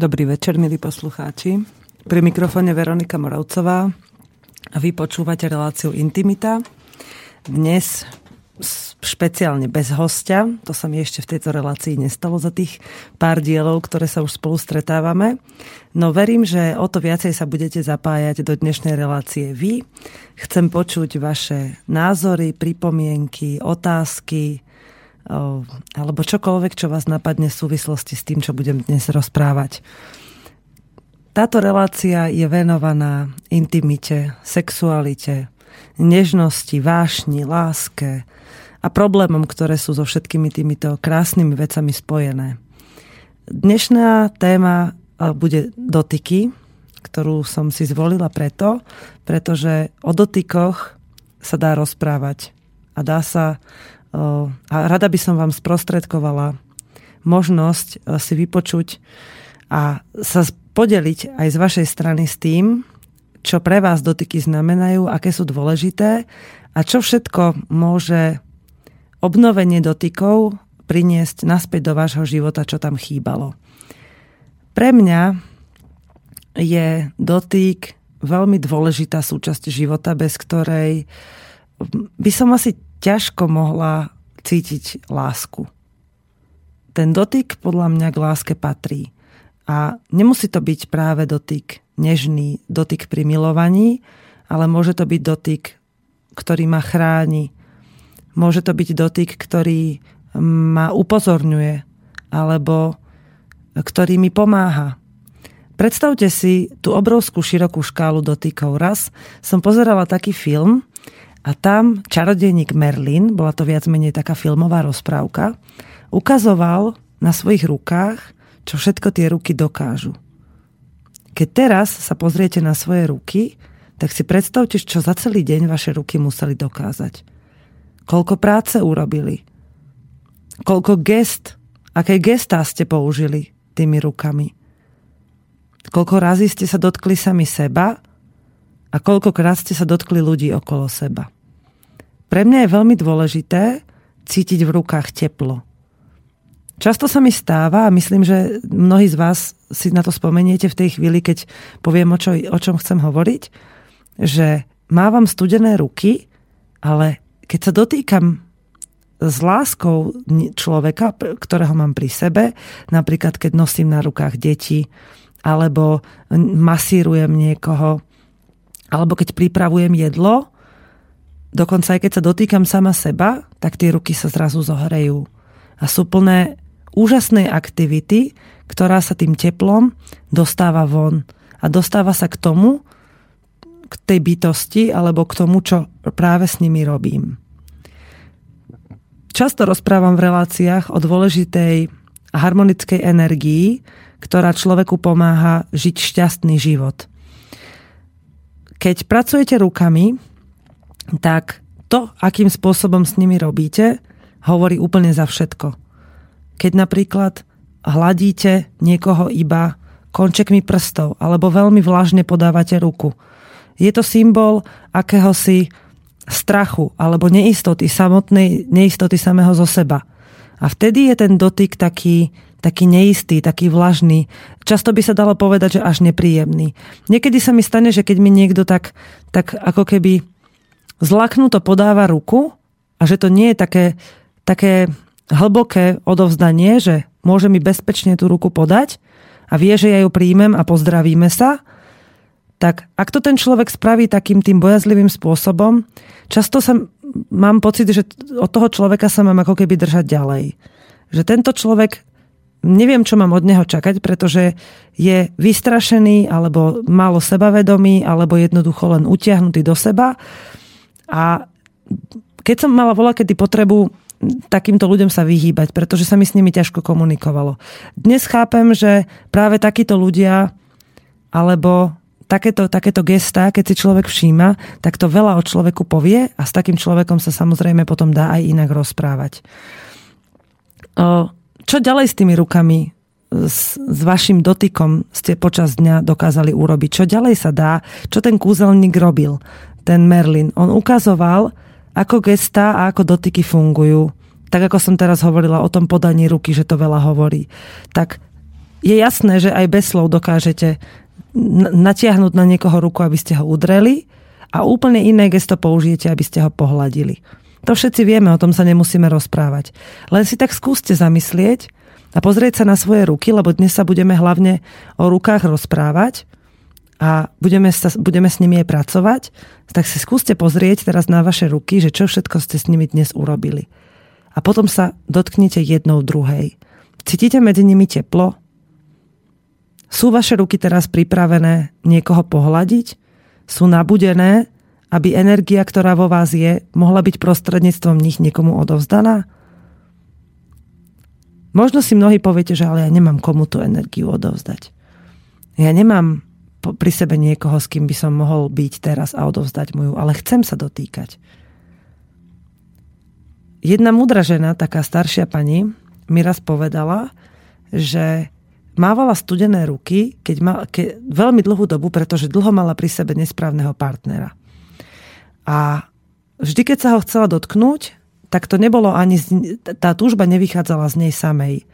Dobrý večer, milí poslucháči. Pri mikrofóne Veronika Moravcová a vy počúvate reláciu Intimita. Dnes špeciálne bez hostia. To sa mi ešte v tejto relácii nestalo za tých pár dielov, ktoré sa už spolu stretávame. No verím, že o to viacej sa budete zapájať do dnešnej relácie vy. Chcem počuť vaše názory, pripomienky, otázky, alebo čokoľvek, čo vás napadne v súvislosti s tým, čo budem dnes rozprávať. Táto relácia je venovaná intimite, sexualite, nežnosti, vášni, láske a problémom, ktoré sú so všetkými týmito krásnymi vecami spojené. Dnešná téma bude dotyky, ktorú som si zvolila preto, pretože o dotykoch sa dá rozprávať a dá sa a rada by som vám sprostredkovala možnosť si vypočuť a sa podeliť aj z vašej strany s tým, čo pre vás dotyky znamenajú, aké sú dôležité a čo všetko môže obnovenie dotykov priniesť naspäť do vášho života, čo tam chýbalo. Pre mňa je dotyk veľmi dôležitá súčasť života, bez ktorej by som asi ťažko mohla cítiť lásku. Ten dotyk podľa mňa k láske patrí. A nemusí to byť práve dotyk nežný, dotyk pri milovaní, ale môže to byť dotyk, ktorý ma chráni. Môže to byť dotyk, ktorý ma upozorňuje, alebo ktorý mi pomáha. Predstavte si tú obrovskú širokú škálu dotykov. Raz som pozerala taký film, a tam čarodejník Merlin, bola to viac menej taká filmová rozprávka, ukazoval na svojich rukách, čo všetko tie ruky dokážu. Keď teraz sa pozriete na svoje ruky, tak si predstavte, čo za celý deň vaše ruky museli dokázať. Koľko práce urobili. Koľko gest, aké gestá ste použili tými rukami. Koľko razy ste sa dotkli sami seba a koľkokrát ste sa dotkli ľudí okolo seba. Pre mňa je veľmi dôležité cítiť v rukách teplo. Často sa mi stáva, a myslím, že mnohí z vás si na to spomeniete v tej chvíli, keď poviem, o, čo, o čom chcem hovoriť, že mávam studené ruky, ale keď sa dotýkam s láskou človeka, ktorého mám pri sebe, napríklad keď nosím na rukách deti, alebo masírujem niekoho, alebo keď pripravujem jedlo, dokonca aj keď sa dotýkam sama seba, tak tie ruky sa zrazu zohrejú. A sú plné úžasnej aktivity, ktorá sa tým teplom dostáva von. A dostáva sa k tomu, k tej bytosti, alebo k tomu, čo práve s nimi robím. Často rozprávam v reláciách o dôležitej harmonickej energii, ktorá človeku pomáha žiť šťastný život. Keď pracujete rukami, tak to, akým spôsobom s nimi robíte, hovorí úplne za všetko. Keď napríklad hladíte niekoho iba končekmi prstov alebo veľmi vlažne podávate ruku. Je to symbol akéhosi strachu alebo neistoty, samotnej neistoty samého zo seba. A vtedy je ten dotyk taký, taký neistý, taký vlažný. Často by sa dalo povedať, že až nepríjemný. Niekedy sa mi stane, že keď mi niekto tak, tak ako keby zlaknuto podáva ruku a že to nie je také, také hlboké odovzdanie, že môže mi bezpečne tú ruku podať a vie, že ja ju príjmem a pozdravíme sa, tak ak to ten človek spraví takým tým bojazlivým spôsobom, často sa mám pocit, že od toho človeka sa mám ako keby držať ďalej. Že tento človek neviem, čo mám od neho čakať, pretože je vystrašený, alebo málo sebavedomý, alebo jednoducho len utiahnutý do seba. A keď som mala voľa kedy potrebu takýmto ľuďom sa vyhýbať, pretože sa mi s nimi ťažko komunikovalo. Dnes chápem, že práve takíto ľudia alebo takéto, takéto gestá, keď si človek všíma, tak to veľa o človeku povie a s takým človekom sa samozrejme potom dá aj inak rozprávať. Čo ďalej s tými rukami, s, s vašim dotykom ste počas dňa dokázali urobiť? Čo ďalej sa dá? Čo ten kúzelník robil, ten Merlin? On ukazoval, ako gesta a ako dotyky fungujú. Tak ako som teraz hovorila o tom podaní ruky, že to veľa hovorí. Tak je jasné, že aj bez slov dokážete natiahnuť na niekoho ruku, aby ste ho udreli a úplne iné gesto použijete, aby ste ho pohľadili. To všetci vieme, o tom sa nemusíme rozprávať. Len si tak skúste zamyslieť a pozrieť sa na svoje ruky, lebo dnes sa budeme hlavne o rukách rozprávať a budeme, sa, budeme s nimi aj pracovať, tak si skúste pozrieť teraz na vaše ruky, že čo všetko ste s nimi dnes urobili. A potom sa dotknite jednou druhej. Cítite medzi nimi teplo? Sú vaše ruky teraz pripravené niekoho pohľadiť? Sú nabudené, aby energia, ktorá vo vás je, mohla byť prostredníctvom nich niekomu odovzdaná? Možno si mnohí poviete, že ale ja nemám komu tú energiu odovzdať. Ja nemám pri sebe niekoho, s kým by som mohol byť teraz a odovzdať moju, ale chcem sa dotýkať. Jedna mudra žena, taká staršia pani, mi raz povedala, že mávala studené ruky, keď mal, ke, veľmi dlhú dobu, pretože dlho mala pri sebe nesprávneho partnera. A vždy, keď sa ho chcela dotknúť, tak to nebolo ani, tá túžba nevychádzala z nej samej.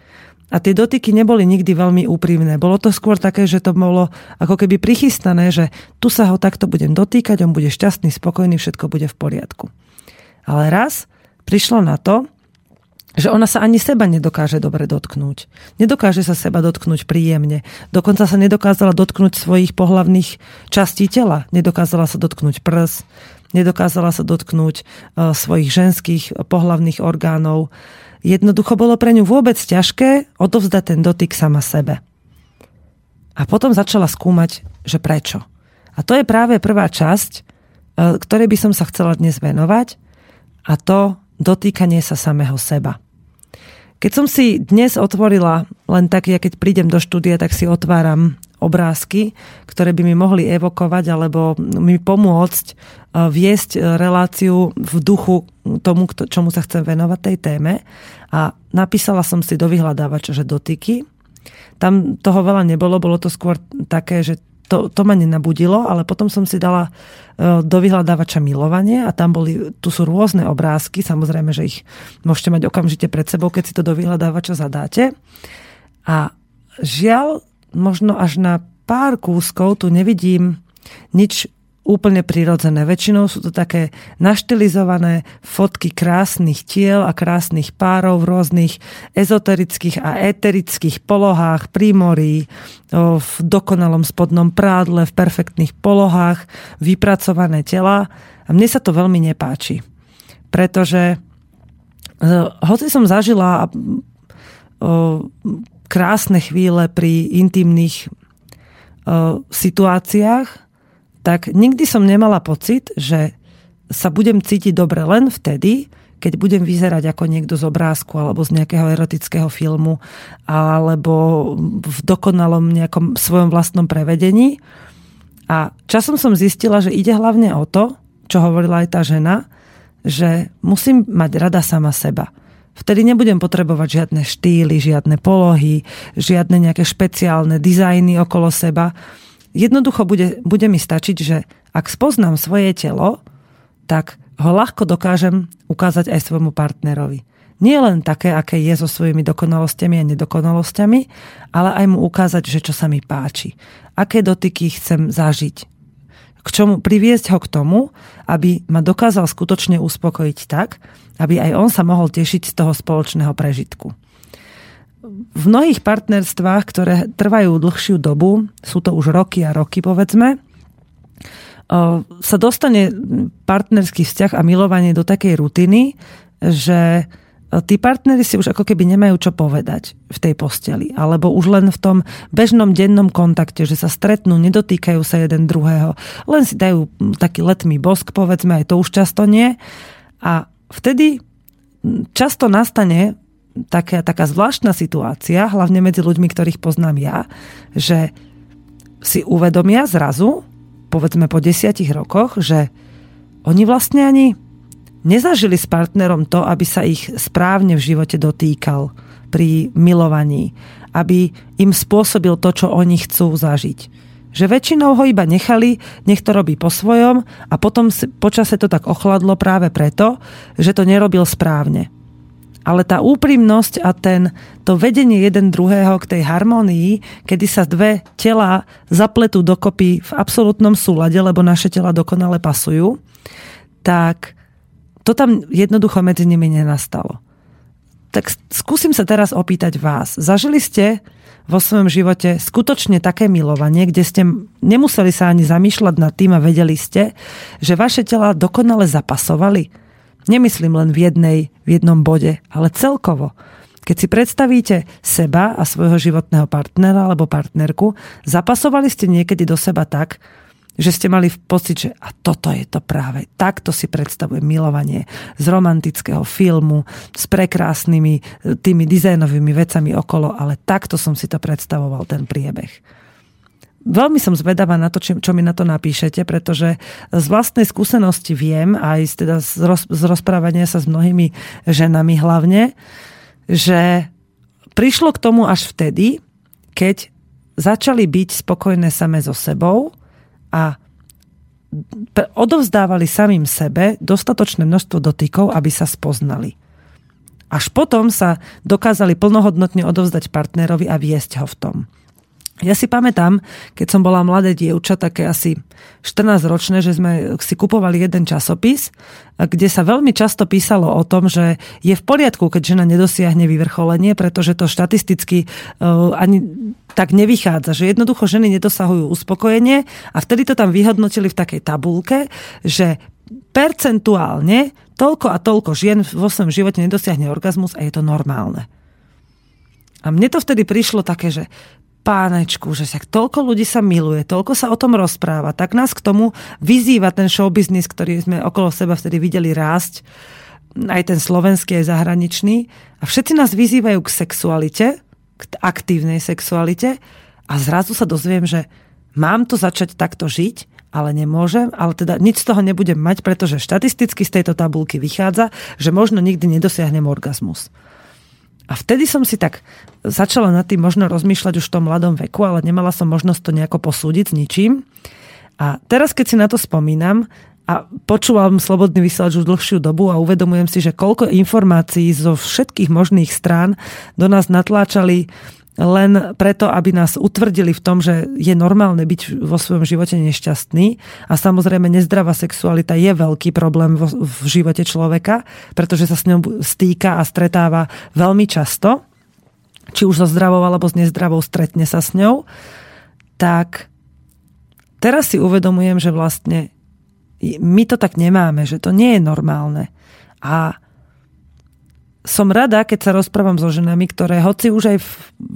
A tie dotyky neboli nikdy veľmi úprimné. Bolo to skôr také, že to bolo ako keby prichystané, že tu sa ho takto budem dotýkať, on bude šťastný, spokojný, všetko bude v poriadku. Ale raz prišlo na to, že ona sa ani seba nedokáže dobre dotknúť. Nedokáže sa seba dotknúť príjemne. Dokonca sa nedokázala dotknúť svojich pohlavných častí tela. Nedokázala sa dotknúť prs, nedokázala sa dotknúť uh, svojich ženských pohlavných orgánov. Jednoducho bolo pre ňu vôbec ťažké odovzdať ten dotyk sama sebe. A potom začala skúmať, že prečo. A to je práve prvá časť, uh, ktorej by som sa chcela dnes venovať. A to dotýkanie sa samého seba. Keď som si dnes otvorila, len tak, ja keď prídem do štúdia, tak si otváram obrázky, ktoré by mi mohli evokovať alebo mi pomôcť e, viesť reláciu v duchu tomu, čomu sa chcem venovať tej téme. A napísala som si do vyhľadávača, že dotyky. Tam toho veľa nebolo, bolo to skôr také, že to, to ma nenabudilo, ale potom som si dala e, do vyhľadávača milovanie a tam boli, tu sú rôzne obrázky, samozrejme, že ich môžete mať okamžite pred sebou, keď si to do vyhľadávača zadáte. A žiaľ, možno až na pár kúskov tu nevidím nič úplne prirodzené. Väčšinou sú to také naštilizované fotky krásnych tiel a krásnych párov v rôznych ezoterických a eterických polohách pri mori, v dokonalom spodnom prádle, v perfektných polohách, vypracované tela. A mne sa to veľmi nepáči. Pretože e, hoci som zažila krásne chvíle pri intimných situáciách, tak nikdy som nemala pocit, že sa budem cítiť dobre len vtedy, keď budem vyzerať ako niekto z obrázku alebo z nejakého erotického filmu alebo v dokonalom nejakom svojom vlastnom prevedení. A časom som zistila, že ide hlavne o to, čo hovorila aj tá žena, že musím mať rada sama seba. Vtedy nebudem potrebovať žiadne štýly, žiadne polohy, žiadne nejaké špeciálne dizajny okolo seba, Jednoducho bude, bude mi stačiť, že ak spoznám svoje telo, tak ho ľahko dokážem ukázať aj svojmu partnerovi. Nie len také, aké je so svojimi dokonalosťami a nedokonalosťami, ale aj mu ukázať, že čo sa mi páči. Aké dotyky chcem zažiť. K čomu priviesť ho k tomu, aby ma dokázal skutočne uspokojiť tak, aby aj on sa mohol tešiť z toho spoločného prežitku. V mnohých partnerstvách, ktoré trvajú dlhšiu dobu, sú to už roky a roky povedzme, sa dostane partnerský vzťah a milovanie do takej rutiny, že tí partnery si už ako keby nemajú čo povedať v tej posteli. Alebo už len v tom bežnom dennom kontakte, že sa stretnú, nedotýkajú sa jeden druhého, len si dajú taký letmý bosk, povedzme, aj to už často nie. A vtedy často nastane taká, taká zvláštna situácia, hlavne medzi ľuďmi, ktorých poznám ja, že si uvedomia zrazu, povedzme po desiatich rokoch, že oni vlastne ani nezažili s partnerom to, aby sa ich správne v živote dotýkal pri milovaní, aby im spôsobil to, čo oni chcú zažiť. Že väčšinou ho iba nechali, nech to robí po svojom a potom počase to tak ochladlo práve preto, že to nerobil správne. ale tá úprimnosť a ten, to vedenie jeden druhého k tej harmonii, kedy sa dve tela zapletú dokopy v absolútnom súlade, lebo naše tela dokonale pasujú, tak to tam jednoducho medzi nimi nenastalo. Tak skúsim sa teraz opýtať vás. Zažili ste vo svojom živote skutočne také milovanie, kde ste nemuseli sa ani zamýšľať nad tým a vedeli ste, že vaše tela dokonale zapasovali? Nemyslím len v, jednej, v jednom bode, ale celkovo. Keď si predstavíte seba a svojho životného partnera alebo partnerku, zapasovali ste niekedy do seba tak, že ste mali pocit, že a toto je to práve. Takto si predstavuje milovanie z romantického filmu, s prekrásnymi tými dizajnovými vecami okolo, ale takto som si to predstavoval, ten priebeh. Veľmi som zvedavá na to, čo mi na to napíšete, pretože z vlastnej skúsenosti viem, aj z, teda z, roz, z rozprávania sa s mnohými ženami hlavne, že prišlo k tomu až vtedy, keď začali byť spokojné same so sebou a odovzdávali samým sebe dostatočné množstvo dotykov, aby sa spoznali. Až potom sa dokázali plnohodnotne odovzdať partnerovi a viesť ho v tom. Ja si pamätám, keď som bola mladé dievča, také asi 14-ročné, že sme si kupovali jeden časopis, kde sa veľmi často písalo o tom, že je v poriadku, keď žena nedosiahne vyvrcholenie, pretože to štatisticky uh, ani tak nevychádza, že jednoducho ženy nedosahujú uspokojenie a vtedy to tam vyhodnotili v takej tabulke, že percentuálne toľko a toľko žien vo svojom živote nedosiahne orgazmus a je to normálne. A mne to vtedy prišlo také, že pánečku, že sa toľko ľudí sa miluje, toľko sa o tom rozpráva, tak nás k tomu vyzýva ten showbiznis, ktorý sme okolo seba vtedy videli rásť, aj ten slovenský, aj zahraničný. A všetci nás vyzývajú k sexualite, k aktívnej sexualite a zrazu sa dozviem, že mám to začať takto žiť, ale nemôžem, ale teda nič z toho nebudem mať, pretože štatisticky z tejto tabulky vychádza, že možno nikdy nedosiahnem orgazmus. A vtedy som si tak začala nad tým možno rozmýšľať už v tom mladom veku, ale nemala som možnosť to nejako posúdiť s ničím. A teraz, keď si na to spomínam a počúvam Slobodný vysielač už dlhšiu dobu a uvedomujem si, že koľko informácií zo všetkých možných strán do nás natláčali len preto, aby nás utvrdili v tom, že je normálne byť vo svojom živote nešťastný. A samozrejme nezdravá sexualita je veľký problém vo, v živote človeka, pretože sa s ňou stýka a stretáva veľmi často, či už so zdravou alebo s nezdravou stretne sa s ňou, tak teraz si uvedomujem, že vlastne my to tak nemáme, že to nie je normálne. A som rada, keď sa rozprávam so ženami, ktoré hoci už aj v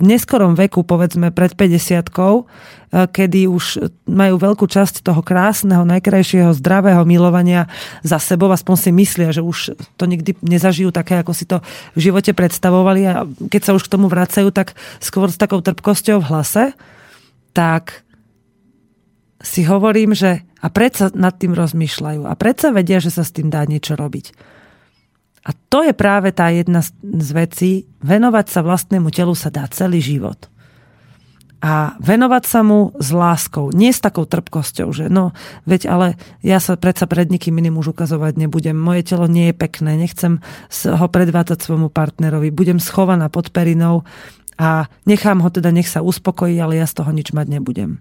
neskorom veku, povedzme pred 50 eh, kedy už majú veľkú časť toho krásneho, najkrajšieho, zdravého milovania za sebou, aspoň si myslia, že už to nikdy nezažijú také, ako si to v živote predstavovali a keď sa už k tomu vracajú, tak skôr s takou trpkosťou v hlase, tak si hovorím, že a predsa nad tým rozmýšľajú a predsa vedia, že sa s tým dá niečo robiť. A to je práve tá jedna z vecí. Venovať sa vlastnému telu sa dá celý život. A venovať sa mu s láskou, nie s takou trpkosťou, že no, veď ale ja sa predsa pred nikým iným už ukazovať nebudem. Moje telo nie je pekné, nechcem ho predvádzať svojmu partnerovi. Budem schovaná pod perinou a nechám ho teda, nech sa uspokojí, ale ja z toho nič mať nebudem.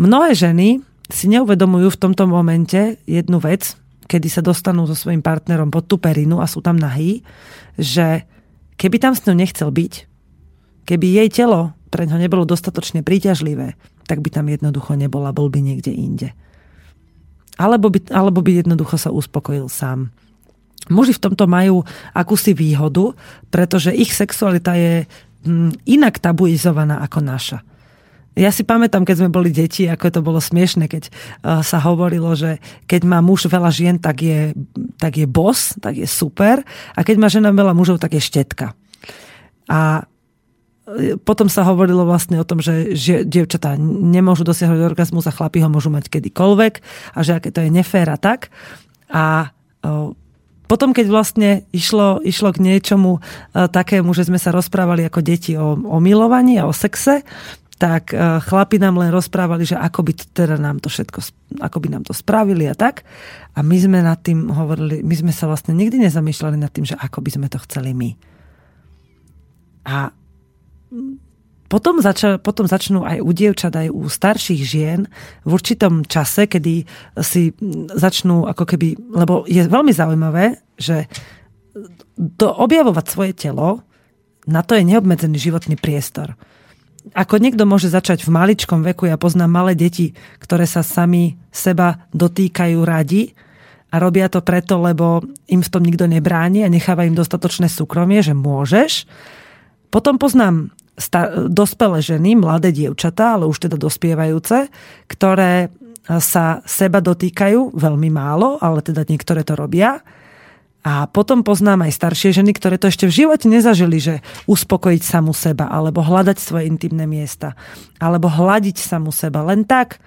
Mnohé ženy si neuvedomujú v tomto momente jednu vec, kedy sa dostanú so svojím partnerom pod tú perinu a sú tam nahý, že keby tam s ňou nechcel byť, keby jej telo pre ňo nebolo dostatočne príťažlivé, tak by tam jednoducho nebola, bol by niekde inde. Alebo by, alebo by jednoducho sa uspokojil sám. Muži v tomto majú akúsi výhodu, pretože ich sexualita je mm, inak tabuizovaná ako naša. Ja si pamätám, keď sme boli deti, ako to bolo smiešne, keď uh, sa hovorilo, že keď má muž veľa žien, tak je, tak je boss, tak je super. A keď má žena veľa mužov, tak je štetka. A e, potom sa hovorilo vlastne o tom, že, že dievčatá nemôžu dosiahnuť orgazmus a chlapi ho môžu mať kedykoľvek a že aké to je nefér a tak. A uh, potom, keď vlastne išlo, išlo k niečomu takému, že sme sa rozprávali ako deti o, o milovaní a o sexe, tak e, chlapi nám len rozprávali, že ako by teda nám to všetko, ako by nám to spravili a tak. A my sme nad tým hovorili, my sme sa vlastne nikdy nezamýšľali nad tým, že ako by sme to chceli my. A potom, zača, potom začnú aj u dievčat, aj u starších žien v určitom čase, kedy si začnú ako keby, lebo je veľmi zaujímavé, že to objavovať svoje telo, na to je neobmedzený životný priestor ako niekto môže začať v maličkom veku, ja poznám malé deti, ktoré sa sami seba dotýkajú radi a robia to preto, lebo im v tom nikto nebráni a necháva im dostatočné súkromie, že môžeš. Potom poznám dospelé ženy, mladé dievčatá, ale už teda dospievajúce, ktoré sa seba dotýkajú veľmi málo, ale teda niektoré to robia a potom poznám aj staršie ženy, ktoré to ešte v živote nezažili, že uspokojiť samu seba, alebo hľadať svoje intimné miesta, alebo hľadiť samu seba. Len tak,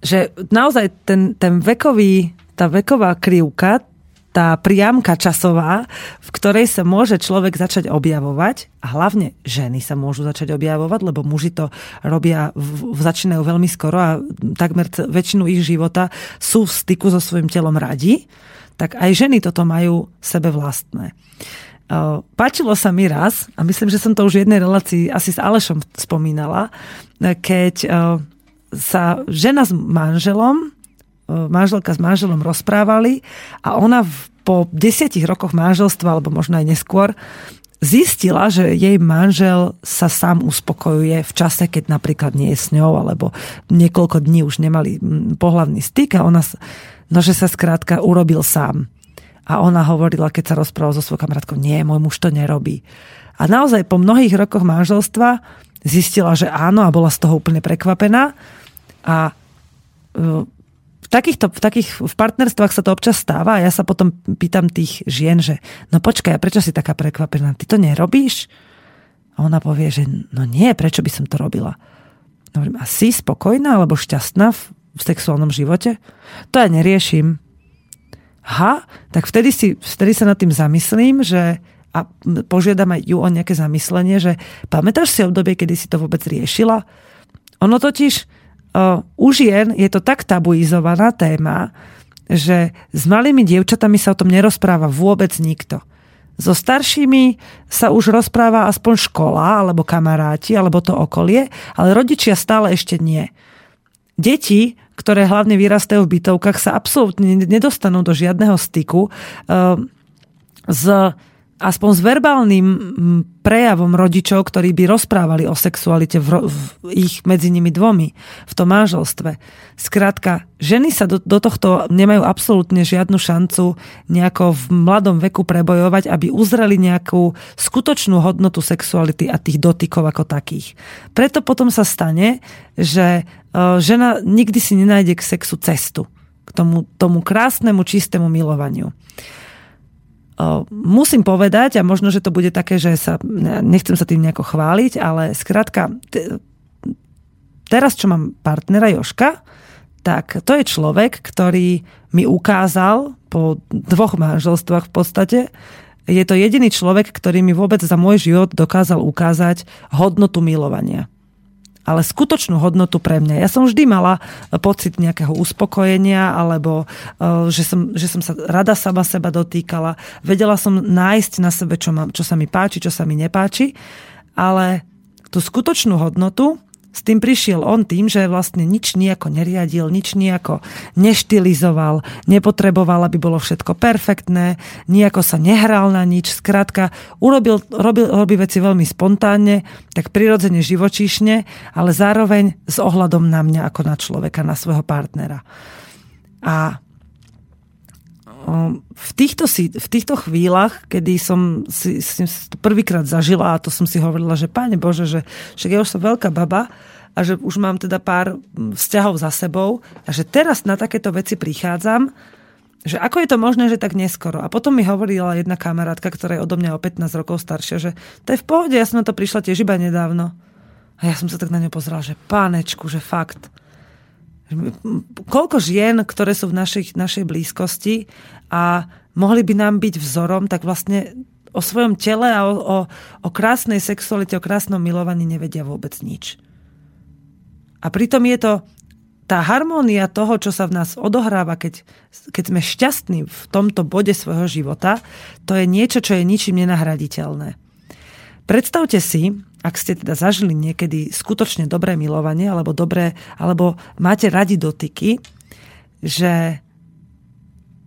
že naozaj ten, ten vekový, tá veková krivka, tá priamka časová, v ktorej sa môže človek začať objavovať a hlavne ženy sa môžu začať objavovať, lebo muži to robia, v, začínajú veľmi skoro a takmer väčšinu ich života sú v styku so svojím telom radi tak aj ženy toto majú sebe vlastné. Páčilo sa mi raz, a myslím, že som to už v jednej relácii asi s Alešom spomínala, keď sa žena s manželom, manželka s manželom rozprávali a ona po desiatich rokoch manželstva, alebo možno aj neskôr, zistila, že jej manžel sa sám uspokojuje v čase, keď napríklad nie je s ňou, alebo niekoľko dní už nemali pohlavný styk a ona No, že sa skrátka urobil sám. A ona hovorila, keď sa rozprával so svojou kamarátkou, nie, môj muž to nerobí. A naozaj po mnohých rokoch manželstva zistila, že áno a bola z toho úplne prekvapená. A e, v takýchto, v takých v partnerstvách sa to občas stáva a ja sa potom pýtam tých žien, že no počkaj, a prečo si taká prekvapená? Ty to nerobíš? A ona povie, že no nie, prečo by som to robila? No, a si spokojná alebo šťastná v, v sexuálnom živote? To ja neriešim. Ha, tak vtedy, si, vtedy sa nad tým zamyslím, že a požiadam aj ju o nejaké zamyslenie, že pamätáš si obdobie, kedy si to vôbec riešila? Ono totiž u žien je to tak tabuizovaná téma, že s malými dievčatami sa o tom nerozpráva vôbec nikto. So staršími sa už rozpráva aspoň škola, alebo kamaráti, alebo to okolie, ale rodičia stále ešte nie. Deti, ktoré hlavne vyrastajú v bytovkách, sa absolútne nedostanú do žiadneho styku uh, s aspoň s verbálnym prejavom rodičov, ktorí by rozprávali o sexualite v, v ich medzi nimi dvomi v tom manželstve. Skrátka, ženy sa do, do tohto nemajú absolútne žiadnu šancu nejako v mladom veku prebojovať, aby uzreli nejakú skutočnú hodnotu sexuality a tých dotykov ako takých. Preto potom sa stane, že uh, žena nikdy si nenájde k sexu cestu. K tomu, tomu krásnemu, čistému milovaniu musím povedať, a možno, že to bude také, že sa, nechcem sa tým nejako chváliť, ale skrátka, teraz, čo mám partnera Joška, tak to je človek, ktorý mi ukázal po dvoch manželstvách v podstate, je to jediný človek, ktorý mi vôbec za môj život dokázal ukázať hodnotu milovania ale skutočnú hodnotu pre mňa. Ja som vždy mala pocit nejakého uspokojenia, alebo e, že som, že som sa rada sama seba dotýkala. Vedela som nájsť na sebe, čo, ma, čo sa mi páči, čo sa mi nepáči, ale tú skutočnú hodnotu s tým prišiel on tým, že vlastne nič nejako neriadil, nič nejako neštilizoval, nepotreboval, aby bolo všetko perfektné, nejako sa nehral na nič, skrátka urobil, robil, robí veci veľmi spontánne, tak prirodzene živočíšne, ale zároveň s ohľadom na mňa ako na človeka, na svojho partnera. A v týchto, si, v týchto chvíľach, kedy som si, si to prvýkrát zažila a to som si hovorila, že páne Bože, že, že ja už som veľká baba a že už mám teda pár vzťahov za sebou a že teraz na takéto veci prichádzam, že ako je to možné, že tak neskoro. A potom mi hovorila jedna kamarátka, ktorá je odo mňa o 15 rokov staršia, že to je v pohode, ja som na to prišla tiež iba nedávno. A ja som sa tak na ňu pozrela, že pánečku, že fakt koľko žien, ktoré sú v našich, našej blízkosti a mohli by nám byť vzorom, tak vlastne o svojom tele a o, o, o krásnej sexualite, o krásnom milovaní nevedia vôbec nič. A pritom je to tá harmónia toho, čo sa v nás odohráva, keď, keď sme šťastní v tomto bode svojho života, to je niečo, čo je ničím nenahraditeľné. Predstavte si, ak ste teda zažili niekedy skutočne dobré milovanie, alebo dobré, alebo máte radi dotyky, že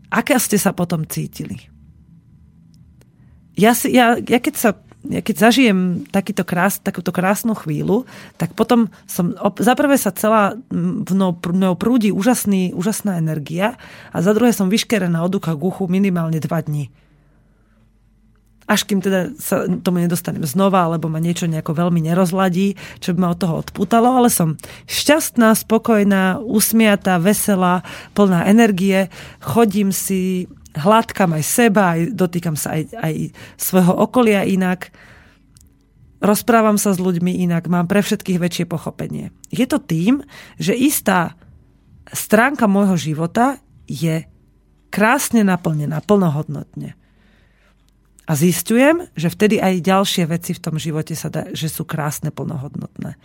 aké ste sa potom cítili. Ja, si, ja, ja keď sa ja keď zažijem takýto krás, takúto krásnu chvíľu, tak potom som, za prvé sa celá mnou, mnou prúdi úžasný, úžasná energia a za druhé som vyškerená od ucha k uchu minimálne dva dní. Až kým teda sa tomu nedostanem znova, alebo ma niečo nejako veľmi nerozladí, čo by ma od toho odputalo, ale som šťastná, spokojná, usmiatá, veselá, plná energie, chodím si hladkám aj seba, aj dotýkam sa aj, aj svojho okolia inak, rozprávam sa s ľuďmi inak, mám pre všetkých väčšie pochopenie. Je to tým, že istá stránka môjho života je krásne naplnená, plnohodnotne. A zistujem, že vtedy aj ďalšie veci v tom živote sa dá, že sú krásne, plnohodnotné.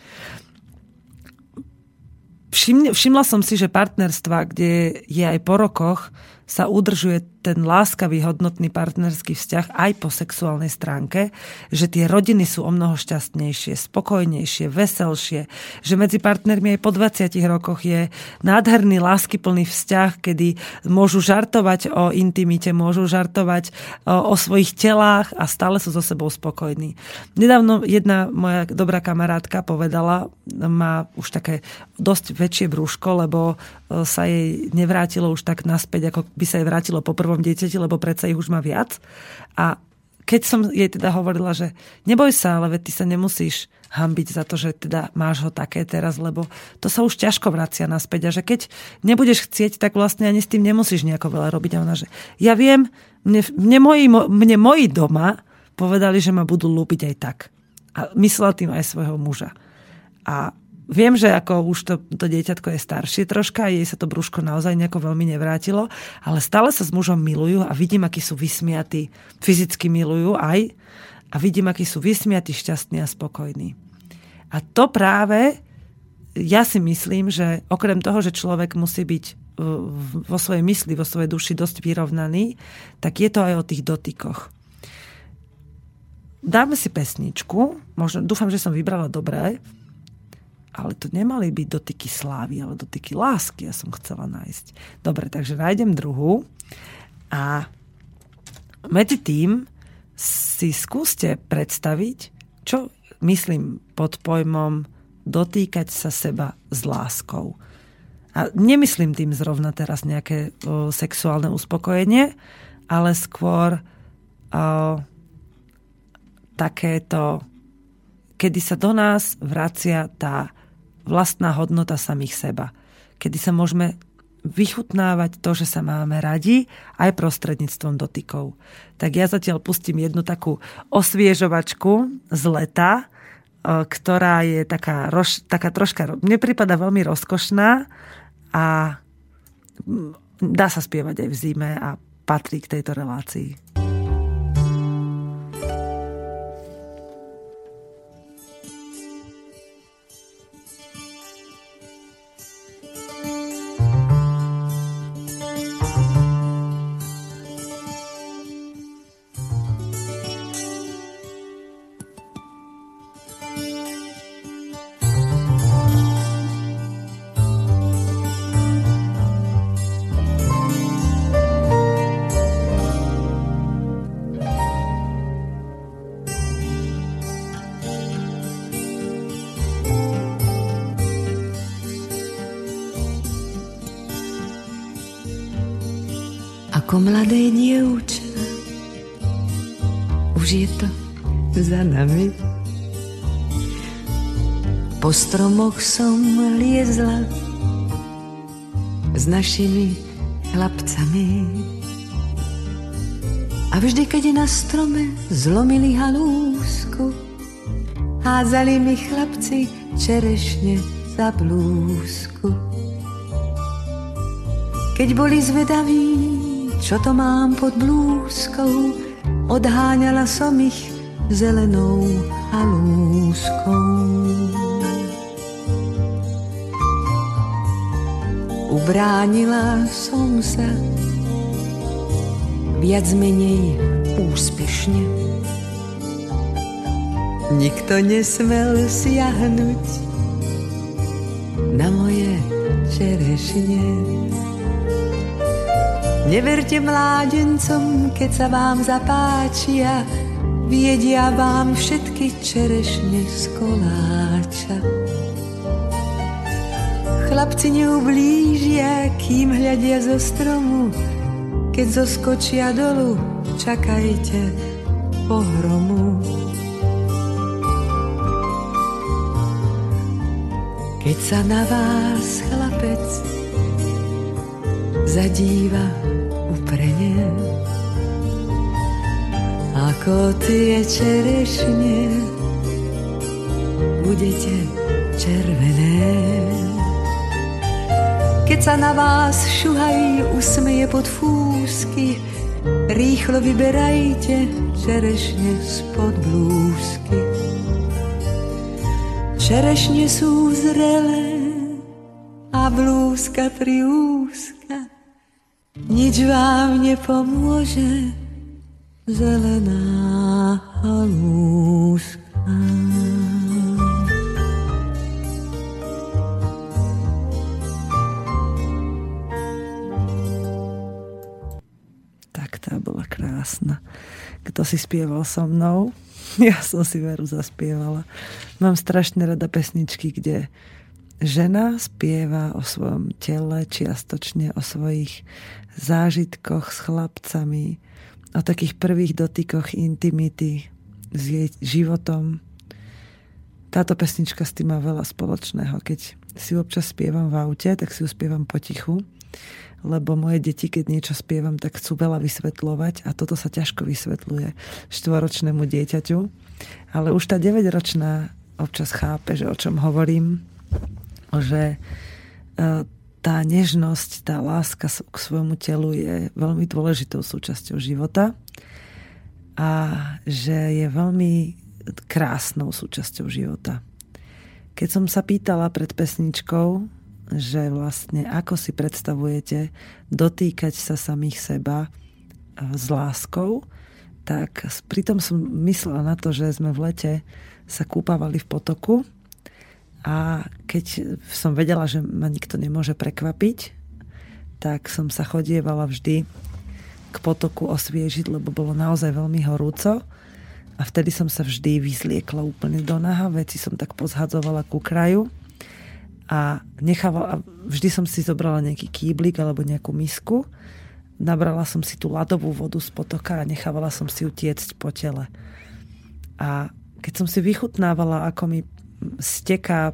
Všimla som si, že partnerstva, kde je aj po rokoch, sa udržuje ten láskavý, hodnotný partnerský vzťah aj po sexuálnej stránke, že tie rodiny sú o mnoho šťastnejšie, spokojnejšie, veselšie, že medzi partnermi aj po 20 rokoch je nádherný, láskyplný vzťah, kedy môžu žartovať o intimite, môžu žartovať o, o svojich telách a stále sú so sebou spokojní. Nedávno jedna moja dobrá kamarátka povedala, má už také dosť väčšie brúško, lebo e, sa jej nevrátilo už tak naspäť, ako by sa jej vrátilo po prvom dieťati, lebo predsa ich už má viac. A keď som jej teda hovorila, že neboj sa, ale ty sa nemusíš hambiť za to, že teda máš ho také teraz, lebo to sa už ťažko vracia naspäť a že keď nebudeš chcieť, tak vlastne ani s tým nemusíš nejako veľa robiť. A ona, že ja viem, mne, mne, moji, mne moji doma povedali, že ma budú lúbiť aj tak. A myslela tým aj svojho muža. A Viem, že ako už to, to dieťatko je staršie troška, jej sa to brúško naozaj nejako veľmi nevrátilo, ale stále sa s mužom milujú a vidím, akí sú vysmiatí. Fyzicky milujú aj a vidím, akí sú vysmiatí, šťastní a spokojní. A to práve ja si myslím, že okrem toho, že človek musí byť vo svojej mysli, vo svojej duši dosť vyrovnaný, tak je to aj o tých dotykoch. Dáme si pesničku, možno, dúfam, že som vybrala dobré, ale to nemali byť dotyky slávy, ale dotyky lásky, ja som chcela nájsť. Dobre, takže nájdem druhú a medzi tým si skúste predstaviť, čo myslím pod pojmom dotýkať sa seba s láskou. A nemyslím tým zrovna teraz nejaké o, sexuálne uspokojenie, ale skôr o, takéto, kedy sa do nás vracia tá vlastná hodnota samých seba. Kedy sa môžeme vychutnávať to, že sa máme radi aj prostredníctvom dotykov. Tak ja zatiaľ pustím jednu takú osviežovačku z leta, e, ktorá je taká, roš, taká troška, mne prípada veľmi rozkošná a dá sa spievať aj v zime a patrí k tejto relácii. Stromoch som liezla s našimi chlapcami. A vždy, keď na strome zlomili halúsku, házali mi chlapci čerešne za blúzku. Keď boli zvedaví, čo to mám pod blúzkou, odháňala som ich zelenou halúskou. Ubránila som sa viac menej úspešne. Nikto nesmel siahnuť na moje čerešne. Neverte mládencom, keď sa vám zapáčia, viedia vám všetky čerešne z koláča. Chlapci neublížia, kým hľadia zo stromu, keď zoskočia dolu, čakajte pohromu. Keď sa na vás chlapec zadíva uprene, ako tie čerešne budete červené. Sa na vás šuhaj usmeje pod fúsky, rýchlo vyberajte čerešne spod blúzky. Čerešne sú zrelé a blúzka triúska, nič vám nepomôže zelená halúska. Krásna. Kto si spieval so mnou? Ja som si veru zaspievala. Mám strašne rada pesničky, kde žena spieva o svojom tele, čiastočne o svojich zážitkoch s chlapcami, o takých prvých dotykoch intimity s jej životom. Táto pesnička s tým má veľa spoločného. Keď si občas spievam v aute, tak si ju spievam potichu, lebo moje deti, keď niečo spievam, tak chcú veľa vysvetľovať a toto sa ťažko vysvetľuje štvoročnému dieťaťu. Ale už tá 9-ročná občas chápe, že o čom hovorím, že e, tá nežnosť, tá láska k svojmu telu je veľmi dôležitou súčasťou života a že je veľmi krásnou súčasťou života. Keď som sa pýtala pred pesničkou, že vlastne ako si predstavujete dotýkať sa samých seba e, s láskou, tak pritom som myslela na to, že sme v lete sa kúpavali v potoku a keď som vedela, že ma nikto nemôže prekvapiť, tak som sa chodievala vždy k potoku osviežiť, lebo bolo naozaj veľmi horúco. A vtedy som sa vždy vyzliekla úplne do naha, veci som tak pozhadzovala ku kraju a nechávala, vždy som si zobrala nejaký kýblik alebo nejakú misku, nabrala som si tú ľadovú vodu z potoka a nechávala som si utiecť po tele. A keď som si vychutnávala, ako mi steká,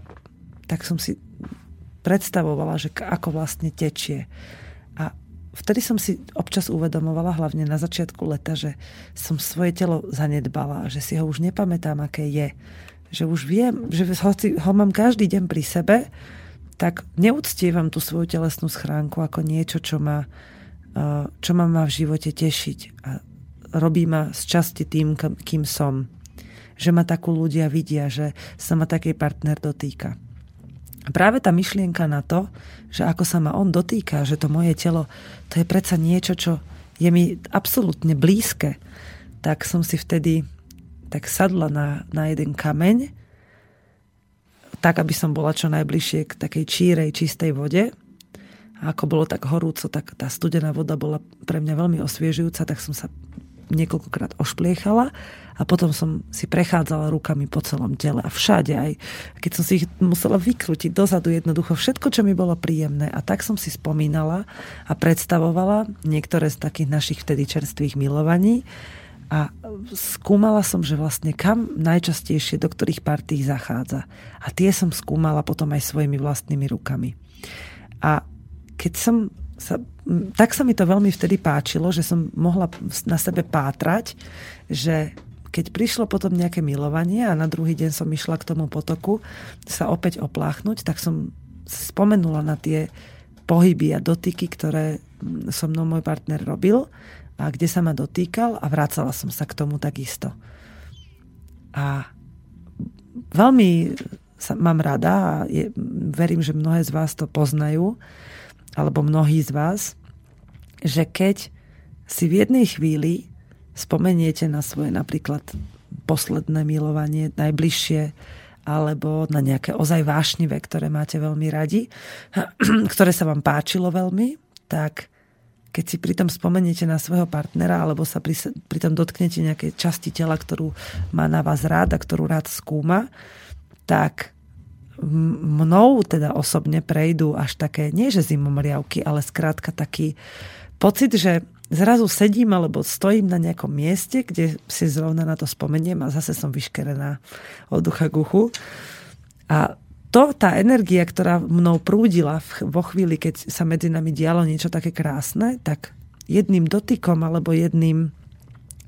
tak som si predstavovala, že ako vlastne tečie. A vtedy som si občas uvedomovala, hlavne na začiatku leta, že som svoje telo zanedbala, že si ho už nepamätám, aké je. Že už viem, že hoci ho mám každý deň pri sebe, tak neúctievam tú svoju telesnú schránku ako niečo, čo ma, čo ma má v živote tešiť. A robí ma z časti tým, kým som že ma takú ľudia vidia, že sa ma taký partner dotýka. Práve tá myšlienka na to, že ako sa ma on dotýka, že to moje telo, to je predsa niečo, čo je mi absolútne blízke, tak som si vtedy tak sadla na, na jeden kameň, tak, aby som bola čo najbližšie k takej čírej, čistej vode. A ako bolo tak horúco, tak tá studená voda bola pre mňa veľmi osviežujúca, tak som sa niekoľkokrát ošpliechala a potom som si prechádzala rukami po celom tele a všade aj, keď som si ich musela vykrútiť dozadu jednoducho všetko, čo mi bolo príjemné a tak som si spomínala a predstavovala niektoré z takých našich vtedy čerstvých milovaní a skúmala som, že vlastne kam najčastejšie do ktorých partí zachádza. A tie som skúmala potom aj svojimi vlastnými rukami. A keď som sa, tak sa mi to veľmi vtedy páčilo, že som mohla na sebe pátrať, že keď prišlo potom nejaké milovanie a na druhý deň som išla k tomu potoku sa opäť opláchnuť, tak som spomenula na tie pohyby a dotyky, ktoré so mnou môj partner robil a kde sa ma dotýkal a vracala som sa k tomu takisto. A veľmi sa, mám rada a je, verím, že mnohé z vás to poznajú, alebo mnohí z vás, že keď si v jednej chvíli spomeniete na svoje napríklad posledné milovanie, najbližšie, alebo na nejaké ozaj vášnivé, ktoré máte veľmi radi, ktoré sa vám páčilo veľmi, tak keď si pritom spomeniete na svojho partnera alebo sa pri, pritom dotknete nejakej časti tela, ktorú má na vás rád a ktorú rád skúma, tak mnou teda osobne prejdú až také, nie že zimomriavky, ale skrátka taký pocit, že zrazu sedím alebo stojím na nejakom mieste, kde si zrovna na to spomeniem a zase som vyškerená od ducha k. A to, tá energia, ktorá mnou prúdila vo chvíli, keď sa medzi nami dialo niečo také krásne, tak jedným dotykom alebo jedným,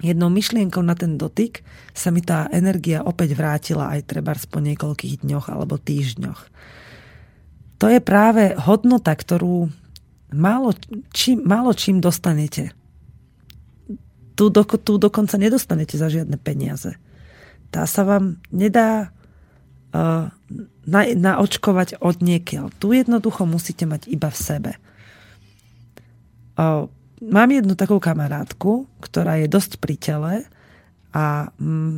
jednou myšlienkou na ten dotyk sa mi tá energia opäť vrátila aj treba po niekoľkých dňoch alebo týždňoch. To je práve hodnota, ktorú málo čím, málo čím dostanete. Tu, do, tu dokonca nedostanete za žiadne peniaze. Tá sa vám nedá uh, na, naočkovať od niekiaľ. Tu jednoducho musíte mať iba v sebe. Uh, mám jednu takú kamarátku, ktorá je dosť pri tele a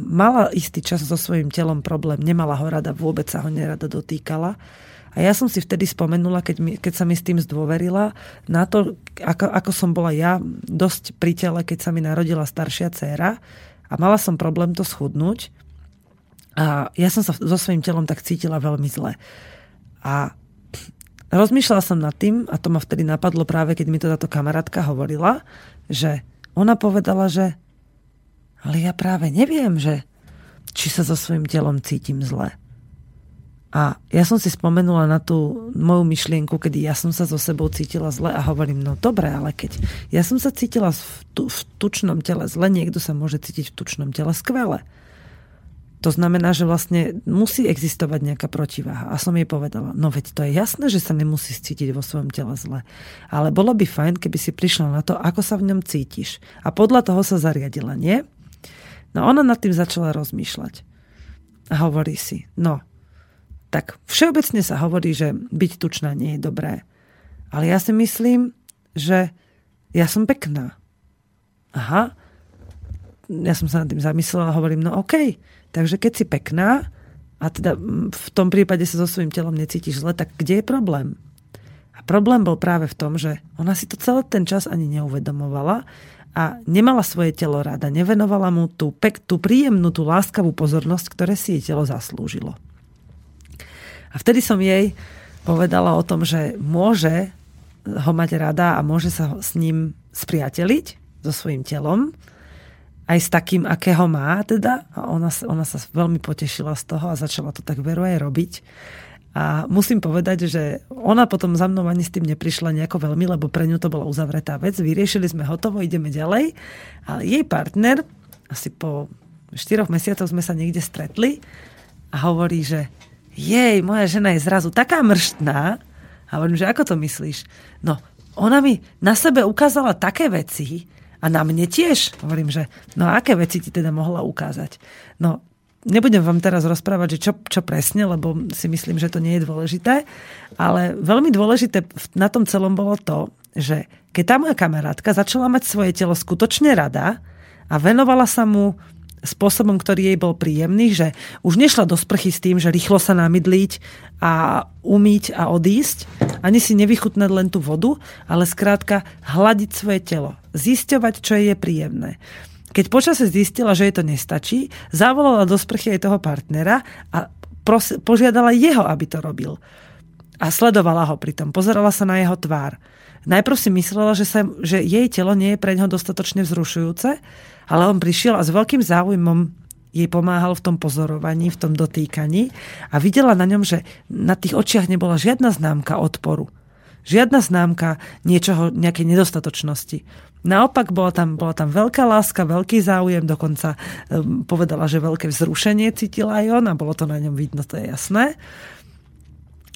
mala istý čas so svojím telom problém. Nemala ho rada, vôbec sa ho nerada dotýkala. A ja som si vtedy spomenula, keď, mi, keď sa mi s tým zdôverila, na to, ako, ako som bola ja dosť pri tele, keď sa mi narodila staršia dcéra a mala som problém to schudnúť. A ja som sa so svojím telom tak cítila veľmi zle. A rozmýšľala som nad tým, a to ma vtedy napadlo práve, keď mi to táto kamarátka hovorila, že ona povedala, že ale ja práve neviem, že či sa so svojím telom cítim zle. A ja som si spomenula na tú moju myšlienku, kedy ja som sa so sebou cítila zle a hovorím, no dobre, ale keď ja som sa cítila v, tu, v tučnom tele zle, niekto sa môže cítiť v tučnom tele skvele. To znamená, že vlastne musí existovať nejaká protiváha. A som jej povedala, no veď to je jasné, že sa nemusí cítiť vo svojom tele zle. Ale bolo by fajn, keby si prišla na to, ako sa v ňom cítiš. A podľa toho sa zariadila, nie? No ona nad tým začala rozmýšľať. A hovorí si, no, tak všeobecne sa hovorí, že byť tučná nie je dobré. Ale ja si myslím, že ja som pekná. Aha. Ja som sa nad tým zamyslela a hovorím, no OK, takže keď si pekná a teda v tom prípade sa so svojím telom necítiš zle, tak kde je problém? A problém bol práve v tom, že ona si to celý ten čas ani neuvedomovala a nemala svoje telo rada, nevenovala mu tú, pek, tú príjemnú, tú láskavú pozornosť, ktoré si jej telo zaslúžilo. A vtedy som jej povedala o tom, že môže ho mať rada a môže sa s ním spriateliť, so svojím telom, aj s takým, akého má teda. A ona, ona sa veľmi potešila z toho a začala to tak veru aj robiť. A musím povedať, že ona potom za mnou ani s tým neprišla nejako veľmi, lebo pre ňu to bola uzavretá vec. Vyriešili sme hotovo, ideme ďalej. A jej partner, asi po štyroch mesiacoch sme sa niekde stretli a hovorí, že jej, moja žena je zrazu taká mrštná. A hovorím, že ako to myslíš? No, ona mi na sebe ukázala také veci a na mne tiež. Hovorím, že no aké veci ti teda mohla ukázať? No, nebudem vám teraz rozprávať, že čo, čo presne, lebo si myslím, že to nie je dôležité, ale veľmi dôležité na tom celom bolo to, že keď tá moja kamarátka začala mať svoje telo skutočne rada a venovala sa mu spôsobom, ktorý jej bol príjemný, že už nešla do sprchy s tým, že rýchlo sa namydliť a umýť a odísť, ani si nevychutnať len tú vodu, ale skrátka hľadiť svoje telo, zisťovať, čo je príjemné. Keď počase zistila, že jej to nestačí, zavolala do sprchy aj toho partnera a požiadala jeho, aby to robil. A sledovala ho pritom, pozerala sa na jeho tvár. Najprv si myslela, že, sa, že jej telo nie je pre neho dostatočne vzrušujúce, ale on prišiel a s veľkým záujmom jej pomáhal v tom pozorovaní, v tom dotýkaní a videla na ňom, že na tých očiach nebola žiadna známka odporu. Žiadna známka niečoho, nejakej nedostatočnosti. Naopak bola tam, bola tam veľká láska, veľký záujem, dokonca um, povedala, že veľké vzrušenie cítila aj on a bolo to na ňom vidno, to je jasné.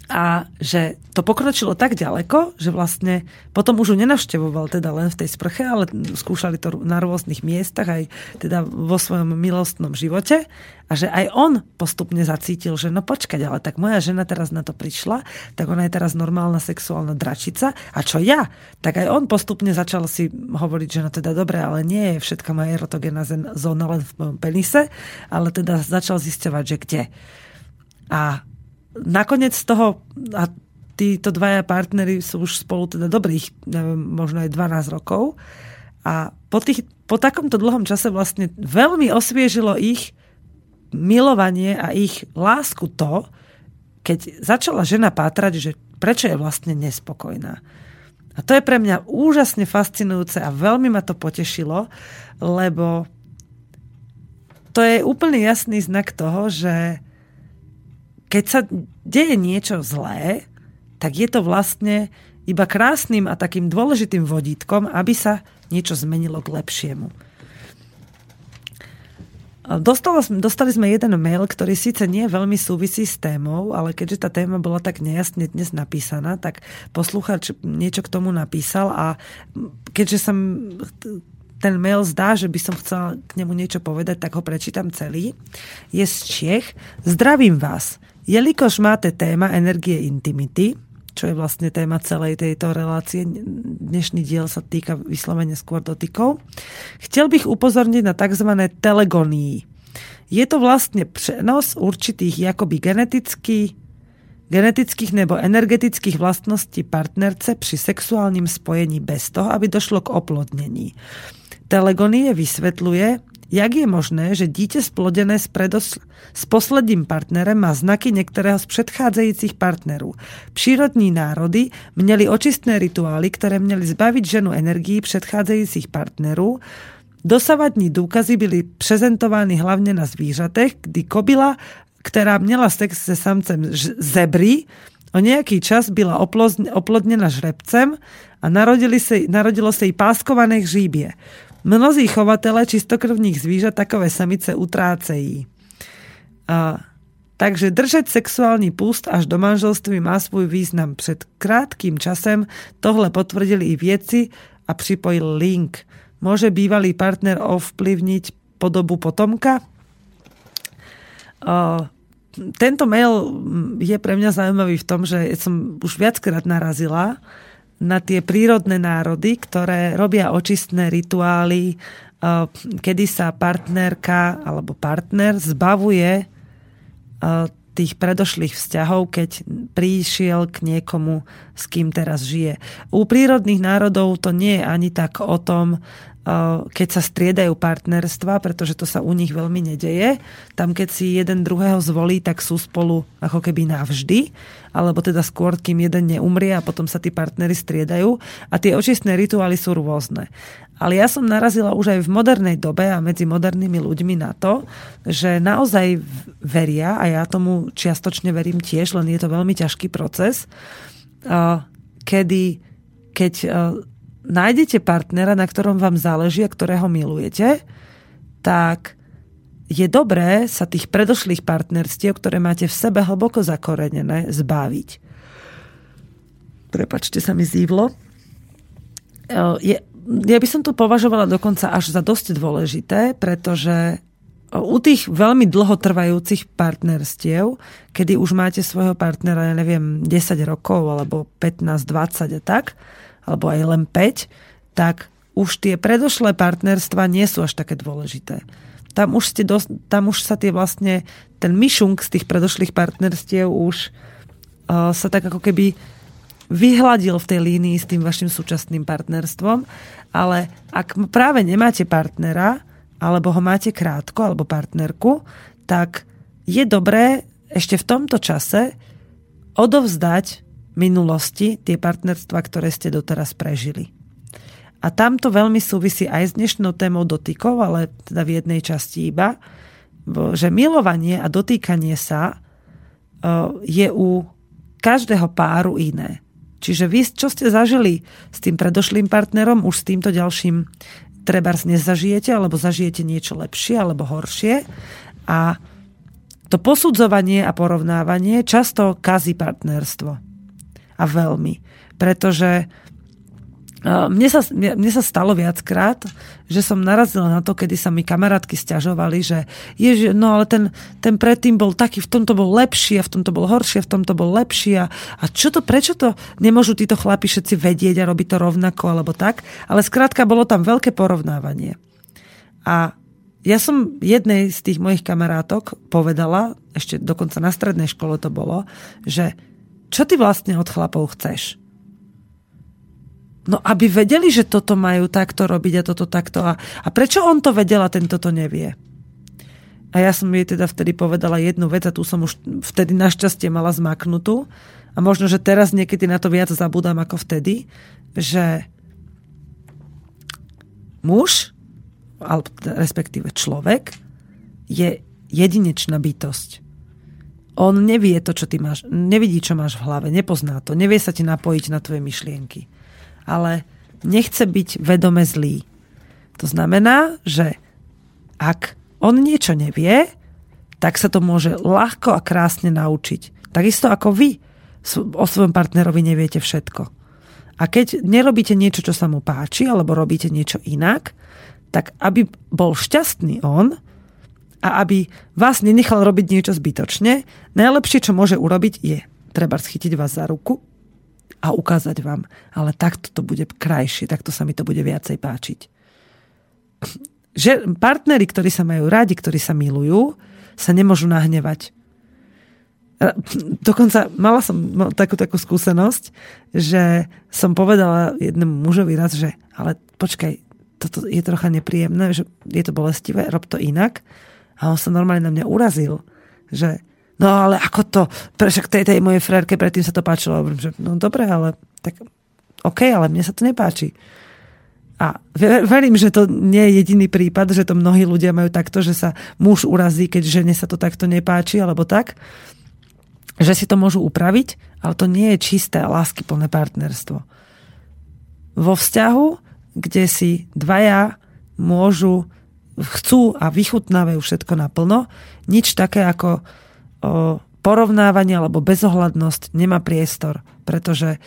A že to pokročilo tak ďaleko, že vlastne potom už ju nenavštevoval teda len v tej sprche, ale skúšali to na rôznych miestach, aj teda vo svojom milostnom živote a že aj on postupne zacítil, že no počkať, ale tak moja žena teraz na to prišla, tak ona je teraz normálna sexuálna dračica a čo ja? Tak aj on postupne začal si hovoriť, že no teda dobre, ale nie je všetka moja erotogénna zóna len v mojom penise, ale teda začal zisťovať, že kde. A nakoniec z toho, a títo dvaja partnery sú už spolu teda dobrých, neviem, možno aj 12 rokov, a po, tých, po takomto dlhom čase vlastne veľmi osviežilo ich milovanie a ich lásku to, keď začala žena pátrať, že prečo je vlastne nespokojná. A to je pre mňa úžasne fascinujúce a veľmi ma to potešilo, lebo to je úplne jasný znak toho, že keď sa deje niečo zlé, tak je to vlastne iba krásnym a takým dôležitým vodítkom, aby sa niečo zmenilo k lepšiemu. Dostali, sme jeden mail, ktorý síce nie veľmi súvisí s témou, ale keďže tá téma bola tak nejasne dnes napísaná, tak posluchač niečo k tomu napísal a keďže som ten mail zdá, že by som chcela k nemu niečo povedať, tak ho prečítam celý. Je z Čech. Zdravím vás. Jelikož máte téma energie intimity, čo je vlastne téma celej tejto relácie, dnešný diel sa týka vyslovene skôr dotykov, chcel bych upozorniť na tzv. telegonii. Je to vlastne přenos určitých jakoby genetický, genetických nebo energetických vlastností partnerce při sexuálním spojení bez toho, aby došlo k oplodnení. Telegonie vysvetľuje, Jak je možné, že dítě splodené s, predos- s posledním partnerem má znaky některého z předcházejících partnerů? Přírodní národy měli očistné rituály, které měly zbavit ženu energií předcházejících partnerů. Dosavadní důkazy byly prezentovány hlavně na zvířatech, kdy kobila, která měla sex se samcem zebry, o nejaký čas byla oplodnená žrebcem a narodili se, narodilo sa jej páskované hříbie. Mnozí chovatele čistokrvných zvířat takové samice utrácejí. A, takže držet sexuální půst až do manželství má svůj význam. Před krátkým časem tohle potvrdili i věci a připojil link. Môže bývalý partner ovplyvniť podobu potomka? A, tento mail je pre mňa zaujímavý v tom, že som už viackrát narazila na tie prírodné národy, ktoré robia očistné rituály, eh, kedy sa partnerka alebo partner zbavuje eh, tých predošlých vzťahov, keď prišiel k niekomu, s kým teraz žije. U prírodných národov to nie je ani tak o tom, keď sa striedajú partnerstva, pretože to sa u nich veľmi nedeje. Tam, keď si jeden druhého zvolí, tak sú spolu ako keby navždy, alebo teda skôr, kým jeden neumrie a potom sa tí partnery striedajú. A tie očistné rituály sú rôzne. Ale ja som narazila už aj v modernej dobe a medzi modernými ľuďmi na to, že naozaj veria, a ja tomu čiastočne verím tiež, len je to veľmi ťažký proces, kedy keď nájdete partnera, na ktorom vám záleží a ktorého milujete, tak je dobré sa tých predošlých partnerstiev, ktoré máte v sebe hlboko zakorenené, zbaviť. Prepačte sa mi zívlo. Je, ja by som to považovala dokonca až za dosť dôležité, pretože u tých veľmi dlhotrvajúcich partnerstiev, kedy už máte svojho partnera, ja neviem, 10 rokov alebo 15, 20 a tak, alebo aj len 5, tak už tie predošlé partnerstva nie sú až také dôležité. Tam už, ste dos- tam už sa tie vlastne, ten myšunk z tých predošlých partnerstiev už uh, sa tak ako keby vyhladil v tej línii s tým vašim súčasným partnerstvom, ale ak práve nemáte partnera, alebo ho máte krátko, alebo partnerku, tak je dobré ešte v tomto čase odovzdať minulosti tie partnerstva, ktoré ste doteraz prežili. A tamto veľmi súvisí aj s dnešnou témou dotykov, ale teda v jednej časti iba, že milovanie a dotýkanie sa e, je u každého páru iné. Čiže vy, čo ste zažili s tým predošlým partnerom, už s týmto ďalším trebárs nezažijete, alebo zažijete niečo lepšie alebo horšie. A to posudzovanie a porovnávanie často kazí partnerstvo. A veľmi. Pretože mne sa, mne sa stalo viackrát, že som narazila na to, kedy sa mi kamarátky stiažovali, že ježi, no ale ten, ten predtým bol taký, v tomto bol lepší a v tomto bol horší a v tomto bol lepší a, a čo to, prečo to nemôžu títo chlapi všetci vedieť a robiť to rovnako alebo tak, ale skrátka bolo tam veľké porovnávanie. A ja som jednej z tých mojich kamarátok povedala, ešte dokonca na strednej škole to bolo, že čo ty vlastne od chlapov chceš? No aby vedeli, že toto majú takto robiť a toto takto. A, a prečo on to vedel a tento to nevie? A ja som jej teda vtedy povedala jednu vec a tu som už vtedy našťastie mala zmaknutú. A možno, že teraz niekedy na to viac zabudám ako vtedy, že muž, alebo respektíve človek, je jedinečná bytosť. On nevie to, čo ty máš, nevidí, čo máš v hlave, nepozná to, nevie sa ti napojiť na tvoje myšlienky ale nechce byť vedome zlý. To znamená, že ak on niečo nevie, tak sa to môže ľahko a krásne naučiť. Takisto ako vy o svojom partnerovi neviete všetko. A keď nerobíte niečo, čo sa mu páči, alebo robíte niečo inak, tak aby bol šťastný on a aby vás nenechal robiť niečo zbytočne, najlepšie, čo môže urobiť, je treba schytiť vás za ruku a ukázať vám. Ale takto to bude krajšie, takto sa mi to bude viacej páčiť. Že partneri, ktorí sa majú radi, ktorí sa milujú, sa nemôžu nahnevať. Dokonca mala som takú, takú skúsenosť, že som povedala jednému mužovi raz, že ale počkaj, toto je trocha nepríjemné, že je to bolestivé, rob to inak. A on sa normálne na mňa urazil, že no ale ako to, prečo tej, tej mojej frérke predtým sa to páčilo. Že, no dobre, ale tak OK, ale mne sa to nepáči. A verím, že to nie je jediný prípad, že to mnohí ľudia majú takto, že sa muž urazí, keď žene sa to takto nepáči, alebo tak. Že si to môžu upraviť, ale to nie je čisté láskyplné partnerstvo. Vo vzťahu, kde si dvaja môžu, chcú a vychutnávajú všetko naplno, nič také ako porovnávanie alebo bezohľadnosť nemá priestor, pretože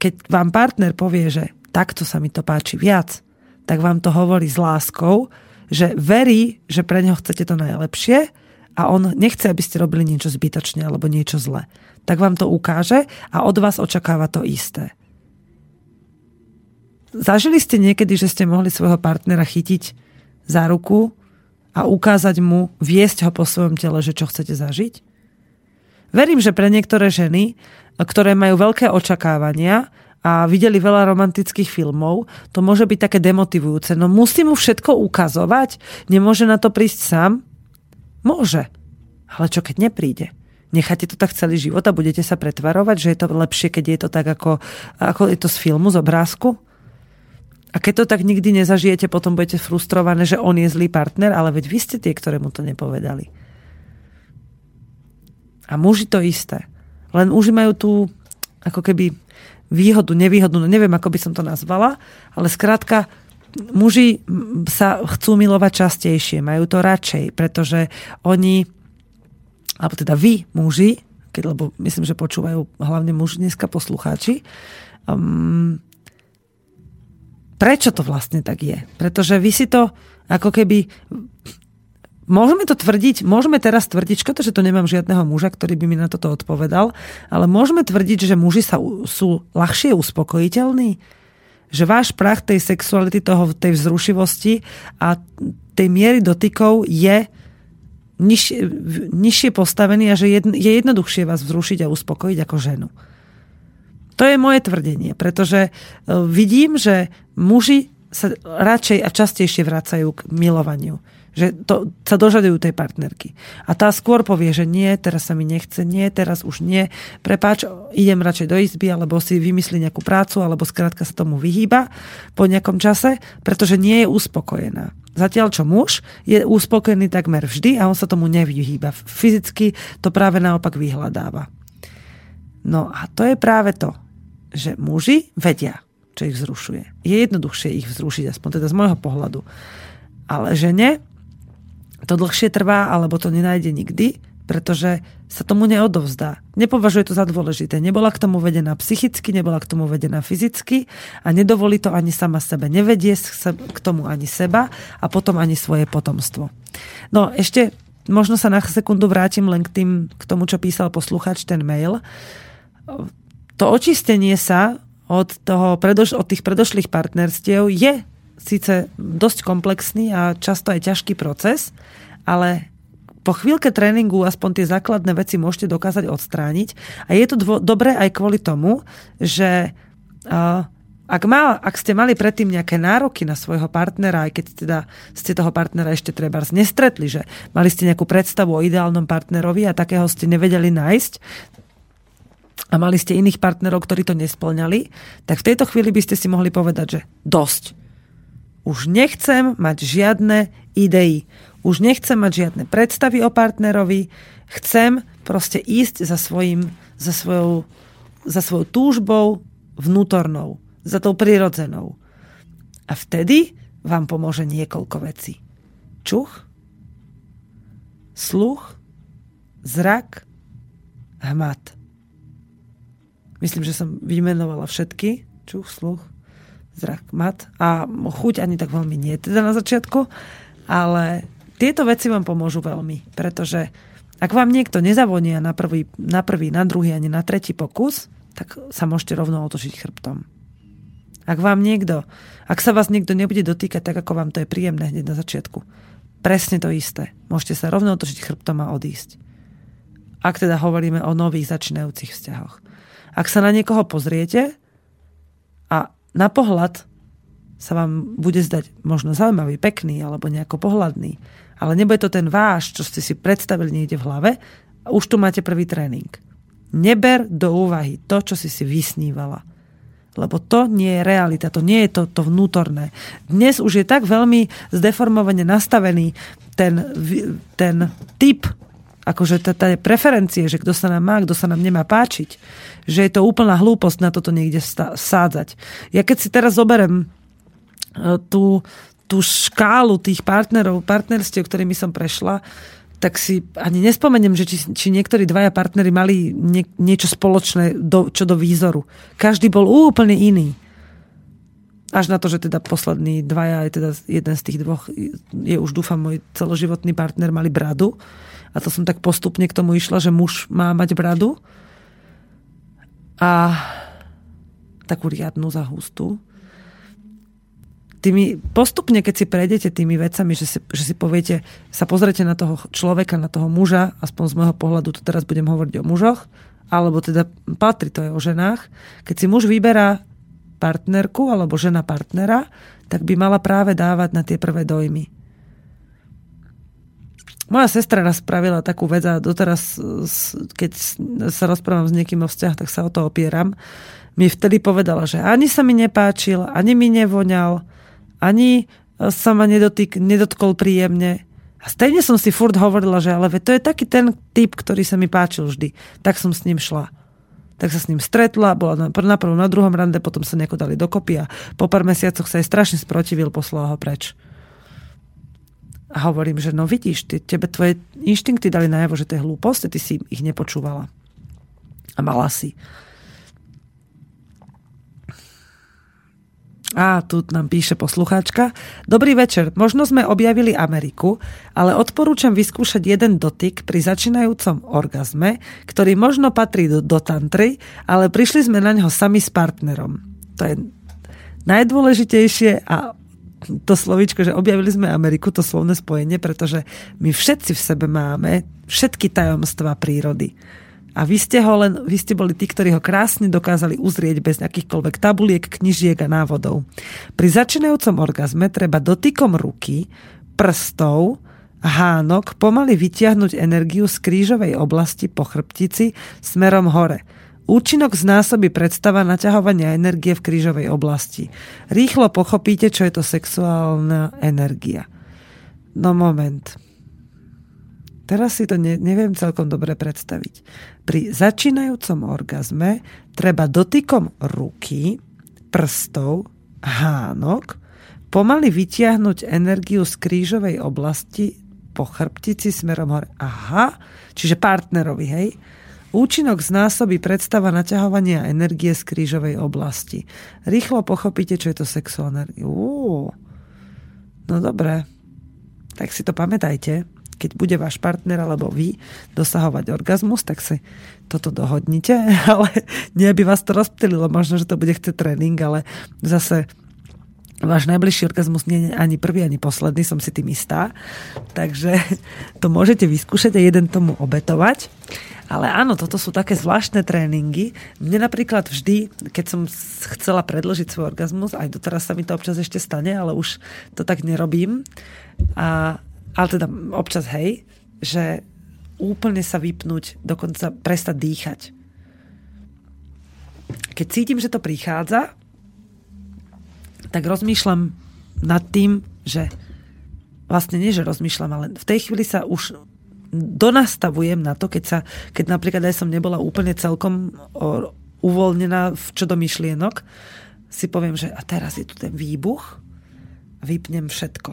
keď vám partner povie, že takto sa mi to páči viac, tak vám to hovorí s láskou, že verí, že pre neho chcete to najlepšie a on nechce, aby ste robili niečo zbytočne alebo niečo zle. Tak vám to ukáže a od vás očakáva to isté. Zažili ste niekedy, že ste mohli svojho partnera chytiť za ruku a ukázať mu, viesť ho po svojom tele, že čo chcete zažiť? Verím, že pre niektoré ženy, ktoré majú veľké očakávania a videli veľa romantických filmov, to môže byť také demotivujúce. No musí mu všetko ukazovať? Nemôže na to prísť sám? Môže. Ale čo keď nepríde? Necháte to tak celý život a budete sa pretvarovať, že je to lepšie, keď je to tak, ako, ako je to z filmu, z obrázku? A keď to tak nikdy nezažijete, potom budete frustrované, že on je zlý partner, ale veď vy ste tie, ktoré mu to nepovedali. A muži to isté. Len muži majú tú ako keby výhodu, nevýhodu, no neviem, ako by som to nazvala, ale skrátka muži sa chcú milovať častejšie, majú to radšej, pretože oni, alebo teda vy, muži, keď, lebo myslím, že počúvajú hlavne muži dneska poslucháči, um, prečo to vlastne tak je? Pretože vy si to ako keby Môžeme to tvrdiť, môžeme teraz tvrdiť, škoda, že to nemám žiadneho muža, ktorý by mi na toto odpovedal, ale môžeme tvrdiť, že muži sa, sú ľahšie uspokojiteľní? Že váš prach tej sexuality, toho, tej vzrušivosti a tej miery dotykov je nižšie, nižšie postavený a že je jednoduchšie vás vzrušiť a uspokojiť ako ženu. To je moje tvrdenie, pretože e, vidím, že muži sa radšej a častejšie vracajú k milovaniu že to, sa dožadujú tej partnerky. A tá skôr povie, že nie, teraz sa mi nechce, nie, teraz už nie, prepáč, idem radšej do izby, alebo si vymyslí nejakú prácu, alebo skrátka sa tomu vyhýba po nejakom čase, pretože nie je uspokojená. Zatiaľ, čo muž je uspokojený takmer vždy a on sa tomu nevyhýba. Fyzicky to práve naopak vyhľadáva. No a to je práve to, že muži vedia, čo ich vzrušuje. Je jednoduchšie ich vzrušiť, aspoň teda z môjho pohľadu. Ale žene to dlhšie trvá, alebo to nenájde nikdy, pretože sa tomu neodovzdá. Nepovažuje to za dôležité. Nebola k tomu vedená psychicky, nebola k tomu vedená fyzicky a nedovolí to ani sama sebe. Nevedie k tomu ani seba a potom ani svoje potomstvo. No ešte možno sa na sekundu vrátim len k, tým, k tomu, čo písal posluchač, ten mail. To očistenie sa od, toho, od tých predošlých partnerstiev je síce dosť komplexný a často aj ťažký proces, ale po chvíľke tréningu aspoň tie základné veci môžete dokázať odstrániť. A je to dvo- dobré aj kvôli tomu, že uh, ak, má, ak ste mali predtým nejaké nároky na svojho partnera, aj keď teda ste toho partnera ešte treba nestretli, že mali ste nejakú predstavu o ideálnom partnerovi a takého ste nevedeli nájsť, a mali ste iných partnerov, ktorí to nesplňali, tak v tejto chvíli by ste si mohli povedať, že dosť. Už nechcem mať žiadne idei už nechcem mať žiadne predstavy o partnerovi, chcem proste ísť za, svojim, za, svojou, za svojou túžbou vnútornou, za tou prirodzenou. A vtedy vám pomôže niekoľko vecí. Čuch, sluch, zrak, hmat. Myslím, že som vymenovala všetky. Čuch, sluch, zrak, mat. A chuť ani tak veľmi nie teda na začiatku, ale tieto veci vám pomôžu veľmi, pretože ak vám niekto nezavonia na prvý, na prvý, na druhý ani na tretí pokus, tak sa môžete rovno otočiť chrbtom. Ak vám niekto, ak sa vás niekto nebude dotýkať tak, ako vám to je príjemné hneď na začiatku, presne to isté. Môžete sa rovno otočiť chrbtom a odísť. Ak teda hovoríme o nových začínajúcich vzťahoch. Ak sa na niekoho pozriete a na pohľad sa vám bude zdať možno zaujímavý, pekný alebo nejako pohľadný, ale nebude to ten váš, čo ste si predstavili niekde v hlave, už tu máte prvý tréning. Neber do úvahy to, čo si si vysnívala. Lebo to nie je realita, to nie je to, to vnútorné. Dnes už je tak veľmi zdeformovane nastavený ten, ten typ, akože tá preferencie, že kto sa nám má, kto sa nám nemá páčiť, že je to úplná hlúposť na toto niekde sádzať. Ja keď si teraz zoberem e, tú, tú škálu tých partnerov, partnerstiev, ktorými som prešla, tak si ani nespomeniem, že či, či niektorí dvaja partnery mali nie, niečo spoločné do, čo do výzoru. Každý bol úplne iný. Až na to, že teda poslední dvaja, aj teda jeden z tých dvoch je už dúfam môj celoživotný partner, mali bradu. A to som tak postupne k tomu išla, že muž má mať bradu. A takú riadnu zahustú tými, postupne, keď si prejdete tými vecami, že si, že si poviete, sa pozrete na toho človeka, na toho muža, aspoň z môjho pohľadu, tu teraz budem hovoriť o mužoch, alebo teda patrí to je o ženách, keď si muž vyberá partnerku alebo žena partnera, tak by mala práve dávať na tie prvé dojmy. Moja sestra raz spravila takú vec a doteraz, keď sa rozprávam s niekým o vzťah, tak sa o to opieram. Mi vtedy povedala, že ani sa mi nepáčil, ani mi nevoňal, ani e, sa ma nedotyk, nedotkol príjemne. A stejne som si furt hovorila, že ale to je taký ten typ, ktorý sa mi páčil vždy. Tak som s ním šla. Tak sa s ním stretla, bola na, na prvom, na druhom rande, potom sa nejako dali dokopy a po pár mesiacoch sa jej strašne sprotivil, poslala ho preč. A hovorím, že no vidíš, ty, tebe tvoje inštinkty dali najavo, že to je hlúposť, ty si ich nepočúvala. A mala si. A tu nám píše poslucháčka. Dobrý večer. Možno sme objavili Ameriku, ale odporúčam vyskúšať jeden dotyk pri začínajúcom orgazme, ktorý možno patrí do, do tantry, ale prišli sme na ňo sami s partnerom. To je najdôležitejšie a to slovičko, že objavili sme Ameriku, to slovné spojenie, pretože my všetci v sebe máme všetky tajomstvá prírody a vy ste, ho len, vy ste boli tí, ktorí ho krásne dokázali uzrieť bez akýchkoľvek tabuliek, knižiek a návodov. Pri začínajúcom orgazme treba dotykom ruky, prstov, hánok pomaly vytiahnuť energiu z krížovej oblasti po chrbtici smerom hore. Účinok znásobí predstava naťahovania energie v krížovej oblasti. Rýchlo pochopíte, čo je to sexuálna energia. No moment. Teraz si to ne, neviem celkom dobre predstaviť. Pri začínajúcom orgazme treba dotykom ruky, prstov, hánok pomaly vytiahnuť energiu z krížovej oblasti po chrbtici smerom hore. Aha, čiže partnerovi, hej. Účinok znásobí predstava naťahovania energie z krížovej oblasti. Rýchlo pochopíte, čo je to sexuálne. No dobré. Tak si to pamätajte. Keď bude váš partner alebo vy dosahovať orgazmus, tak si toto dohodnite, ale nie by vás to rozptýlilo. Možno, že to bude chce tréning, ale zase váš najbližší orgazmus nie je ani prvý, ani posledný, som si tým istá. Takže to môžete vyskúšať a jeden tomu obetovať. Ale áno, toto sú také zvláštne tréningy. Mne napríklad vždy, keď som chcela predložiť svoj orgazmus, aj doteraz sa mi to občas ešte stane, ale už to tak nerobím. A, ale teda občas hej, že úplne sa vypnúť, dokonca prestať dýchať. Keď cítim, že to prichádza, tak rozmýšľam nad tým, že vlastne nie, že rozmýšľam, ale v tej chvíli sa už donastavujem na to, keď, sa, keď napríklad aj som nebola úplne celkom uvoľnená v čo do myšlienok, si poviem, že a teraz je tu ten výbuch a vypnem všetko.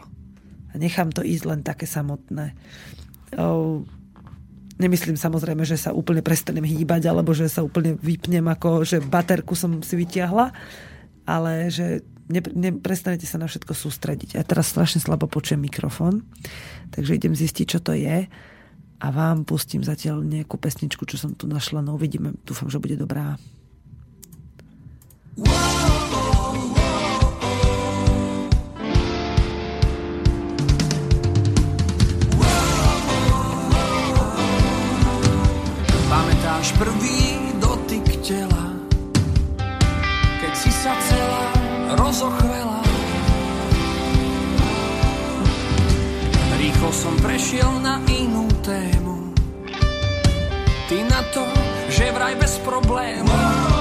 A nechám to ísť len také samotné. Nemyslím samozrejme, že sa úplne prestanem hýbať, alebo že sa úplne vypnem, ako že baterku som si vytiahla, ale že ne, neprestanete sa na všetko sústrediť. Ja teraz strašne slabo počujem mikrofón, takže idem zistiť, čo to je a vám pustím zatiaľ nejakú pesničku, čo som tu našla, no uvidíme, dúfam, že bude dobrá. Pamätáš prvý dotyk tela, keď si sa celá rozochvela. Rýchlo som prešiel na inú tému. Ty na to, že vraj bez problémov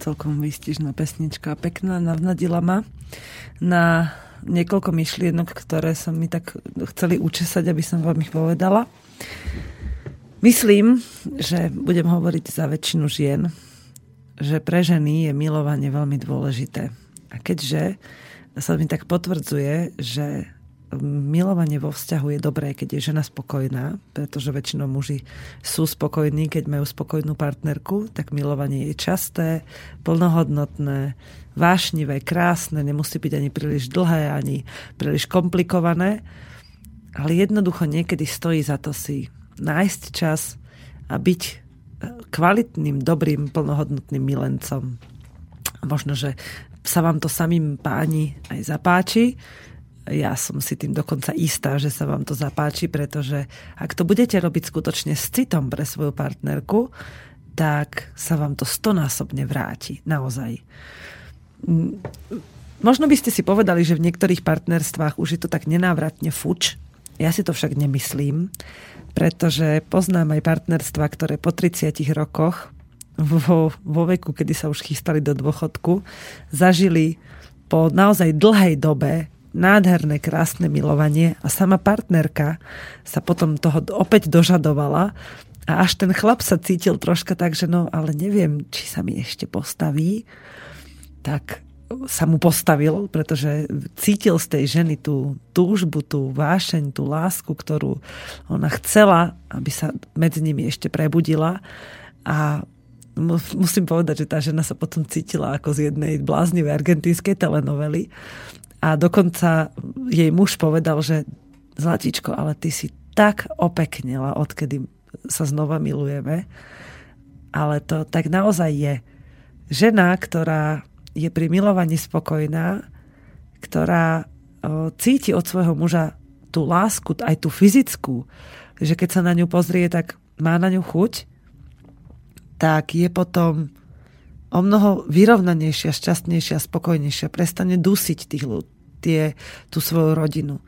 celkom výstižná pesnička, pekná, navnadila ma na niekoľko myšlienok, ktoré som mi tak chceli učesať, aby som vám ich povedala. Myslím, že budem hovoriť za väčšinu žien, že pre ženy je milovanie veľmi dôležité. A keďže sa mi tak potvrdzuje, že milovanie vo vzťahu je dobré, keď je žena spokojná, pretože väčšinou muži sú spokojní, keď majú spokojnú partnerku, tak milovanie je časté, plnohodnotné, vášnivé, krásne, nemusí byť ani príliš dlhé, ani príliš komplikované, ale jednoducho niekedy stojí za to si nájsť čas a byť e, kvalitným, dobrým, plnohodnotným milencom. Možno, že sa vám to samým páni aj zapáči, ja som si tým dokonca istá, že sa vám to zapáči, pretože ak to budete robiť skutočne s citom pre svoju partnerku, tak sa vám to stonásobne vráti. Naozaj. Možno by ste si povedali, že v niektorých partnerstvách už je to tak nenávratne fuč. Ja si to však nemyslím, pretože poznám aj partnerstva, ktoré po 30 rokoch vo, vo veku, kedy sa už chystali do dôchodku, zažili po naozaj dlhej dobe nádherné, krásne milovanie a sama partnerka sa potom toho opäť dožadovala a až ten chlap sa cítil troška tak, že no, ale neviem, či sa mi ešte postaví, tak sa mu postavil, pretože cítil z tej ženy tú túžbu, tú vášeň, tú lásku, ktorú ona chcela, aby sa medzi nimi ešte prebudila. A musím povedať, že tá žena sa potom cítila ako z jednej bláznivej argentínskej telenovely a dokonca jej muž povedal, že Zlatičko, ale ty si tak opeknela, odkedy sa znova milujeme. Ale to tak naozaj je. Žena, ktorá je pri milovaní spokojná, ktorá cíti od svojho muža tú lásku, aj tú fyzickú, že keď sa na ňu pozrie, tak má na ňu chuť, tak je potom o mnoho vyrovnanejšia, šťastnejšia, spokojnejšia. Prestane dusiť tých ľudí, tie, tú svoju rodinu.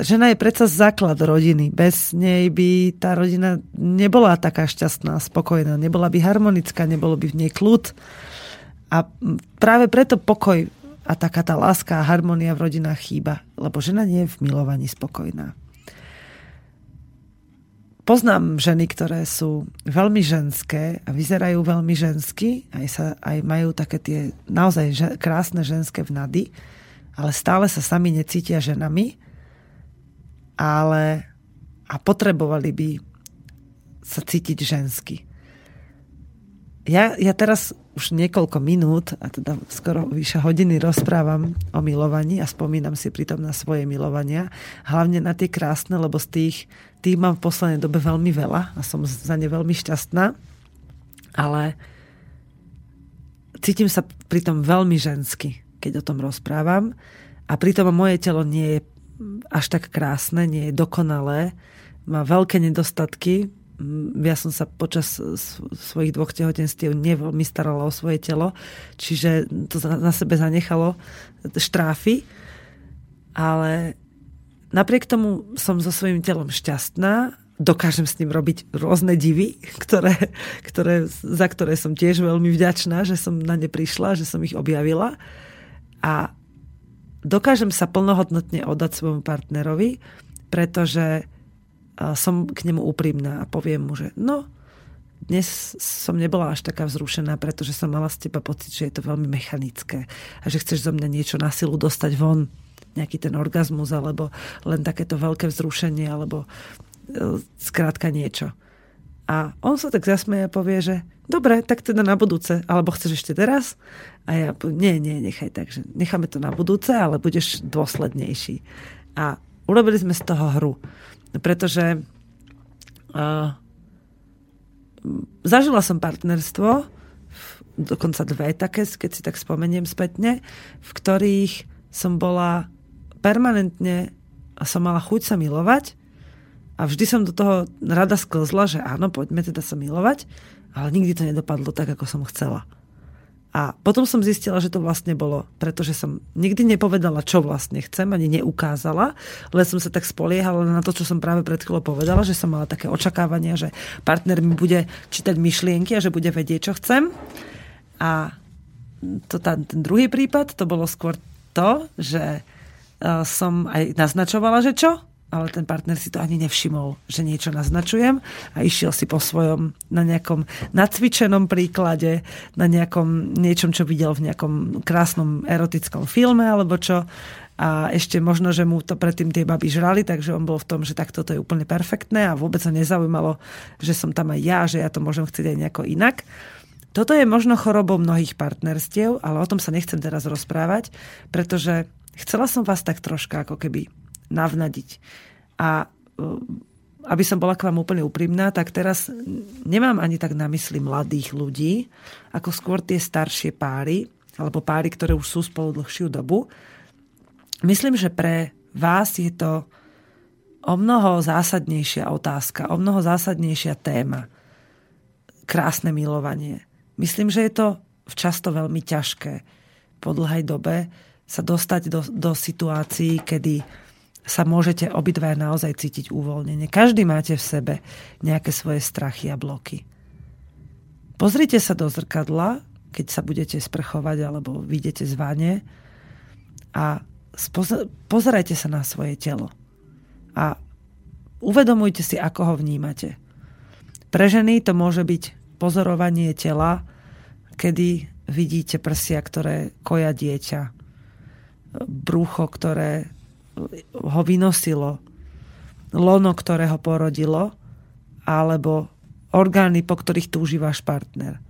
Žena je predsa základ rodiny. Bez nej by tá rodina nebola taká šťastná, spokojná, nebola by harmonická, nebolo by v nej kľud. A práve preto pokoj a taká tá láska a harmonia v rodinách chýba, lebo žena nie je v milovaní spokojná poznám ženy, ktoré sú veľmi ženské a vyzerajú veľmi žensky, aj, sa, aj majú také tie naozaj že, krásne ženské vnady, ale stále sa sami necítia ženami, ale a potrebovali by sa cítiť žensky. Ja, ja teraz už niekoľko minút, a teda skoro vyše hodiny rozprávam o milovaní a spomínam si pritom na svoje milovania. Hlavne na tie krásne, lebo z tých, tých mám v poslednej dobe veľmi veľa a som za ne veľmi šťastná. Ale cítim sa pritom veľmi žensky, keď o tom rozprávam. A pritom moje telo nie je až tak krásne, nie je dokonalé. Má veľké nedostatky, ja som sa počas svojich dvoch tehotenstiev neveľmi starala o svoje telo, čiže to na sebe zanechalo štráfy, ale napriek tomu som so svojím telom šťastná, dokážem s ním robiť rôzne divy, ktoré, ktoré, za ktoré som tiež veľmi vďačná, že som na ne prišla, že som ich objavila. A dokážem sa plnohodnotne oddať svojmu partnerovi, pretože som k nemu úprimná a poviem mu, že no, dnes som nebola až taká vzrušená, pretože som mala z teba pocit, že je to veľmi mechanické a že chceš zo mňa niečo na silu dostať von, nejaký ten orgazmus, alebo len takéto veľké vzrušenie, alebo e, skrátka niečo. A on sa tak zasmeje a povie, že dobre, tak teda na budúce, alebo chceš ešte teraz? A ja nie, nie, nechaj tak, že necháme to na budúce, ale budeš dôslednejší. A urobili sme z toho hru pretože uh, zažila som partnerstvo, dokonca dve také, keď si tak spomeniem spätne, v ktorých som bola permanentne som mala chuť sa milovať a vždy som do toho rada sklzla, že áno, poďme teda sa milovať, ale nikdy to nedopadlo tak, ako som chcela. A potom som zistila, že to vlastne bolo, pretože som nikdy nepovedala, čo vlastne chcem, ani neukázala, len som sa tak spoliehala na to, čo som práve pred chvíľou povedala, že som mala také očakávania, že partner mi bude čítať myšlienky a že bude vedieť, čo chcem. A to tá, ten druhý prípad, to bolo skôr to, že som aj naznačovala, že čo? ale ten partner si to ani nevšimol, že niečo naznačujem a išiel si po svojom na nejakom nacvičenom príklade, na nejakom niečom, čo videl v nejakom krásnom erotickom filme alebo čo a ešte možno, že mu to predtým tie baby žrali, takže on bol v tom, že takto to je úplne perfektné a vôbec sa nezaujímalo, že som tam aj ja, že ja to môžem chcieť aj nejako inak. Toto je možno chorobou mnohých partnerstiev, ale o tom sa nechcem teraz rozprávať, pretože chcela som vás tak troška ako keby navnadiť. A e, aby som bola k vám úplne úprimná, tak teraz nemám ani tak na mysli mladých ľudí, ako skôr tie staršie páry, alebo páry, ktoré už sú spolu dlhšiu dobu. Myslím, že pre vás je to o mnoho zásadnejšia otázka, o mnoho zásadnejšia téma. Krásne milovanie. Myslím, že je to často veľmi ťažké po dlhej dobe sa dostať do, do situácií, kedy sa môžete obidva naozaj cítiť uvoľnenie. Každý máte v sebe nejaké svoje strachy a bloky. Pozrite sa do zrkadla, keď sa budete sprchovať alebo vidíte z vane a pozerajte sa na svoje telo. A uvedomujte si, ako ho vnímate. Pre ženy to môže byť pozorovanie tela, kedy vidíte prsia, ktoré koja dieťa, brucho, ktoré ho vynosilo, lono, ktoré ho porodilo, alebo orgány, po ktorých túži váš partner.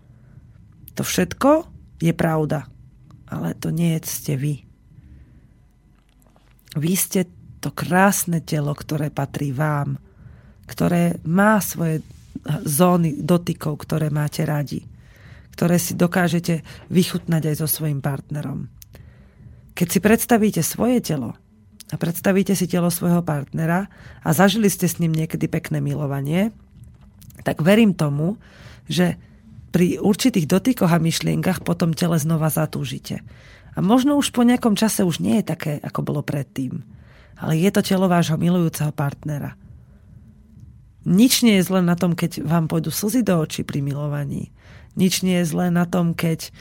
To všetko je pravda, ale to nie ste vy. Vy ste to krásne telo, ktoré patrí vám, ktoré má svoje zóny dotykov, ktoré máte radi, ktoré si dokážete vychutnať aj so svojim partnerom. Keď si predstavíte svoje telo, a predstavíte si telo svojho partnera a zažili ste s ním niekedy pekné milovanie, tak verím tomu, že pri určitých dotykoch a myšlienkach potom tele znova zatúžite. A možno už po nejakom čase už nie je také, ako bolo predtým. Ale je to telo vášho milujúceho partnera. Nič nie je zle na tom, keď vám pôjdu slzy do očí pri milovaní. Nič nie je zlé na tom, keď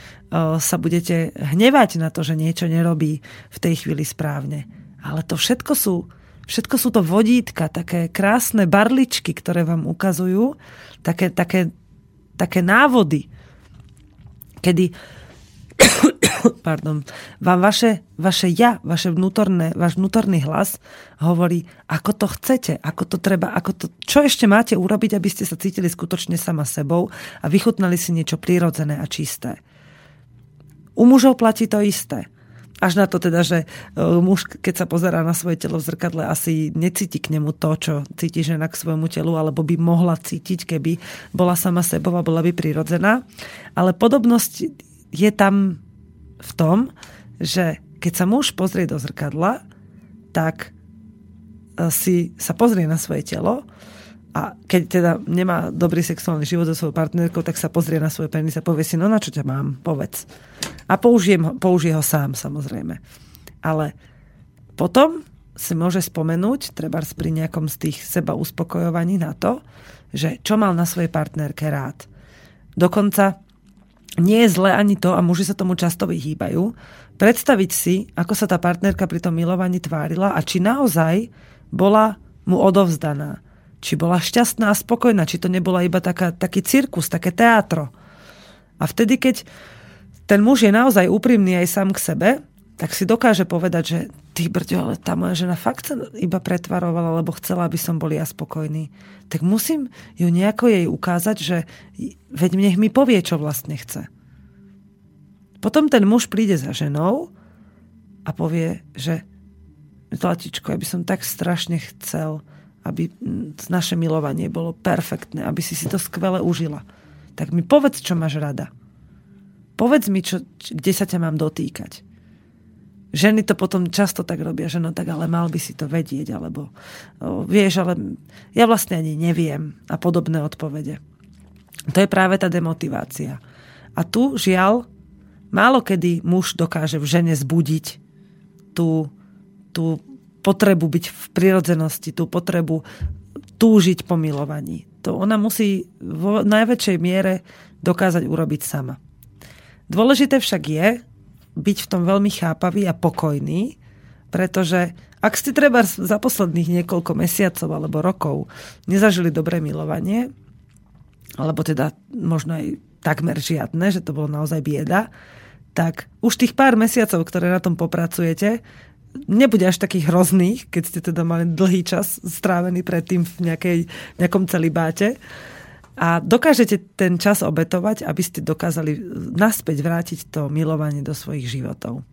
sa budete hnevať na to, že niečo nerobí v tej chvíli správne. Ale to všetko sú, všetko sú to vodítka, také krásne barličky, ktoré vám ukazujú, také, také, také návody, kedy pardon, vám vaše, vaše ja, vaše vnútorné, váš vnútorný hlas hovorí, ako to chcete, ako to treba, ako to, čo ešte máte urobiť, aby ste sa cítili skutočne sama sebou a vychutnali si niečo prírodzené a čisté. U mužov platí to isté. Až na to teda, že e, muž, keď sa pozerá na svoje telo v zrkadle, asi necíti k nemu to, čo cíti žena k svojmu telu, alebo by mohla cítiť, keby bola sama sebou a bola by prirodzená. Ale podobnosť je tam v tom, že keď sa muž pozrie do zrkadla, tak e, si sa pozrie na svoje telo a keď teda nemá dobrý sexuálny život so svojou partnerkou, tak sa pozrie na svoj penis a povie si, no na čo ťa mám, povedz. A použijem, použije ho sám, samozrejme. Ale potom si môže spomenúť, treba pri nejakom z tých seba uspokojovaní na to, že čo mal na svojej partnerke rád. Dokonca nie je zle ani to, a muži sa tomu často vyhýbajú, predstaviť si, ako sa tá partnerka pri tom milovaní tvárila a či naozaj bola mu odovzdaná či bola šťastná a spokojná, či to nebola iba taká, taký cirkus, také teátro. A vtedy, keď ten muž je naozaj úprimný aj sám k sebe, tak si dokáže povedať, že ty brďo, ale tá moja žena fakt sa iba pretvarovala, lebo chcela, aby som bol ja spokojný. Tak musím ju nejako jej ukázať, že veď nech mi povie, čo vlastne chce. Potom ten muž príde za ženou a povie, že Zlatičko, ja by som tak strašne chcel, aby naše milovanie bolo perfektné, aby si si to skvele užila. Tak mi povedz, čo máš rada. Povedz mi, čo, kde sa ťa mám dotýkať. Ženy to potom často tak robia, že no tak ale mal by si to vedieť, alebo vieš, ale ja vlastne ani neviem a podobné odpovede. To je práve tá demotivácia. A tu, žiaľ, málo kedy muž dokáže v žene zbudiť tú, tú potrebu byť v prirodzenosti, tú potrebu túžiť po milovaní. To ona musí v najväčšej miere dokázať urobiť sama. Dôležité však je byť v tom veľmi chápavý a pokojný, pretože ak ste treba za posledných niekoľko mesiacov alebo rokov nezažili dobré milovanie, alebo teda možno aj takmer žiadne, že to bolo naozaj bieda, tak už tých pár mesiacov, ktoré na tom popracujete, nebude až takých hrozných, keď ste teda mali dlhý čas strávený predtým v nejakej, nejakom celibáte. A dokážete ten čas obetovať, aby ste dokázali naspäť vrátiť to milovanie do svojich životov.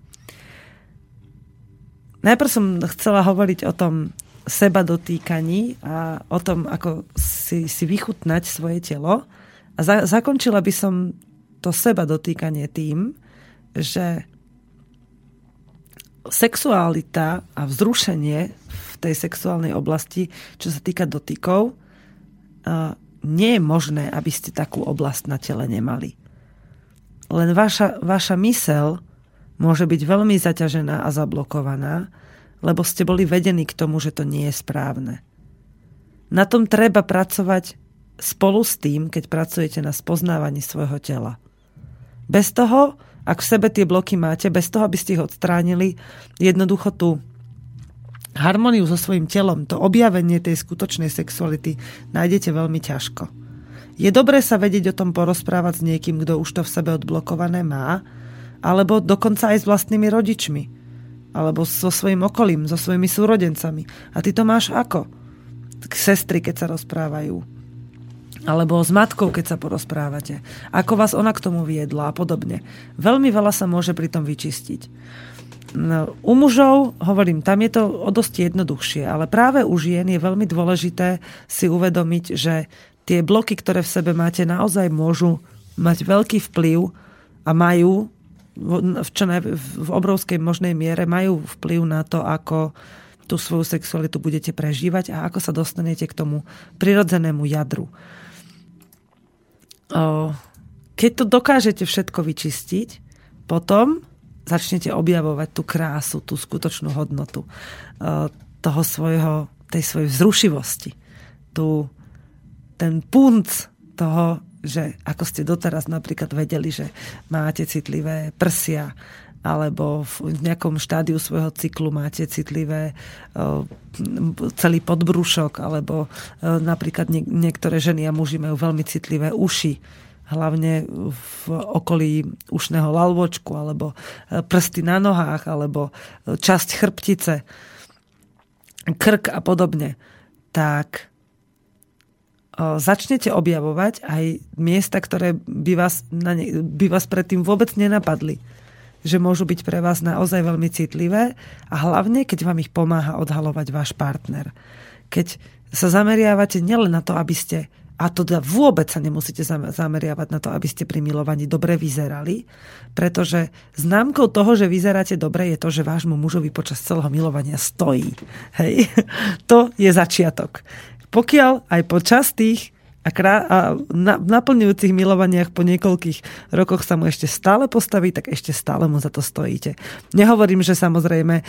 Najprv som chcela hovoriť o tom seba dotýkaní a o tom, ako si, si vychutnať svoje telo. A za, zakončila by som to seba dotýkanie tým, že sexualita a vzrušenie v tej sexuálnej oblasti, čo sa týka dotykov, nie je možné, aby ste takú oblasť na tele nemali. Len vaša, vaša mysel môže byť veľmi zaťažená a zablokovaná, lebo ste boli vedení k tomu, že to nie je správne. Na tom treba pracovať spolu s tým, keď pracujete na spoznávaní svojho tela. Bez toho ak v sebe tie bloky máte, bez toho, aby ste ich odstránili, jednoducho tú harmóniu so svojím telom, to objavenie tej skutočnej sexuality nájdete veľmi ťažko. Je dobré sa vedieť o tom porozprávať s niekým, kto už to v sebe odblokované má, alebo dokonca aj s vlastnými rodičmi, alebo so svojím okolím, so svojimi súrodencami. A ty to máš ako? K sestry, keď sa rozprávajú alebo s matkou, keď sa porozprávate. Ako vás ona k tomu viedla a podobne. Veľmi veľa sa môže pri tom vyčistiť. U mužov, hovorím, tam je to o dosť jednoduchšie, ale práve u žien je veľmi dôležité si uvedomiť, že tie bloky, ktoré v sebe máte, naozaj môžu mať veľký vplyv a majú v, čo ne, v obrovskej možnej miere majú vplyv na to, ako tú svoju sexualitu budete prežívať a ako sa dostanete k tomu prirodzenému jadru. Keď to dokážete všetko vyčistiť, potom začnete objavovať tú krásu, tú skutočnú hodnotu toho svojho, tej svojej vzrušivosti. Tu, ten punc toho, že ako ste doteraz napríklad vedeli, že máte citlivé prsia, alebo v nejakom štádiu svojho cyklu máte citlivé celý podbrušok, alebo napríklad niektoré ženy a muži majú veľmi citlivé uši, hlavne v okolí ušného lalvočku, alebo prsty na nohách, alebo časť chrbtice, krk a podobne, tak začnete objavovať aj miesta, ktoré by vás, na ne, by vás predtým vôbec nenapadli že môžu byť pre vás naozaj veľmi citlivé a hlavne, keď vám ich pomáha odhalovať váš partner. Keď sa zameriavate nielen na to, aby ste a to teda vôbec sa nemusíte zameriavať na to, aby ste pri milovaní dobre vyzerali, pretože známkou toho, že vyzeráte dobre, je to, že vášmu mužovi počas celého milovania stojí. Hej. To je začiatok. Pokiaľ aj počas tých a, krá- a na, naplňujúcich milovaniach po niekoľkých rokoch sa mu ešte stále postaví, tak ešte stále mu za to stojíte. Nehovorím, že samozrejme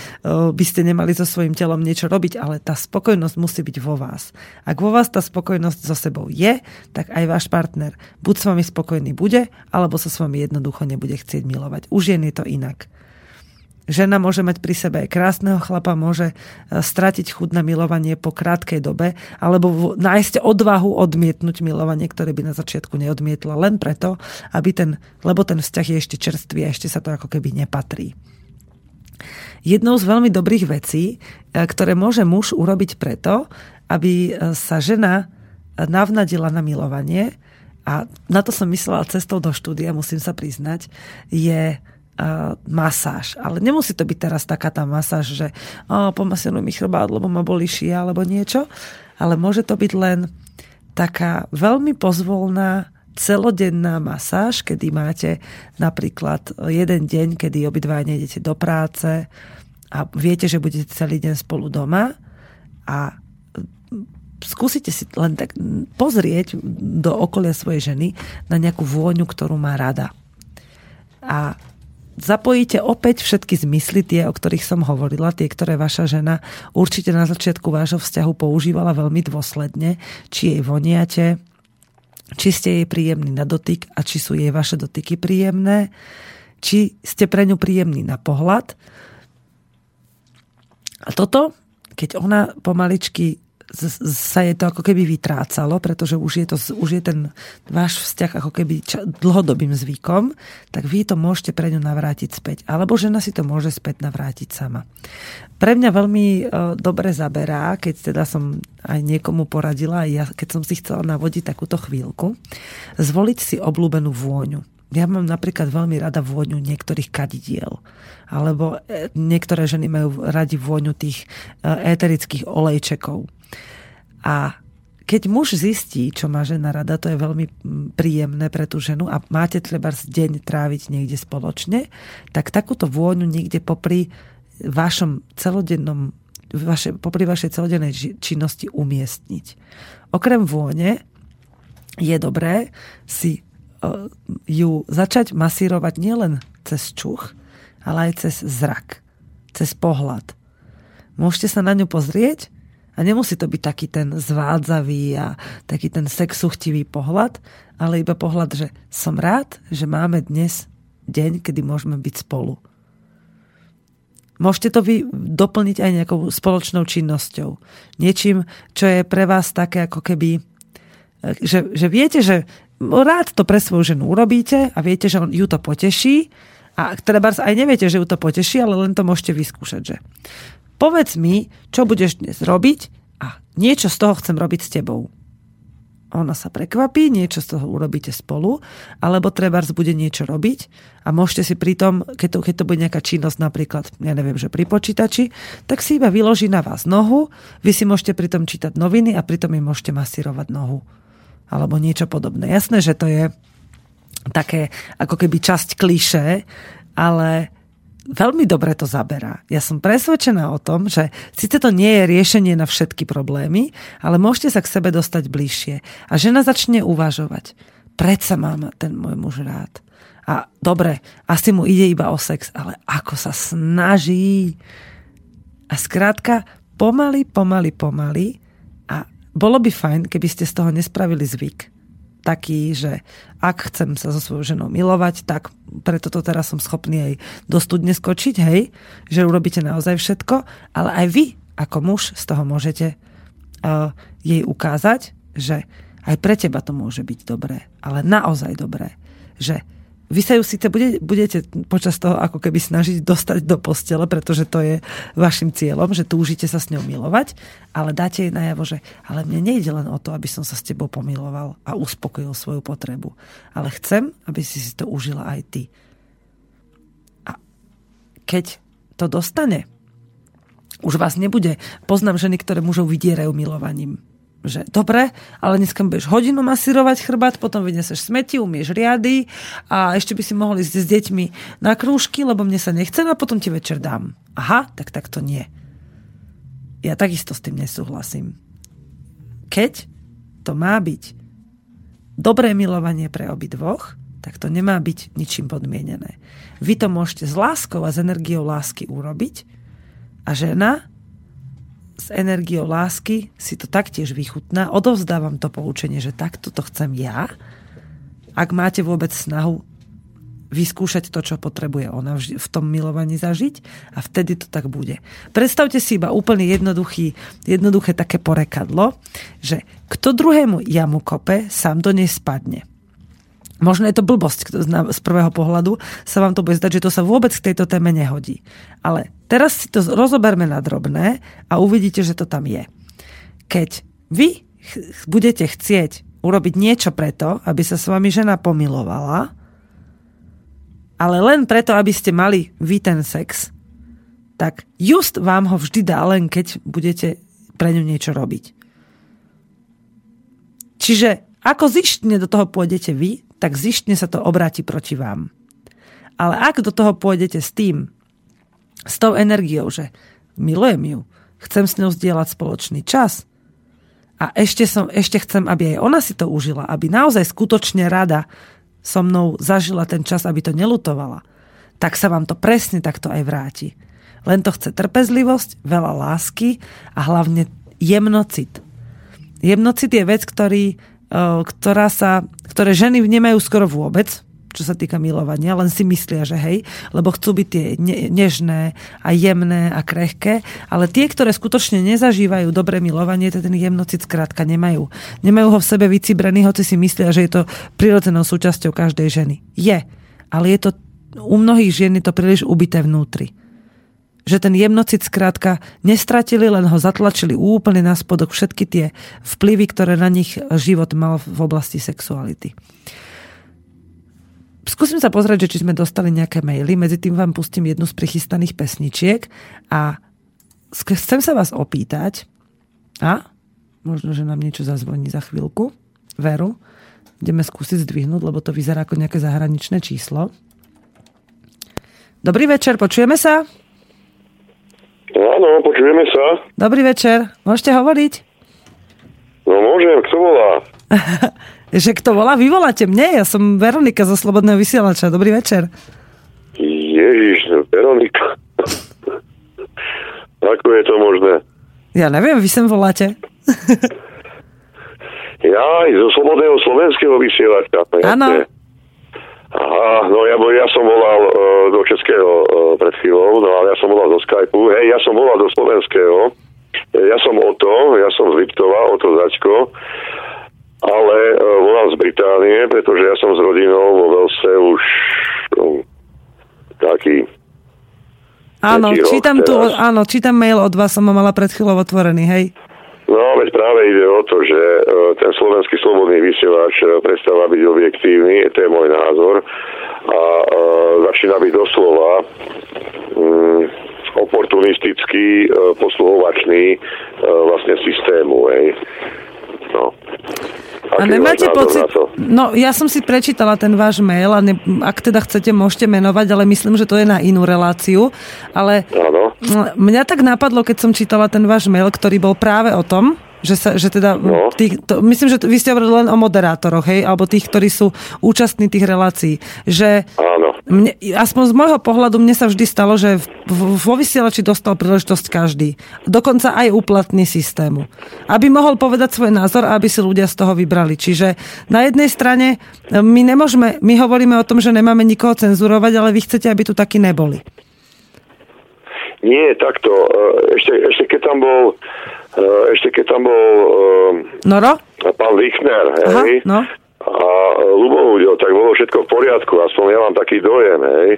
by ste nemali so svojím telom niečo robiť, ale tá spokojnosť musí byť vo vás. Ak vo vás tá spokojnosť so sebou je, tak aj váš partner buď s vami spokojný bude, alebo sa s vami jednoducho nebude chcieť milovať. Už je to inak. Žena môže mať pri sebe aj krásneho chlapa, môže e, stratiť chud na milovanie po krátkej dobe, alebo nájsť odvahu odmietnúť milovanie, ktoré by na začiatku neodmietla, len preto, aby ten, lebo ten vzťah je ešte čerstvý a ešte sa to ako keby nepatrí. Jednou z veľmi dobrých vecí, e, ktoré môže muž urobiť preto, aby e, sa žena navnadila na milovanie, a na to som myslela cestou do štúdia, musím sa priznať, je masáž. Ale nemusí to byť teraz taká tá masáž, že oh, pomasianuj mi chrbát, lebo ma boli šia alebo niečo. Ale môže to byť len taká veľmi pozvolná celodenná masáž, kedy máte napríklad jeden deň, kedy obidva nejdete do práce a viete, že budete celý deň spolu doma a skúsite si len tak pozrieť do okolia svojej ženy na nejakú vôňu, ktorú má rada. A zapojíte opäť všetky zmysly, tie, o ktorých som hovorila, tie, ktoré vaša žena určite na začiatku vášho vzťahu používala veľmi dôsledne, či jej voniate, či ste jej príjemný na dotyk a či sú jej vaše dotyky príjemné, či ste pre ňu príjemný na pohľad. A toto, keď ona pomaličky sa je to ako keby vytrácalo, pretože už je, to, už je ten váš vzťah ako keby ča, dlhodobým zvykom, tak vy to môžete pre ňu navrátiť späť. Alebo žena si to môže späť navrátiť sama. Pre mňa veľmi e, dobre zaberá, keď teda som aj niekomu poradila, aj ja, keď som si chcela navodiť takúto chvíľku, zvoliť si obľúbenú vôňu. Ja mám napríklad veľmi rada vôňu niektorých kadidiel. Alebo e, niektoré ženy majú radi vôňu tých e, éterických olejčekov a keď muž zistí, čo má žena rada, to je veľmi príjemné pre tú ženu a máte treba deň tráviť niekde spoločne, tak takúto vôňu niekde popri vašom celodennom vaše, popri vašej celodennej činnosti umiestniť. Okrem vône je dobré si ju začať masírovať nielen cez čuch, ale aj cez zrak, cez pohľad. Môžete sa na ňu pozrieť a nemusí to byť taký ten zvádzavý a taký ten sexuchtivý pohľad, ale iba pohľad, že som rád, že máme dnes deň, kedy môžeme byť spolu. Môžete to vy doplniť aj nejakou spoločnou činnosťou. Niečím, čo je pre vás také ako keby, že, že viete, že rád to pre svoju ženu urobíte a viete, že on, ju to poteší a treba aj neviete, že ju to poteší, ale len to môžete vyskúšať, že povedz mi, čo budeš dnes robiť a niečo z toho chcem robiť s tebou. Ona sa prekvapí, niečo z toho urobíte spolu, alebo treba bude niečo robiť a môžete si pri tom, keď to, keď to bude nejaká činnosť napríklad, ja neviem, že pri počítači, tak si iba vyloží na vás nohu, vy si môžete pri tom čítať noviny a pritom im môžete masírovať nohu. Alebo niečo podobné. Jasné, že to je také ako keby časť kliše, ale veľmi dobre to zaberá. Ja som presvedčená o tom, že síce to nie je riešenie na všetky problémy, ale môžete sa k sebe dostať bližšie. A žena začne uvažovať. Predsa mám ten môj muž rád. A dobre, asi mu ide iba o sex, ale ako sa snaží. A skrátka, pomaly, pomaly, pomaly bolo by fajn, keby ste z toho nespravili zvyk. Taký, že ak chcem sa so svojou ženou milovať, tak preto to teraz som schopný aj do studne skočiť, hej, že urobíte naozaj všetko, ale aj vy ako muž z toho môžete uh, jej ukázať, že aj pre teba to môže byť dobré, ale naozaj dobré, že vy sa ju síce bude, budete počas toho ako keby snažiť dostať do postele, pretože to je vašim cieľom, že túžite sa s ňou milovať, ale dáte jej najavo, že ale mne nejde len o to, aby som sa s tebou pomiloval a uspokojil svoju potrebu. Ale chcem, aby si si to užila aj ty. A keď to dostane, už vás nebude. Poznám ženy, ktoré mužov vydierajú milovaním že dobre, ale dneska budeš hodinu masírovať chrbát, potom vyneseš smeti, umieš riady a ešte by si mohli ísť s deťmi na krúžky, lebo mne sa nechce a potom ti večer dám. Aha, tak tak to nie. Ja takisto s tým nesúhlasím. Keď to má byť dobré milovanie pre obi dvoch, tak to nemá byť ničím podmienené. Vy to môžete s láskou a s energiou lásky urobiť a žena s energiou lásky si to taktiež vychutná. Odovzdávam to poučenie, že takto to chcem ja. Ak máte vôbec snahu vyskúšať to, čo potrebuje ona v tom milovaní zažiť a vtedy to tak bude. Predstavte si iba úplne jednoduchý, jednoduché také porekadlo, že kto druhému jamu kope, sám do nej spadne. Možno je to blbosť z prvého pohľadu, sa vám to bude zdať, že to sa vôbec k tejto téme nehodí. Ale teraz si to rozoberme na drobné a uvidíte, že to tam je. Keď vy budete chcieť urobiť niečo preto, aby sa s vami žena pomilovala, ale len preto, aby ste mali vy ten sex, tak just vám ho vždy dá, len keď budete pre ňu niečo robiť. Čiže ako zištne do toho pôjdete vy, tak zištne sa to obráti proti vám. Ale ak do toho pôjdete s tým, s tou energiou, že milujem ju, chcem s ňou zdieľať spoločný čas a ešte, som, ešte chcem, aby aj ona si to užila, aby naozaj skutočne rada so mnou zažila ten čas, aby to nelutovala, tak sa vám to presne takto aj vráti. Len to chce trpezlivosť, veľa lásky a hlavne jemnocit. Jemnocit je vec, ktorý ktorá sa, ktoré ženy nemajú skoro vôbec, čo sa týka milovania, len si myslia, že hej, lebo chcú byť tie ne- nežné a jemné a krehké, ale tie, ktoré skutočne nezažívajú dobré milovanie, ten jemnocit skrátka nemajú. Nemajú ho v sebe vycibrený, hoci si myslia, že je to prirodzenou súčasťou každej ženy. Je, ale je to u mnohých žien je to príliš ubité vnútri že ten jemnocit skrátka nestratili, len ho zatlačili úplne na spodok všetky tie vplyvy, ktoré na nich život mal v oblasti sexuality. Skúsim sa pozrieť, že či sme dostali nejaké maily, medzi tým vám pustím jednu z prichystaných pesničiek a chcem sa vás opýtať, a možno, že nám niečo zazvoní za chvíľku, Veru, ideme skúsiť zdvihnúť, lebo to vyzerá ako nejaké zahraničné číslo. Dobrý večer, počujeme sa? Áno, počujeme sa. Dobrý večer, môžete hovoriť? No môžem, kto volá? že kto volá? Vy voláte mne, ja som Veronika zo Slobodného vysielača. Dobrý večer. Ježiš, Veronika. Ako je to možné? Ja neviem, vy sem voláte. ja aj zo Slobodného slovenského vysielača. Áno. Aha, no ja, ja som volal uh, do Českého uh, pred chvíľou, no ale ja som volal do Skypeu. Hej, ja som volal do Slovenského. Ja som Oto, ja som z Liptova, Oto Zaďko, ale uh, volal z Británie, pretože ja som s rodinou vo Velse už um, taký Áno, čítam, tu, áno, čítam mail od vás, som ho mala pred chvíľou otvorený, hej. No, veď práve ide o to, že e, ten slovenský slobodný vysielač e, prestáva byť objektívny, to je môj názor, a e, začína byť doslova mm, oportunistický, posluhovačný vlastne systému. Hej. No. A nemáte pocit... No, ja som si prečítala ten váš mail a ne, ak teda chcete, môžete menovať, ale myslím, že to je na inú reláciu. Ale Áno. Mňa tak napadlo, keď som čítala ten váš mail, ktorý bol práve o tom, že, sa, že teda, no. tých, to, myslím, že vy ste hovorili len o moderátoroch, hej, alebo tých, ktorí sú účastní tých relácií. Že Áno. Mne, aspoň z môjho pohľadu, mne sa vždy stalo, že vo vysielači dostal príležitosť každý. Dokonca aj úplatný systému. Aby mohol povedať svoj názor a aby si ľudia z toho vybrali. Čiže na jednej strane my nemôžeme, my hovoríme o tom, že nemáme nikoho cenzurovať, ale vy chcete, aby tu takí neboli. Nie, takto. E, ešte, ešte keď tam bol e, ešte keď tam bol e, Noro? pán Lichner, hej, Aha, no a ľubohudil, tak bolo všetko v poriadku, aspoň ja mám taký dojem, hej.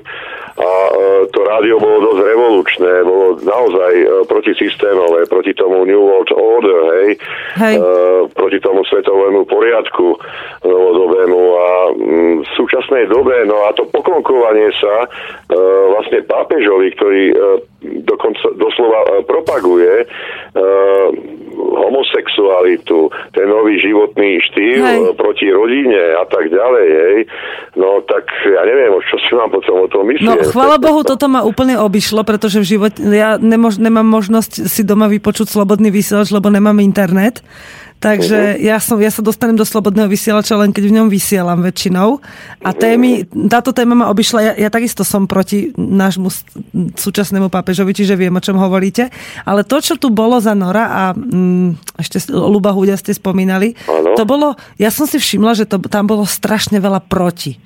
A e, to rádio bolo dosť revolučné, bolo naozaj e, protisystémové, proti tomu New World Order, hej, hej. E, proti tomu svetovému poriadku novodobému a mm, v súčasnej dobe, no a to poklonkovanie sa vlastne pápežovi, ktorý dokonca doslova propaguje homosexualitu, ten nový životný štýl hej. proti rodine a tak ďalej, hej, no tak ja neviem, čo si mám potom o tom myslieť. No chvála Bohu, toto ma úplne obišlo, pretože v živote, ja nemož, nemám možnosť si doma vypočuť slobodný vysielač, lebo nemám internet. Takže uh-huh. ja, som, ja sa dostanem do slobodného vysielača len keď v ňom vysielam väčšinou. A témy, táto téma ma obišla, ja, ja takisto som proti nášmu súčasnému pápežovi, čiže viem, o čom hovoríte. Ale to, čo tu bolo za Nora a mm, ešte Luba Hudia ste spomínali, ano. to bolo, ja som si všimla, že to, tam bolo strašne veľa proti.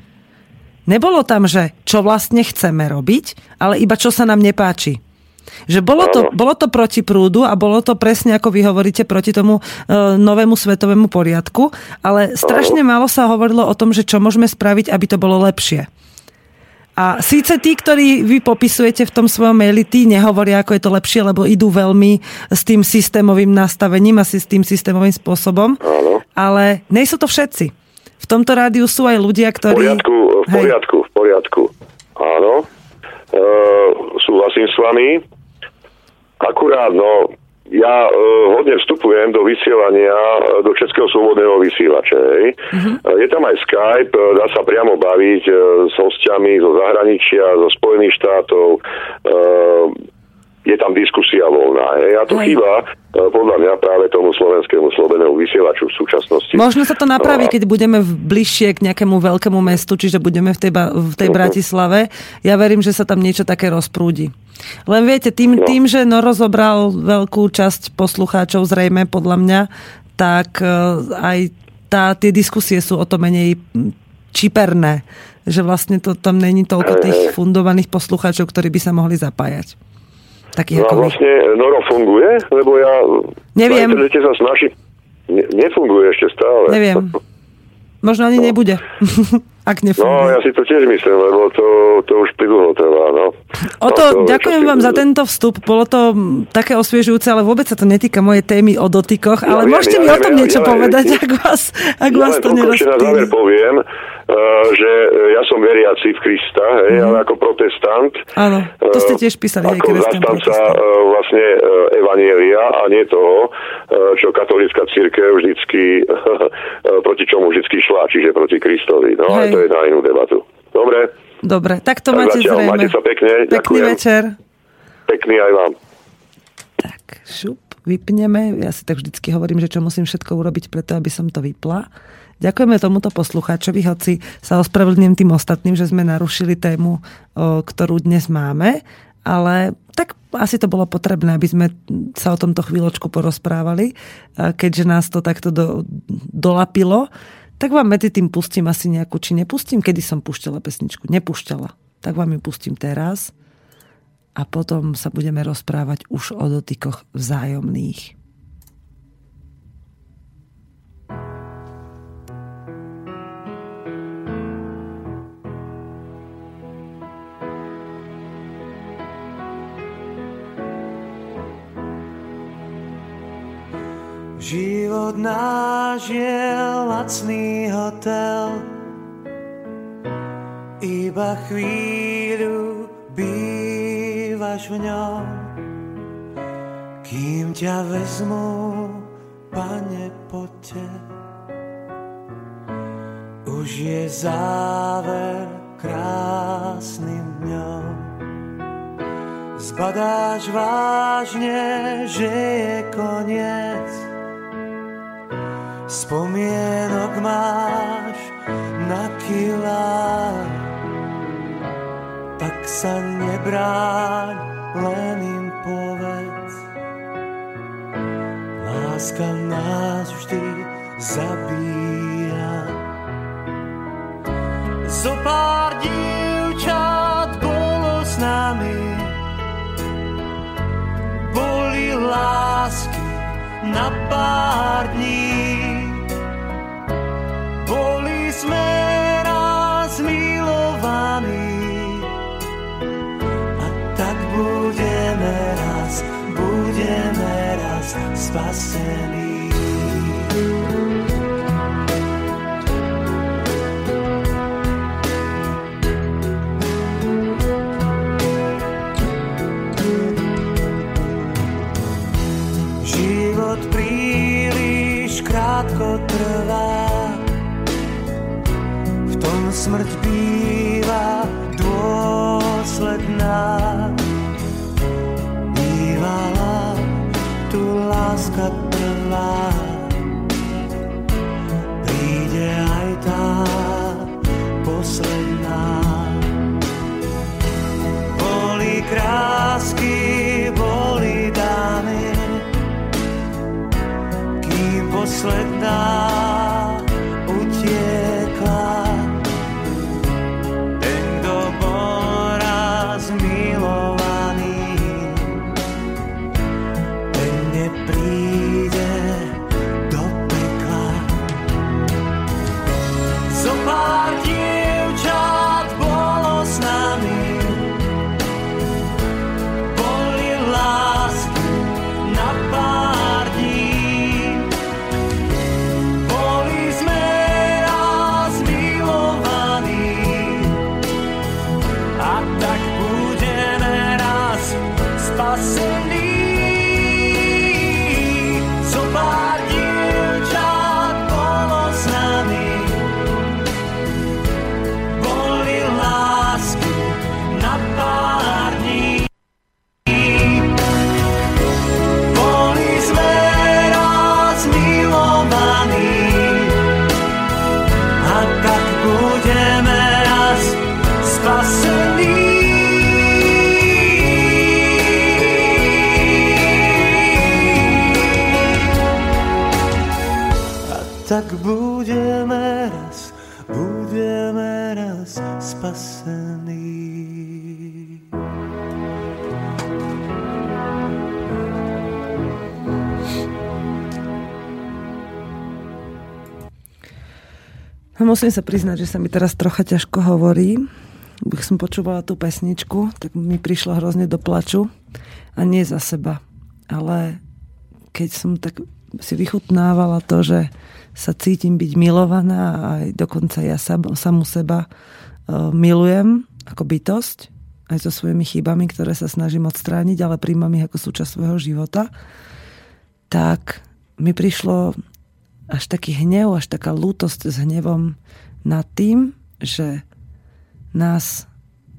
Nebolo tam, že čo vlastne chceme robiť, ale iba čo sa nám nepáči. Že bolo to, bolo to proti prúdu a bolo to presne, ako vy hovoríte, proti tomu e, novému svetovému poriadku, ale strašne málo sa hovorilo o tom, že čo môžeme spraviť, aby to bolo lepšie. A síce tí, ktorí vy popisujete v tom svojom maili, tí nehovoria, ako je to lepšie, lebo idú veľmi s tým systémovým nastavením asi s tým systémovým spôsobom. Ale nejsú to všetci. V tomto rádiu sú aj ľudia, ktorí... V poriadku, v poriadku, v poriadku. Áno. E, súhlasím s vami. Akurát, no, ja e, hodne vstupujem do vysielania e, do Českého slobodného vysielača. Uh-huh. Je tam aj Skype, e, dá sa priamo baviť e, s hostiami zo zahraničia, zo Spojených štátov. E, je tam diskusia voľná. Hej. A to Hej. chýba e, podľa mňa práve tomu slovenskému slobenému vysielaču v súčasnosti. Možno sa to napraví, no keď budeme bližšie k nejakému veľkému mestu, čiže budeme v tej, v tej uh-huh. Bratislave. Ja verím, že sa tam niečo také rozprúdi. Len viete, tým, no. tým, že Noro zobral veľkú časť poslucháčov zrejme, podľa mňa, tak e, aj tá, tie diskusie sú o to menej čiperné. Že vlastne to, tam není toľko tých fundovaných poslucháčov, ktorí by sa mohli zapájať. Takých No a ako vy. vlastne Noro funguje, lebo ja Neviem. na sa snažím. Ne, nefunguje ešte stále. Neviem. Možno ani nebude. Ak No, nefunguje. ja si to tiež myslím, lebo to, to už pridlho trvá, no. O No, to, čo ďakujem vám za tento vstup. Bolo to mm, také osviežujúce, ale vôbec sa to netýka mojej témy o dotykoch. Ja Ale viem, môžete ja mi o viem, tom ja- niečo ja- povedať, ja- ak vás, ak ja vás len to ešte na záver nerozptýli. poviem, uh, že ja som veriaci v Krista, hej, ale ako protestant. Áno, to ste eh, tiež písali, Ako zastanca uh, vlastne uh, Evanielia a nie toho, uh, čo katolická církev vždycky, uh, proti čomu vždycky šla, čiže proti Kristovi. No Hej. To je na inú debatu. Dobre, Dobre, tak to Tak máte zatiaľ, zrejme. majte sa pekne, Pekný ďakujem. večer. pekný aj vám. Tak, šup, vypneme. Ja si tak vždycky hovorím, že čo musím všetko urobiť preto, aby som to vypla. Ďakujeme tomuto poslucháčovi, hoci sa ospravedlňujem tým ostatným, že sme narušili tému, ktorú dnes máme, ale tak asi to bolo potrebné, aby sme sa o tomto chvíľočku porozprávali, keďže nás to takto do, dolapilo, tak vám medzi tým pustím asi nejakú, či nepustím, kedy som púšťala pesničku. Nepúšťala. Tak vám ju pustím teraz a potom sa budeme rozprávať už o dotykoch vzájomných. Život náš je lacný hotel, iba chvíľu bývaš v ňom, kým ťa vezmu, pane, poďte. Už je záver krásnym dňom. Zbadáš vážne, že je koniec. Spomienok máš na kilá. Tak sa nebráň, len im povedz. Láska nás vždy zabíja. Zopár dievčat bolo s nami, boli lásky na pár dní. Boli sme raz milovaní a tak budeme raz, budeme raz spasení. Musím sa priznať, že sa mi teraz trocha ťažko hovorí. Bych som počúvala tú pesničku, tak mi prišlo hrozne do plaču. A nie za seba. Ale keď som tak si vychutnávala to, že sa cítim byť milovaná a aj dokonca ja sam, samú seba uh, milujem ako bytosť, aj so svojimi chybami, ktoré sa snažím odstrániť, ale príjmam ich ako súčasť svojho života, tak mi prišlo až taký hnev, až taká lútosť s hnevom nad tým, že nás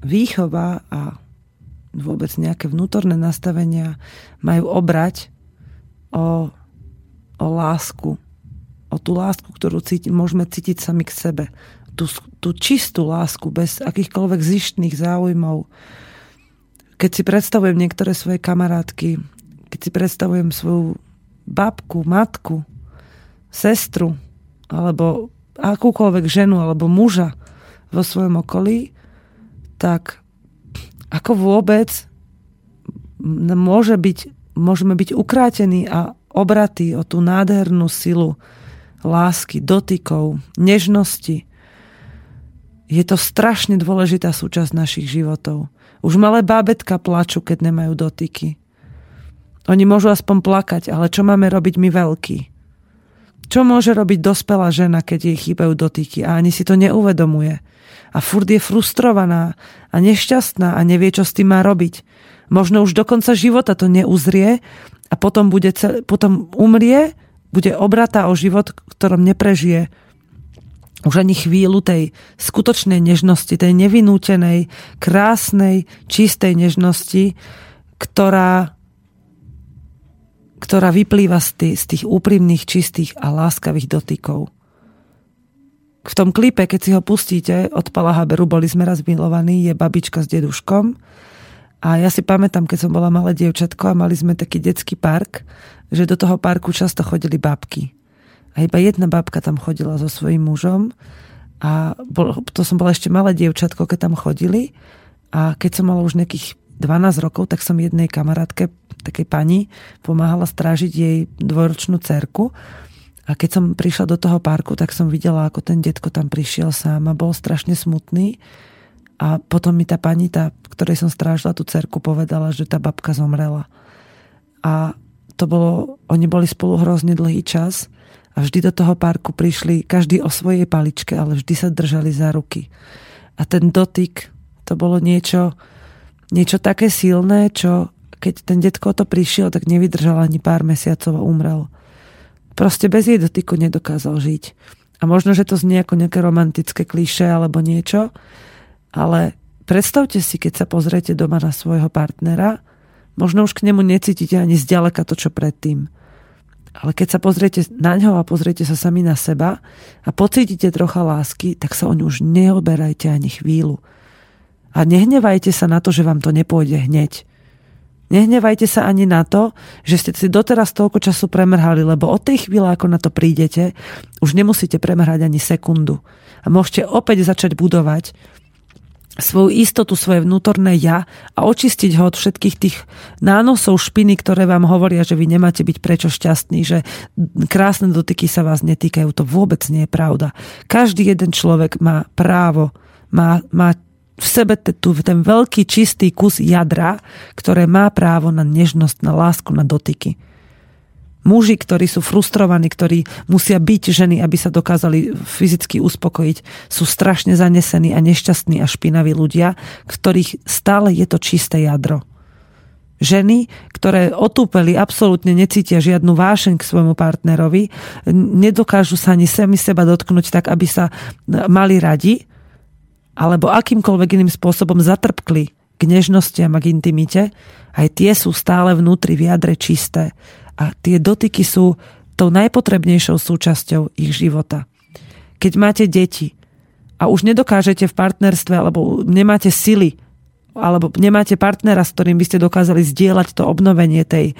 výchova a vôbec nejaké vnútorné nastavenia majú obrať o, o lásku. O tú lásku, ktorú cíti, môžeme cítiť sami k sebe. Tú, tú čistú lásku bez akýchkoľvek zištných záujmov. Keď si predstavujem niektoré svoje kamarátky, keď si predstavujem svoju babku, matku, sestru alebo akúkoľvek ženu alebo muža vo svojom okolí, tak ako vôbec môže byť, môžeme byť ukrátení a obratí o tú nádhernú silu lásky, dotykov, nežnosti. Je to strašne dôležitá súčasť našich životov. Už malé bábetka plačú, keď nemajú dotyky. Oni môžu aspoň plakať, ale čo máme robiť my veľkí? Čo môže robiť dospelá žena, keď jej chýbajú dotyky a ani si to neuvedomuje? A furt je frustrovaná a nešťastná a nevie, čo s tým má robiť. Možno už do konca života to neuzrie a potom, bude potom umrie, bude obratá o život, ktorom neprežije už ani chvíľu tej skutočnej nežnosti, tej nevinútenej, krásnej, čistej nežnosti, ktorá ktorá vyplýva z tých, z tých úprimných, čistých a láskavých dotykov. V tom klipe, keď si ho pustíte od Pala Haberu, boli sme raz milovaní, je babička s deduškom. A ja si pamätám, keď som bola malé dievčatko a mali sme taký detský park, že do toho parku často chodili babky. A iba jedna babka tam chodila so svojím mužom a bol, to som bola ešte malé dievčatko, keď tam chodili a keď som mala už nejakých 12 rokov, tak som jednej kamarátke, takej pani, pomáhala strážiť jej dvojročnú cerku. A keď som prišla do toho parku, tak som videla, ako ten detko tam prišiel sám a bol strašne smutný. A potom mi tá pani, tá, ktorej som strážila tú cerku, povedala, že tá babka zomrela. A to bolo, oni boli spolu hrozne dlhý čas a vždy do toho parku prišli každý o svojej paličke, ale vždy sa držali za ruky. A ten dotyk, to bolo niečo, niečo také silné, čo keď ten detko to prišiel, tak nevydržal ani pár mesiacov a umrel. Proste bez jej dotyku nedokázal žiť. A možno, že to znie ako nejaké romantické kliše alebo niečo, ale predstavte si, keď sa pozriete doma na svojho partnera, možno už k nemu necítite ani zďaleka to, čo predtým. Ale keď sa pozriete na ňo a pozriete sa sami na seba a pocítite trocha lásky, tak sa o ňu už neoberajte ani chvíľu. A nehnevajte sa na to, že vám to nepôjde hneď. Nehnevajte sa ani na to, že ste si doteraz toľko času premrhali, lebo od tej chvíle, ako na to prídete, už nemusíte premrhať ani sekundu. A môžete opäť začať budovať svoju istotu, svoje vnútorné ja a očistiť ho od všetkých tých nánosov špiny, ktoré vám hovoria, že vy nemáte byť prečo šťastní, že krásne dotyky sa vás netýkajú. To vôbec nie je pravda. Každý jeden človek má právo, má, má v sebe tu, ten veľký čistý kus jadra, ktoré má právo na nežnosť, na lásku, na dotyky. Muži, ktorí sú frustrovaní, ktorí musia byť ženy, aby sa dokázali fyzicky uspokojiť, sú strašne zanesení a nešťastní a špinaví ľudia, ktorých stále je to čisté jadro. Ženy, ktoré otúpeli, absolútne necítia žiadnu vášeň k svojmu partnerovi, nedokážu sa ani sami seba dotknúť tak, aby sa mali radi, alebo akýmkoľvek iným spôsobom zatrpkli k nežnostiam a k intimite, aj tie sú stále vnútri v jadre čisté. A tie dotyky sú tou najpotrebnejšou súčasťou ich života. Keď máte deti a už nedokážete v partnerstve alebo nemáte sily alebo nemáte partnera, s ktorým by ste dokázali zdieľať to obnovenie tej,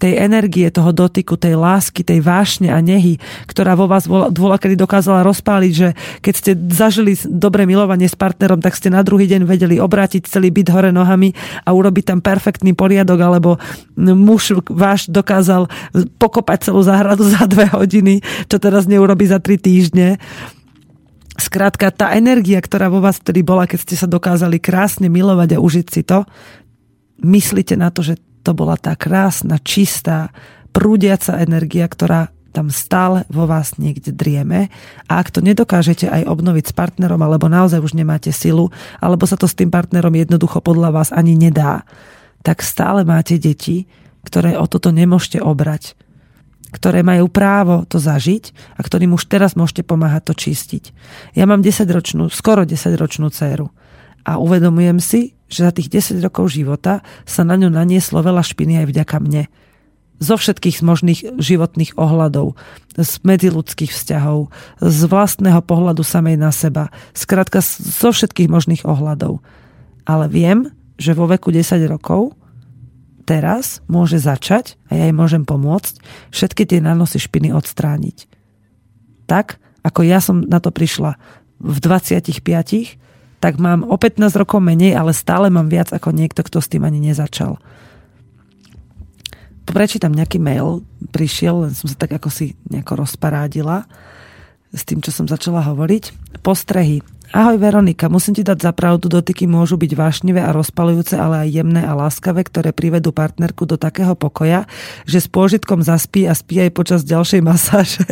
tej energie, toho dotyku, tej lásky, tej vášne a nehy, ktorá vo vás vola, kedy dokázala rozpáliť, že keď ste zažili dobré milovanie s partnerom, tak ste na druhý deň vedeli obrátiť celý byt hore nohami a urobiť tam perfektný poriadok, alebo muž váš dokázal pokopať celú záhradu za dve hodiny, čo teraz neurobi za tri týždne. Skrátka, tá energia, ktorá vo vás vtedy bola, keď ste sa dokázali krásne milovať a užiť si to, myslíte na to, že to bola tá krásna, čistá, prúdiaca energia, ktorá tam stále vo vás niekde drieme a ak to nedokážete aj obnoviť s partnerom alebo naozaj už nemáte silu alebo sa to s tým partnerom jednoducho podľa vás ani nedá, tak stále máte deti, ktoré o toto nemôžete obrať ktoré majú právo to zažiť a ktorým už teraz môžete pomáhať to čistiť. Ja mám 10-ročnú, skoro 10-ročnú dceru a uvedomujem si, že za tých 10 rokov života sa na ňu nanieslo veľa špiny aj vďaka mne. Zo všetkých možných životných ohľadov, z medziludských vzťahov, z vlastného pohľadu samej na seba, skrátka zo všetkých možných ohľadov. Ale viem, že vo veku 10 rokov teraz môže začať, a ja jej môžem pomôcť, všetky tie nánosy špiny odstrániť. Tak, ako ja som na to prišla v 25 tak mám o 15 rokov menej, ale stále mám viac ako niekto, kto s tým ani nezačal. Prečítam nejaký mail, prišiel, len som sa tak ako si nejako rozparádila s tým, čo som začala hovoriť. Postrehy. Ahoj Veronika, musím ti dať za pravdu, dotyky môžu byť vášnivé a rozpalujúce, ale aj jemné a láskavé, ktoré privedú partnerku do takého pokoja, že s pôžitkom zaspí a spí aj počas ďalšej masáže.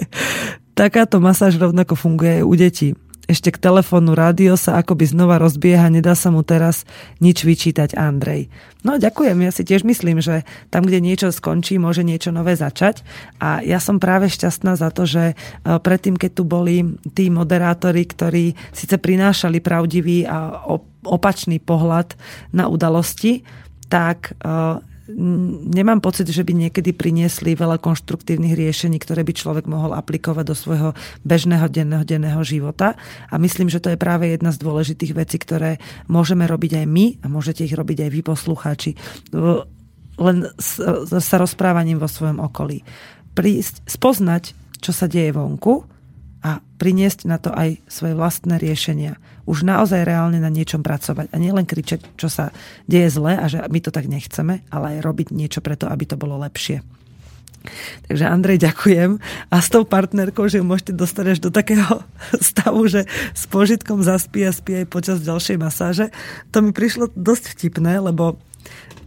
Takáto masáž rovnako funguje aj u detí ešte k telefónu rádio sa akoby znova rozbieha, nedá sa mu teraz nič vyčítať Andrej. No ďakujem, ja si tiež myslím, že tam, kde niečo skončí, môže niečo nové začať a ja som práve šťastná za to, že e, predtým, keď tu boli tí moderátori, ktorí síce prinášali pravdivý a opačný pohľad na udalosti, tak e, nemám pocit, že by niekedy priniesli veľa konštruktívnych riešení, ktoré by človek mohol aplikovať do svojho bežného denného, denného života. A myslím, že to je práve jedna z dôležitých vecí, ktoré môžeme robiť aj my a môžete ich robiť aj vy poslucháči. Len sa rozprávaním vo svojom okolí. Prísť, spoznať, čo sa deje vonku, a priniesť na to aj svoje vlastné riešenia. Už naozaj reálne na niečom pracovať. A nielen kričať, čo sa deje zle a že my to tak nechceme, ale aj robiť niečo preto, aby to bolo lepšie. Takže Andrej, ďakujem. A s tou partnerkou, že ju môžete dostať až do takého stavu, že s požitkom zaspí a spí aj počas ďalšej masáže. To mi prišlo dosť vtipné, lebo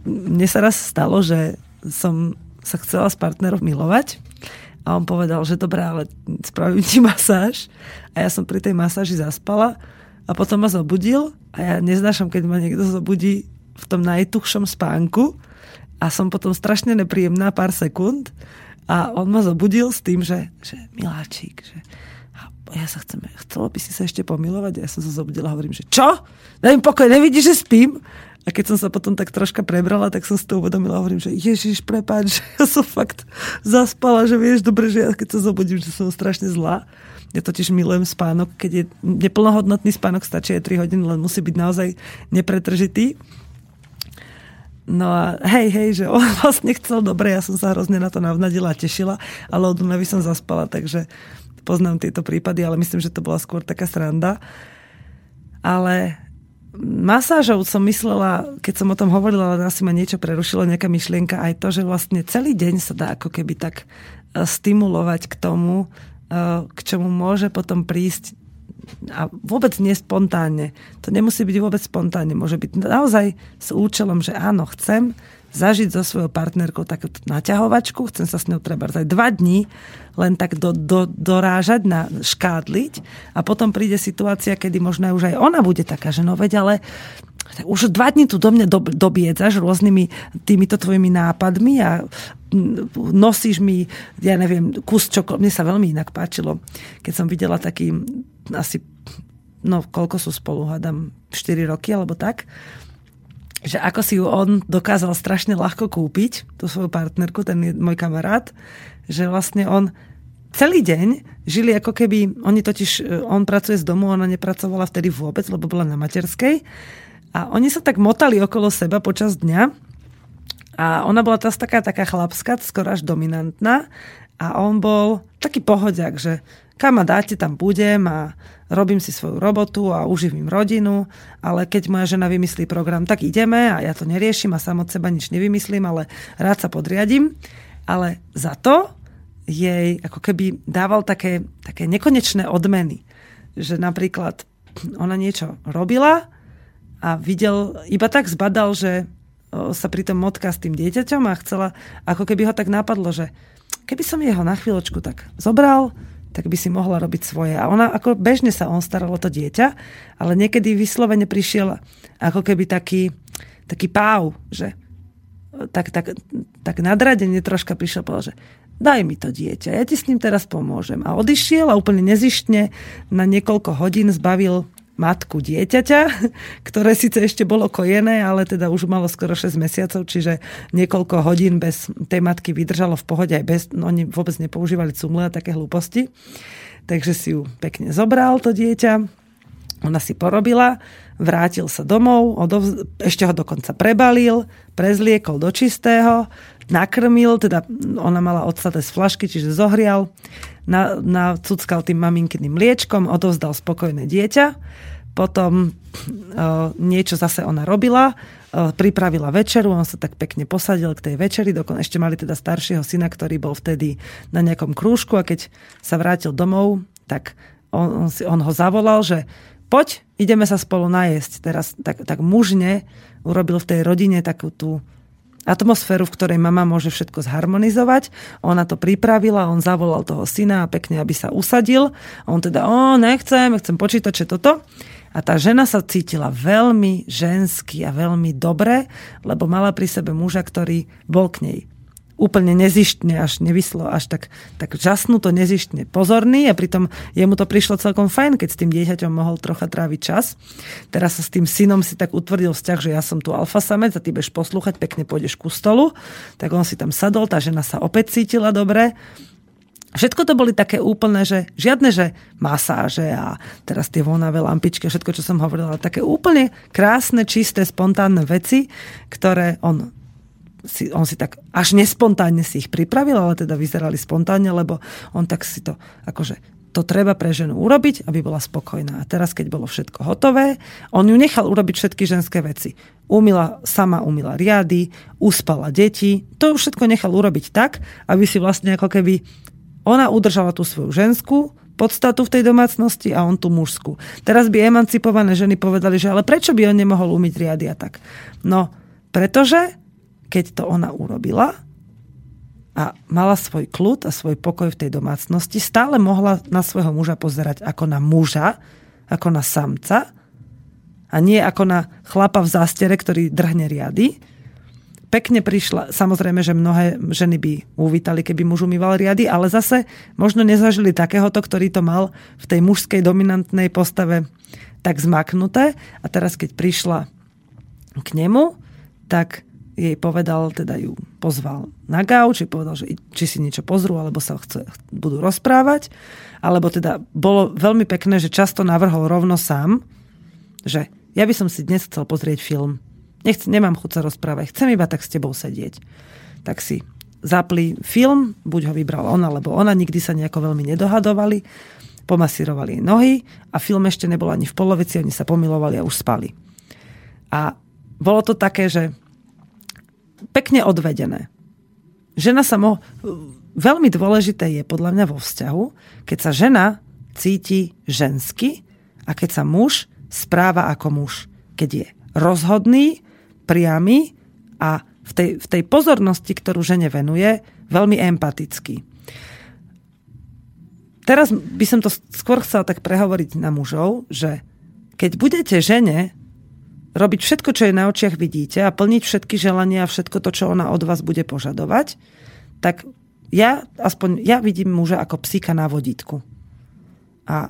mne sa raz stalo, že som sa chcela s partnerom milovať a on povedal, že dobré, ale spravím ti masáž. A ja som pri tej masáži zaspala a potom ma zobudil a ja neznášam, keď ma niekto zobudí v tom najtuchšom spánku a som potom strašne nepríjemná pár sekúnd a on ma zobudil s tým, že, že miláčik, že ja sa chcem, chcelo by si sa ešte pomilovať? Ja som sa zobudila a hovorím, že čo? Daj mi pokoj, nevidíš, že spím? A keď som sa potom tak troška prebrala, tak som si to uvedomila a hovorím, že Ježiš, prepáč, že ja som fakt zaspala, že vieš, dobre, že ja keď sa zobudím, že som strašne zlá. Ja totiž milujem spánok, keď je neplnohodnotný spánok, stačí aj 3 hodiny, len musí byť naozaj nepretržitý. No a hej, hej, že on vlastne chcel dobre, ja som sa hrozne na to navnadila a tešila, ale od Dunavy som zaspala, takže poznám tieto prípady, ale myslím, že to bola skôr taká sranda. Ale masážou som myslela, keď som o tom hovorila, ale asi ma niečo prerušilo, nejaká myšlienka, aj to, že vlastne celý deň sa dá ako keby tak e, stimulovať k tomu, e, k čomu môže potom prísť a vôbec nie spontánne. To nemusí byť vôbec spontánne. Môže byť naozaj s účelom, že áno, chcem zažiť so svojou partnerkou takúto naťahovačku, chcem sa s ňou treba aj dva dní len tak do, do, dorážať, na, škádliť a potom príde situácia, kedy možno už aj ona bude taká, že no veď ale tak už dva dní tu do mňa do, dobiedzaš rôznymi týmito tvojimi nápadmi a nosíš mi, ja neviem, kus čokolády. Mne sa veľmi inak páčilo, keď som videla taký asi, no koľko sú spolu, hádam, 4 roky alebo tak, že ako si ju on dokázal strašne ľahko kúpiť, tú svoju partnerku, ten môj kamarát, že vlastne on celý deň žili ako keby, oni totiž, on pracuje z domu, ona nepracovala vtedy vôbec, lebo bola na materskej a oni sa tak motali okolo seba počas dňa A ona bola teraz taká, taká chlapská, skoro až dominantná. A on bol taký pohodiak, že kam ma dáte, tam budem a robím si svoju robotu a uživím rodinu, ale keď moja žena vymyslí program, tak ideme a ja to neriešim a sam od seba nič nevymyslím, ale rád sa podriadím. Ale za to jej ako keby dával také, také nekonečné odmeny. Že napríklad ona niečo robila a videl, iba tak zbadal, že sa pri tom motká s tým dieťaťom a chcela, ako keby ho tak napadlo, že keby som jeho na chvíľočku tak zobral, tak by si mohla robiť svoje. A ona, ako bežne sa on staral o to dieťa, ale niekedy vyslovene prišiel ako keby taký, taký páv, že tak, tak, tak nadradenie troška prišiel povedal, že daj mi to dieťa, ja ti s ním teraz pomôžem. A odišiel a úplne nezištne na niekoľko hodín zbavil matku dieťaťa, ktoré síce ešte bolo kojené, ale teda už malo skoro 6 mesiacov, čiže niekoľko hodín bez tej matky vydržalo v pohode aj bez, no oni vôbec nepoužívali cumle a také hlúposti. Takže si ju pekne zobral to dieťa, ona si porobila, vrátil sa domov, odovz- ešte ho dokonca prebalil, prezliekol do čistého, nakrmil, teda ona mala odstaté z flašky, čiže zohrial, na, nacuckal tým maminkyným mliečkom, odovzdal spokojné dieťa, potom uh, niečo zase ona robila, uh, pripravila večeru, on sa tak pekne posadil k tej večeri, dokon ešte mali teda staršieho syna, ktorý bol vtedy na nejakom krúžku a keď sa vrátil domov, tak on, on, si, on ho zavolal, že poď, ideme sa spolu najesť. Teraz tak, tak mužne urobil v tej rodine takú tú atmosféru, v ktorej mama môže všetko zharmonizovať. Ona to pripravila, on zavolal toho syna a pekne, aby sa usadil. On teda, o, nechcem, chcem počítať, čo toto. A tá žena sa cítila veľmi žensky a veľmi dobre, lebo mala pri sebe muža, ktorý bol k nej úplne nezištne, až nevyslo, až tak, tak žasnuto nezištne pozorný a pritom jemu to prišlo celkom fajn, keď s tým dieťaťom mohol trocha tráviť čas. Teraz sa s tým synom si tak utvrdil vzťah, že ja som tu alfa samec a ty budeš poslúchať, pekne pôjdeš ku stolu. Tak on si tam sadol, tá žena sa opäť cítila dobre. Všetko to boli také úplné, že žiadne, že masáže a teraz tie vonavé lampičky všetko, čo som hovorila, také úplne krásne, čisté, spontánne veci, ktoré on si, on si tak až nespontánne si ich pripravil, ale teda vyzerali spontánne, lebo on tak si to akože to treba pre ženu urobiť, aby bola spokojná. A teraz, keď bolo všetko hotové, on ju nechal urobiť všetky ženské veci. Umila, sama umila riady, uspala deti, to už všetko nechal urobiť tak, aby si vlastne ako keby ona udržala tú svoju ženskú podstatu v tej domácnosti a on tú mužskú. Teraz by emancipované ženy povedali, že ale prečo by on nemohol umyť riady a tak? No, pretože keď to ona urobila a mala svoj kľud a svoj pokoj v tej domácnosti, stále mohla na svojho muža pozerať ako na muža, ako na samca a nie ako na chlapa v zástere, ktorý drhne riady. Pekne prišla, samozrejme, že mnohé ženy by uvítali, keby muž umýval riady, ale zase možno nezažili takéhoto, ktorý to mal v tej mužskej dominantnej postave tak zmaknuté. A teraz, keď prišla k nemu, tak jej povedal, teda ju pozval na gauč, povedal, že či si niečo pozrú, alebo sa chce, budú rozprávať. Alebo teda bolo veľmi pekné, že často navrhol rovno sám, že ja by som si dnes chcel pozrieť film. Nechc, nemám chuť sa rozprávať, chcem iba tak s tebou sedieť. Tak si zapli film, buď ho vybral ona, alebo ona, nikdy sa nejako veľmi nedohadovali, pomasírovali nohy a film ešte nebol ani v polovici, oni sa pomilovali a už spali. A bolo to také, že pekne odvedené. Žena sa mo... Veľmi dôležité je podľa mňa vo vzťahu, keď sa žena cíti žensky a keď sa muž správa ako muž. Keď je rozhodný, priamy a v tej, v tej pozornosti, ktorú žene venuje, veľmi empatický. Teraz by som to skôr chcela tak prehovoriť na mužov, že keď budete žene robiť všetko, čo je na očiach vidíte a plniť všetky želania a všetko to, čo ona od vás bude požadovať, tak ja aspoň ja vidím muža ako psíka na vodítku. A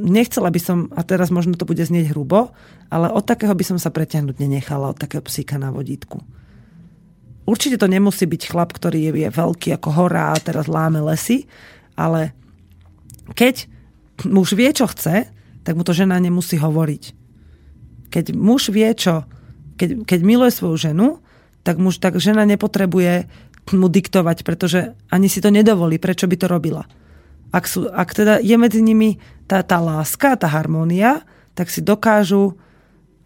nechcela by som, a teraz možno to bude znieť hrubo, ale od takého by som sa preťahnuť nenechala, od takého psíka na vodítku. Určite to nemusí byť chlap, ktorý je, je veľký ako hora a teraz láme lesy, ale keď muž vie, čo chce, tak mu to žena nemusí hovoriť. Keď muž vie, čo, keď, keď miluje svoju ženu, tak, muž, tak žena nepotrebuje mu diktovať, pretože ani si to nedovolí, prečo by to robila. Ak, sú, ak teda je medzi nimi tá, tá láska, tá harmónia, tak si dokážu,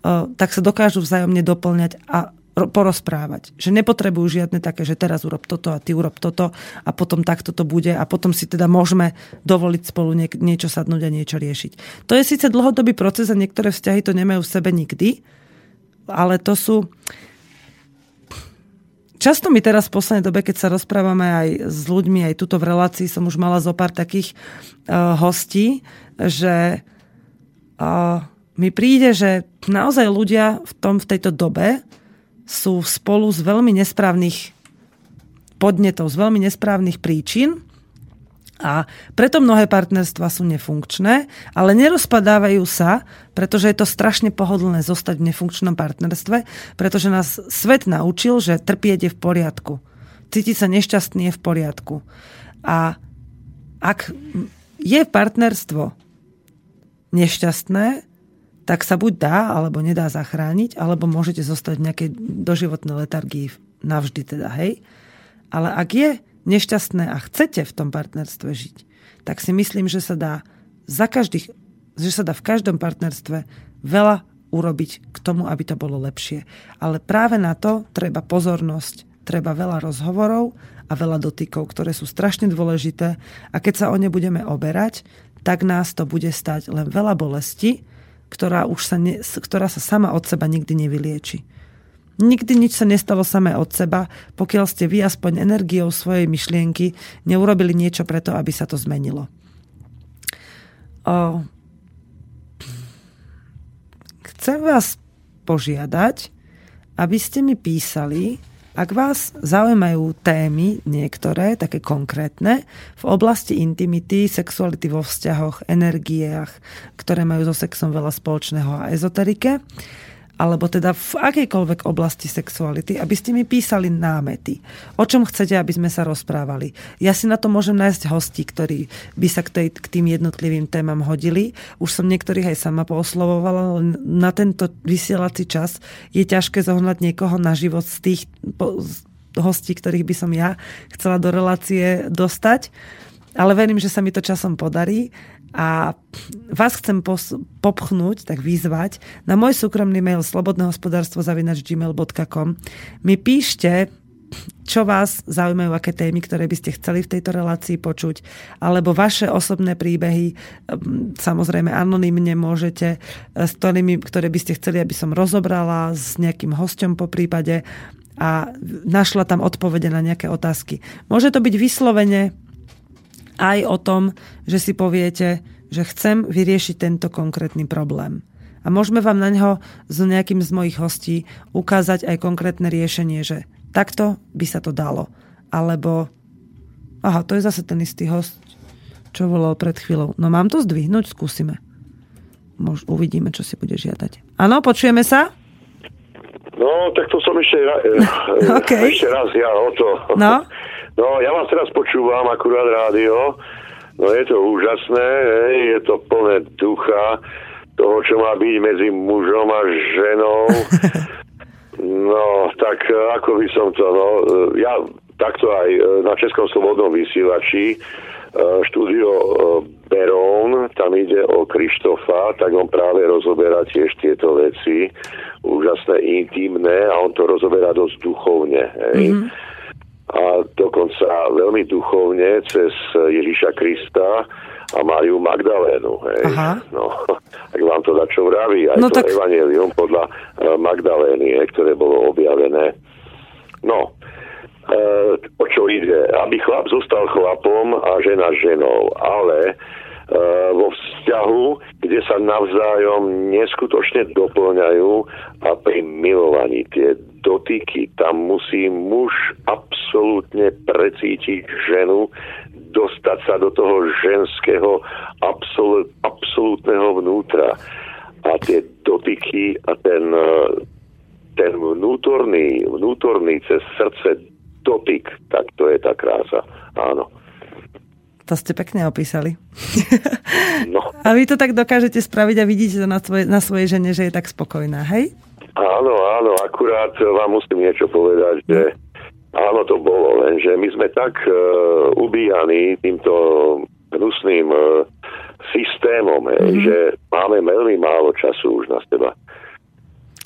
uh, tak sa dokážu vzájomne doplňať a porozprávať. Že nepotrebujú žiadne také, že teraz urob toto a ty urob toto a potom takto to bude a potom si teda môžeme dovoliť spolu niek- niečo sadnúť a niečo riešiť. To je síce dlhodobý proces a niektoré vzťahy to nemajú v sebe nikdy, ale to sú... Často mi teraz v poslednej dobe, keď sa rozprávame aj s ľuďmi, aj tuto v relácii som už mala zo pár takých uh, hostí, že uh, mi príde, že naozaj ľudia v, tom, v tejto dobe sú spolu z veľmi nesprávnych podnetov, z veľmi nesprávnych príčin a preto mnohé partnerstva sú nefunkčné, ale nerozpadávajú sa, pretože je to strašne pohodlné zostať v nefunkčnom partnerstve, pretože nás svet naučil, že trpieť je v poriadku. Cítiť sa nešťastný je v poriadku. A ak je partnerstvo nešťastné, tak sa buď dá, alebo nedá zachrániť, alebo môžete zostať v nejakej doživotnej letargii navždy teda, hej. Ale ak je nešťastné a chcete v tom partnerstve žiť, tak si myslím, že sa dá za každých, že sa dá v každom partnerstve veľa urobiť k tomu, aby to bolo lepšie. Ale práve na to treba pozornosť, treba veľa rozhovorov a veľa dotykov, ktoré sú strašne dôležité a keď sa o ne budeme oberať, tak nás to bude stať len veľa bolesti, ktorá, už sa ne, ktorá sa sama od seba nikdy nevylieči. Nikdy nič sa nestalo samé od seba, pokiaľ ste vy aspoň energiou svojej myšlienky neurobili niečo preto, aby sa to zmenilo. O... Chcem vás požiadať, aby ste mi písali ak vás zaujímajú témy niektoré, také konkrétne, v oblasti intimity, sexuality vo vzťahoch, energiách, ktoré majú so sexom veľa spoločného a ezoterike, alebo teda v akejkoľvek oblasti sexuality, aby ste mi písali námety. O čom chcete, aby sme sa rozprávali. Ja si na to môžem nájsť hosti, ktorí by sa k, tej, k tým jednotlivým témam hodili. Už som niektorých aj sama ale na tento vysielací čas je ťažké zohnať niekoho na život z tých hostí, ktorých by som ja chcela do relácie dostať. Ale verím, že sa mi to časom podarí a vás chcem pos- popchnúť, tak vyzvať na môj súkromný mail slobodnehospodárstvo.gmail.com mi píšte, čo vás zaujímajú, aké témy, ktoré by ste chceli v tejto relácii počuť, alebo vaše osobné príbehy, ehm, samozrejme anonymne môžete, e, s ktorými, ktoré by ste chceli, aby som rozobrala s nejakým hosťom po prípade a našla tam odpovede na nejaké otázky. Môže to byť vyslovene aj o tom, že si poviete, že chcem vyriešiť tento konkrétny problém. A môžeme vám na neho s nejakým z mojich hostí ukázať aj konkrétne riešenie, že takto by sa to dalo. Alebo, aha, to je zase ten istý host, čo volal pred chvíľou. No mám to zdvihnúť? Skúsime. Mož, uvidíme, čo si bude žiadať. Áno, počujeme sa? No, tak to som ešte, okay. ešte raz ja o to. No? No, ja vás teraz počúvam, akurát rádio. No je to úžasné, hej, je to plné ducha toho, čo má byť medzi mužom a ženou. No, tak e, ako by som to, no, e, ja takto aj e, na Českom slobodnom vysielači štúdio Berón, tam ide o Krištofa, tak on práve rozoberá tiež tieto veci, úžasné, intimné a on to rozoberá dosť duchovne. Hej. Mm-hmm a dokonca veľmi duchovne cez Ježiša Krista a Máriu Magdalénu. Hej. Aha. No, ak vám to za čo vraví, aj no, to tak... evanelium podľa uh, Magdalény, hej, ktoré bolo objavené. No, uh, o čo ide? Aby chlap zostal chlapom a žena ženou, ale uh, vo vzťahu, kde sa navzájom neskutočne doplňajú a pri milovaní tie dotyky. Tam musí muž absolútne precítiť ženu, dostať sa do toho ženského absol- absolútneho vnútra. A tie dotyky a ten, ten vnútorný, vnútorný cez srdce dotyk, tak to je tá krása. Áno. To ste pekne opísali. No. A vy to tak dokážete spraviť a vidíte to na, svoje, na svojej žene, že je tak spokojná, hej? Áno, áno, akurát vám musím niečo povedať, že áno, to bolo, lenže my sme tak uh, ubíjani týmto hnusným uh, systémom, hej, Mhm. že máme veľmi málo času už na seba.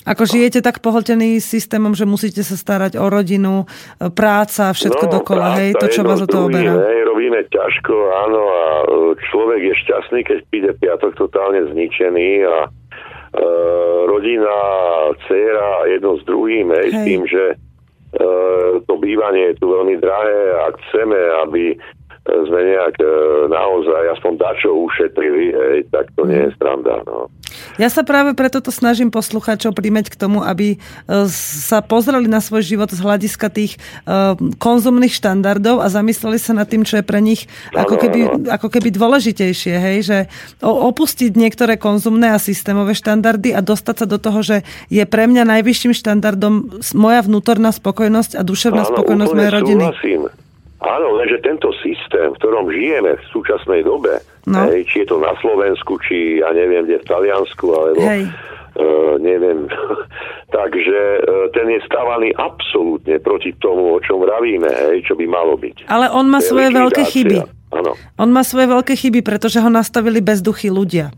Ako žijete tak pohltený systémom, že musíte sa starať o rodinu, e, práca, všetko No, dokola, hej, to, čo vás o to oberá. Hej, robíme ťažko, áno, a e, človek je šťastný, keď príde piatok totálne zničený a e, rodina, dcera, jedno s druhým, hej, Hej. tým, že e, to bývanie je tu veľmi drahé a chceme, aby e, sme nejak e, naozaj aspoň dačo ušetrili, hej, tak to nie je sranda, no. Ja sa práve preto to snažím posluchačov príjmeť k tomu, aby e, sa pozreli na svoj život z hľadiska tých e, konzumných štandardov a zamysleli sa nad tým, čo je pre nich ako keby, ako keby dôležitejšie, hej, že opustiť niektoré konzumné a systémové štandardy a dostať sa do toho, že je pre mňa najvyšším štandardom moja vnútorná spokojnosť a duševná spokojnosť mojej rodiny. súhlasím. Áno, lenže tento systém, v ktorom žijeme v súčasnej dobe, No. hej, či je to na Slovensku, či ja neviem, kde v Taliansku, alebo Hej. Uh, neviem. Takže uh, ten je stávaný absolútne proti tomu, o čom vravíme, hej, čo by malo byť. Ale on má svoje veľké likvidácia. chyby. Áno. On má svoje veľké chyby, pretože ho nastavili bezduchy ľudia.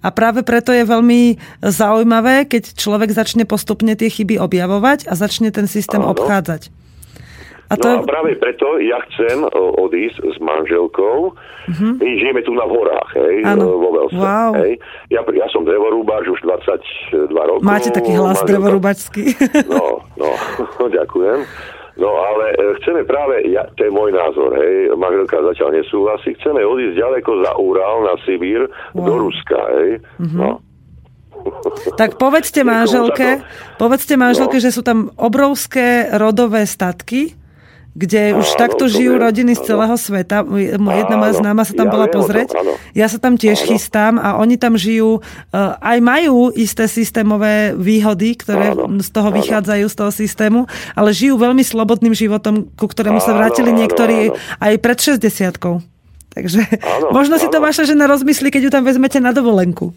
A práve preto je veľmi zaujímavé, keď človek začne postupne tie chyby objavovať a začne ten systém Áno. obchádzať. A to, No a práve preto ja chcem o, odísť s manželkou. My žijeme tu na horách, hej, Mhm. Áno. vo Velse. Wow. Hej. Ja, ja som drevorúbač už 22 rokov. máte taký hlas Manželka- drevorúbačský. No, no, ďakujem. No ale e, chceme práve, ja, to je môj názor, hej, manželka zatiaľ nesúhlasí, chceme odísť ďaleko za Ural na Sibír Wow. do Ruska, hej. Mhm. No. tak povedzte manželke, povedzte manželke, No. že sú tam obrovské rodové statky, kde už Áno, takto to žijú viem, rodiny z áno. celého sveta. Jedna moja Áno, známa sa tam ja bola viem tom, pozrieť. áno. Ja sa tam tiež Áno. chystám a oni tam žijú, uh, aj majú isté systémové výhody, ktoré Áno, z toho áno. vychádzajú z toho systému, ale žijú veľmi slobodným životom, ku ktorému sa Áno, vrátili áno, niektorí áno. aj pred 60 Takže Áno, možno si to áno. vaša žena rozmyslí, keď ju tam vezmete na dovolenku.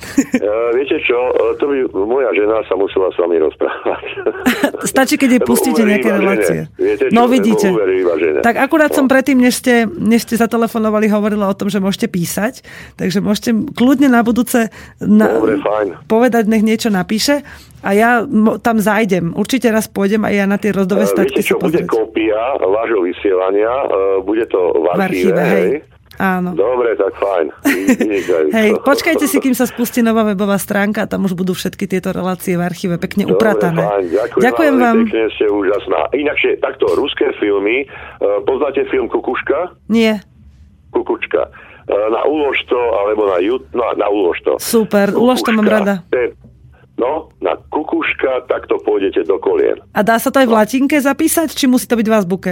E, viete čo, to by moja žena sa musela s vami rozprávať. Stačí, keď jej pustíte nejaké relácie. Viete čo, no vidíte. Tak akurát som No. predtým, než ste, než ste zatelefonovali, hovorila o tom, že môžete písať. Takže môžete kľudne na budúce na, Dobre, fajn. povedať, nech niečo napíše. A ja tam zajdem. Určite raz pôjdem aj ja na tie rozdové E, statky Viete čo, bude pozrieť. kópia vášho vysielania, e, bude to v V archíve, archíve, hej. hej? Áno. Dobre, tak fajn. Hej, počkajte si, kým sa spustí nová webová stránka tam už budú všetky tieto relácie v archíve pekne Dobre, upratané. fajn. Ďakujem, Ďakujem vám. Pekne ste úžasná. Inakšie, takto, ruské filmy. E, poznáte film Kukuška? Nie. Kukučka. E, na Ulož to, alebo na, Jut, no, na Ulož to. Super, Ulož to mám Kukuška. rada. Je- No, na Kukuška, takto pôjdete do kolien. A dá sa to aj v latinke zapísať, či musí to byť v azbuke?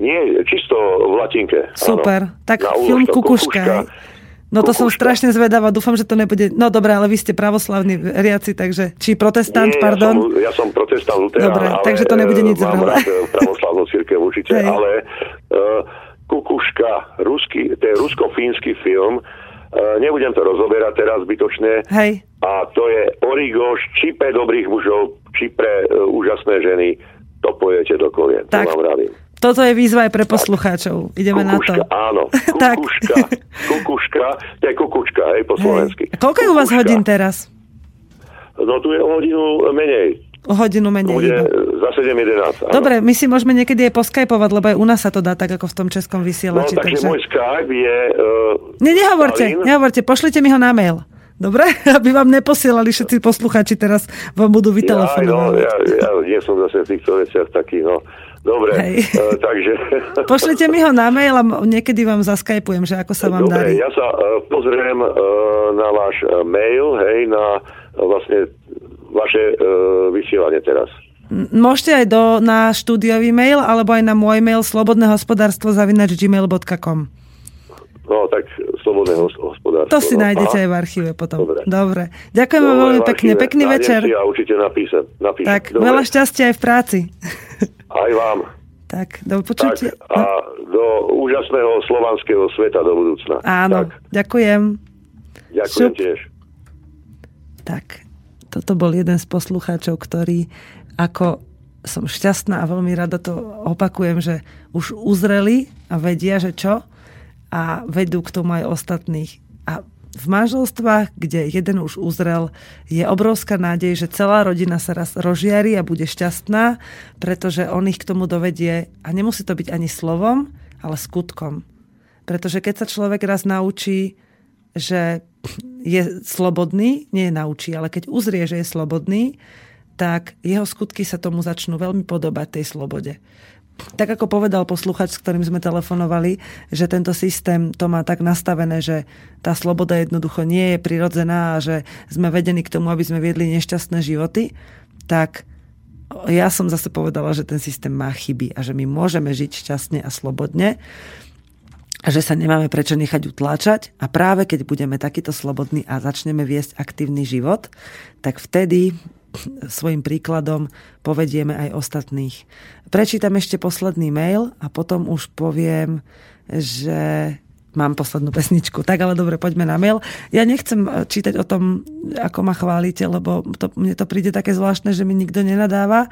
Nie, čisto v latinke. Super. Áno. Tak Na film Kukuška. hej. No to som Kukuška. strašne zvedavá, dúfam, že to nebude... No dobré, ale vy ste pravoslavní veriaci, takže... Či protestant, Nie, pardon. Ja som, ja som protestant luterán, Dobre, ale takže to nebude nič e, zvrhlé. e, pravoslavnú církev určite, Hej. ale uh, Kukuška, ruský, to je rusko-fínsky film, uh, nebudem to rozoberať teraz zbytočne, Hej. a to je Origoš, či pre dobrých mužov, či pre uh, úžasné ženy, to pojete do kolien, Tak. to vám radím. Toto je výzva aj pre poslucháčov. Ideme na to. Kukuška, áno, kukuška, kukuška, to je kukučka, hej, po slovensky. Hej. Koľko je u vás Kukuška. hodín teraz? No tu je o hodinu menej, O hodinu menej. bude iba. za 7.11. áno. Dobre, my si môžeme niekedy aj poskypovať, lebo aj u nás sa to dá tak, ako v tom českom No, vysielači. takže môj Skype je... Uh, Nie, nehovorte, Stalin. nehovorte, pošlite mi ho na mail. Dobre? Aby vám neposielali všetci posluchači teraz, vám budú ja, no, vytelefonovať. ja, ja nie som zase v týchto veciach taký, no. Dobre, Hej. uh, takže... Pošlite mi ho na mail a niekedy vám zaskypujem, že ako sa vám Dobre, darí. ja sa uh, pozriem uh, na váš uh, mail, hej, na uh, vlastne vaše uh, vysielanie teraz. Môžete aj do, na štúdiový mail, alebo aj na môj mail slobodnehospodárstvo zavinač gmail.com. No, tak slobodné hos- hospodárstvo. To si no. nájdete Aha. aj v archíve potom. Dobre. Dobre. Ďakujem vám veľmi pekne. Pekný Nájdem večer. Si a určite napíšem. napíšem. Tak, Dobre. veľa šťastia aj v práci. Aj vám. Tak, do Tak, počutia. a do úžasného slovanského sveta do budúcna. Áno, Tak, ďakujem. ďakujem Šup. tiež. Tak, toto bol jeden z poslucháčov, ktorý ako som šťastná a veľmi rada to opakujem, že už uzreli a vedia, že čo a vedú k tomu aj ostatných. A v manželstvách, kde jeden už uzrel, je obrovská nádej, že celá rodina sa raz rozžiari a bude šťastná, pretože on ich k tomu dovedie a nemusí to byť ani slovom, ale skutkom. Pretože keď sa človek raz naučí, že je slobodný, nie je naučí, ale keď uzrie, že je slobodný, tak jeho skutky sa tomu začnú veľmi podobať tej slobode. Tak ako povedal posluchač, s ktorým sme telefonovali, že tento systém to má tak nastavené, že tá sloboda jednoducho nie je prirodzená a že sme vedení k tomu, aby sme viedli nešťastné životy, tak ja som zase povedala, že ten systém má chyby a že my môžeme žiť šťastne a slobodne a že sa nemáme prečo nechať utláčať. A práve keď budeme takýto slobodní a začneme viesť aktívny život, tak vtedy svojim príkladom povedieme aj ostatných. Prečítam ešte posledný mail a potom už poviem, že mám poslednú pesničku. Tak ale dobre, poďme na mail. Ja nechcem eh, čítať o tom, ako ma chválite, lebo to, mne to príde také zvláštne, že mi nikto nenadáva.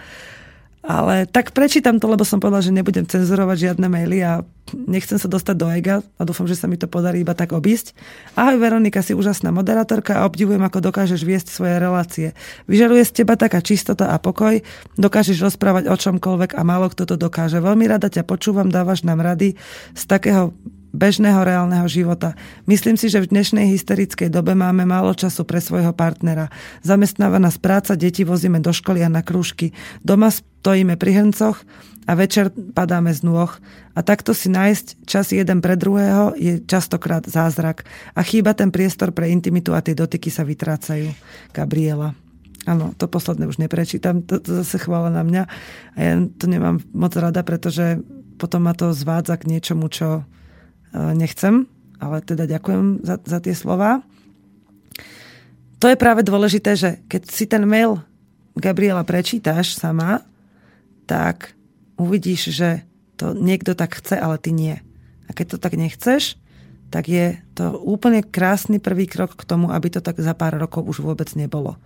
Ale tak prečítam to, lebo som povedala, že nebudem cenzurovať žiadne maily a nechcem sa dostať do ega a dúfam, že sa mi to podarí iba tak obísť. Ahoj Veronika, si úžasná moderátorka a obdivujem, ako dokážeš viesť svoje relácie. Vyžaruje z teba taká čistota a pokoj, dokážeš rozprávať o čomkoľvek a málo kto to dokáže. Veľmi rada ťa počúvam, dávaš nám rady z takého bežného reálneho života. Myslím si, že v dnešnej hysterickej dobe máme málo času pre svojho partnera. Zamestnáva nás práca, deti vozíme do školy a na krúžky. Doma stojíme pri hrncoch a večer padáme z nôh. A takto si nájsť čas jeden pre druhého je častokrát zázrak. A chýba ten priestor pre intimitu a tie dotyky sa vytrácajú. Gabriela. Áno, to posledné už neprečítam, to, to zase chvála na mňa. A ja to nemám moc rada, pretože potom ma to zvádza k niečomu, čo nechcem, ale teda ďakujem za, za tie slova. To je práve dôležité, že keď si ten mail Gabriela prečítaš sama, tak uvidíš, že to niekto tak chce, ale ty nie. A keď to tak nechceš, tak je to úplne krásny prvý krok k tomu, aby to tak za pár rokov už vôbec nebolo.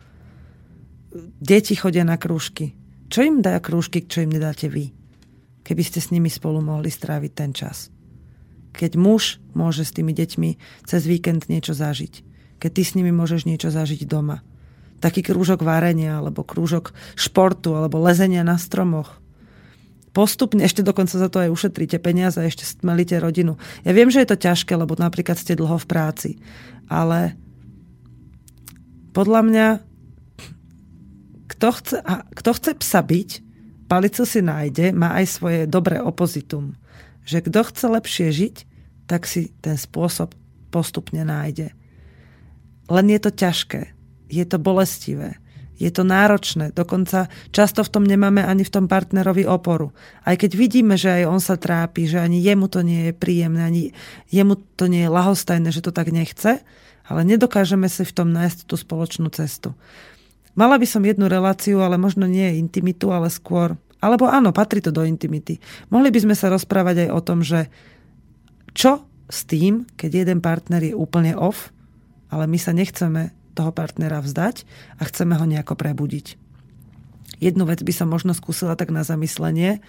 Deti chodia na krúžky. Čo im dá krúžky, čo im nedáte vy? Keby ste s nimi spolu mohli stráviť ten čas keď muž môže s tými deťmi cez víkend niečo zažiť. Keď ty s nimi môžeš niečo zažiť doma. Taký krúžok varenia, alebo krúžok športu, alebo lezenia na stromoch. Postupne, ešte dokonca za to aj ušetríte peniaze a ešte stmelíte rodinu. Ja viem, že je to ťažké, lebo napríklad ste dlho v práci. Ale podľa mňa kto chce, a kto chce psa byť, palicu si nájde, má aj svoje dobré opozitum že kto chce lepšie žiť, tak si ten spôsob postupne nájde. Len je to ťažké, je to bolestivé, je to náročné, dokonca často v tom nemáme ani v tom partnerovi oporu. Aj keď vidíme, že aj on sa trápi, že ani jemu to nie je príjemné, ani jemu to nie je lahostajné, že to tak nechce, ale nedokážeme si v tom nájsť tú spoločnú cestu. Mala by som jednu reláciu, ale možno nie intimitu, ale skôr alebo áno, patrí to do intimity. Mohli by sme sa rozprávať aj o tom, že čo s tým, keď jeden partner je úplne off, ale my sa nechceme toho partnera vzdať a chceme ho nejako prebudiť. Jednu vec by som možno skúsila tak na zamyslenie.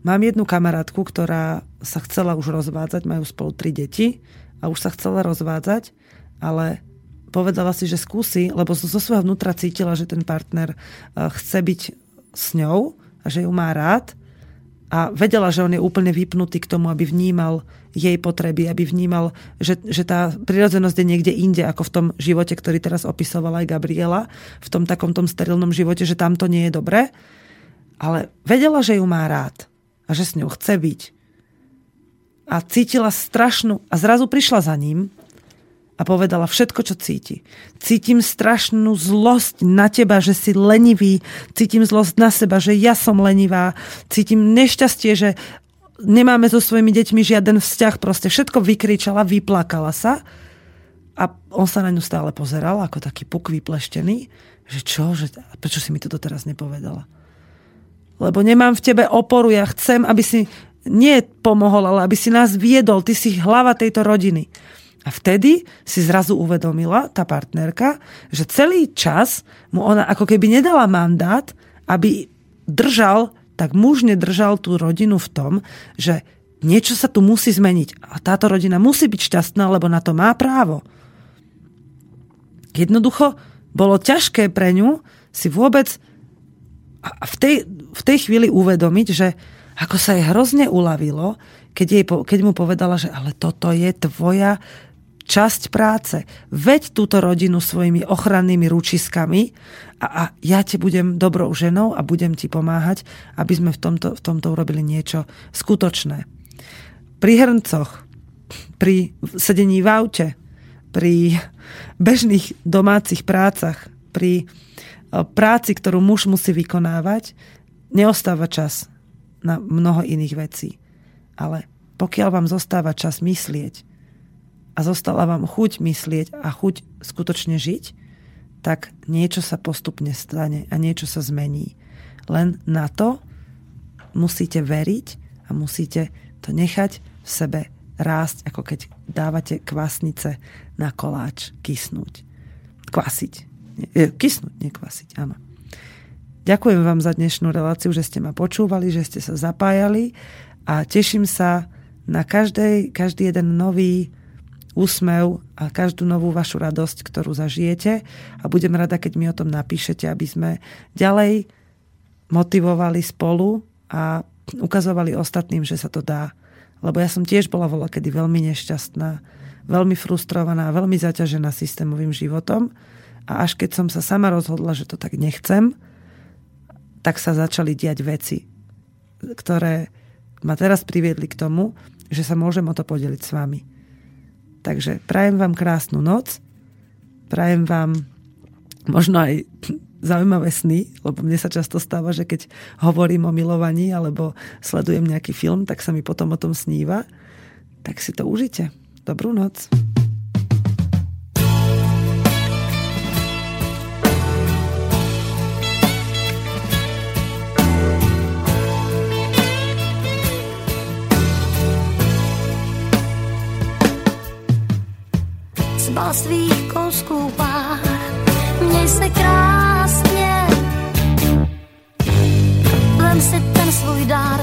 Mám jednu kamarátku, ktorá sa chcela už rozvádzať, majú spolu tri deti a už sa chcela rozvádzať, ale povedala si, že skúsi, lebo zo svojho vnútra cítila, že ten partner chce byť s ňou a že ju má rád a vedela, že on je úplne vypnutý k tomu, aby vnímal jej potreby, aby vnímal, že, že tá prirodzenosť je niekde inde, ako v tom živote, ktorý teraz opisovala aj Gabriela, v tom takom tom sterilnom živote, že tam to nie je dobré. Ale vedela, že ju má rád a že s ňou chce byť. A cítila strašnú... A zrazu prišla za ním a povedala všetko, čo cíti. Cítim strašnú zlosť na teba, že si lenivý. Cítim zlosť na seba, že ja som lenivá. Cítim nešťastie, že nemáme so svojimi deťmi žiaden vzťah. Proste všetko vykričala, vyplakala sa. A on sa na ňu stále pozeral, ako taký puk vypleštený. Že čo? Že, prečo si mi to doteraz nepovedala? Lebo nemám v tebe oporu. Ja chcem, aby si nie pomohol, ale aby si nás viedol. Ty si hlava tejto rodiny. A vtedy si zrazu uvedomila tá partnerka, že celý čas mu ona ako keby nedala mandát, aby držal, tak mužne držal tú rodinu v tom, že niečo sa tu musí zmeniť. A táto rodina musí byť šťastná, lebo na to má právo. Jednoducho bolo ťažké pre ňu si vôbec v tej, v tej chvíli uvedomiť, že ako sa jej hrozne uľavilo, keď, jej, keď mu povedala, že ale toto je tvoja časť práce. Veď túto rodinu svojimi ochrannými ručiskami a, a ja ti budem dobrou ženou a budem ti pomáhať, aby sme v tomto, v tomto urobili niečo skutočné. Pri hrncoch, pri sedení v aute, pri bežných domácich prácach, pri e, práci, ktorú muž musí vykonávať, neostáva čas na mnoho iných vecí. Ale pokiaľ vám zostáva čas myslieť a zostala vám chuť myslieť a chuť skutočne žiť, tak niečo sa postupne stane a niečo sa zmení. Len na to musíte veriť a musíte to nechať v sebe rásť, ako keď dávate kvasnice na koláč kysnúť. Kvasiť. Kysnúť, nekvasiť, áno. Ďakujem vám za dnešnú reláciu, že ste ma počúvali, že ste sa zapájali a teším sa na každej, každý jeden nový úsmev a každú novú vašu radosť, ktorú zažijete a budem rada, keď mi o tom napíšete, aby sme ďalej motivovali spolu a ukazovali ostatným, že sa to dá. Lebo ja som tiež bola vola kedy veľmi nešťastná, veľmi frustrovaná, veľmi zaťažená systémovým životom a až keď som sa sama rozhodla, že to tak nechcem, tak sa začali diať veci, ktoré ma teraz priviedli k tomu, že sa môžem o to podeliť s vami. Takže prajem vám krásnu noc, prajem vám možno aj zaujímavé sny, lebo mne sa často stáva, že keď hovorím o milovaní alebo sledujem nejaký film, tak sa mi potom o tom sníva. Tak si to užite. Dobrú noc. Zbal svých kousků pár. Měj se krásně, vem si ten svůj dar,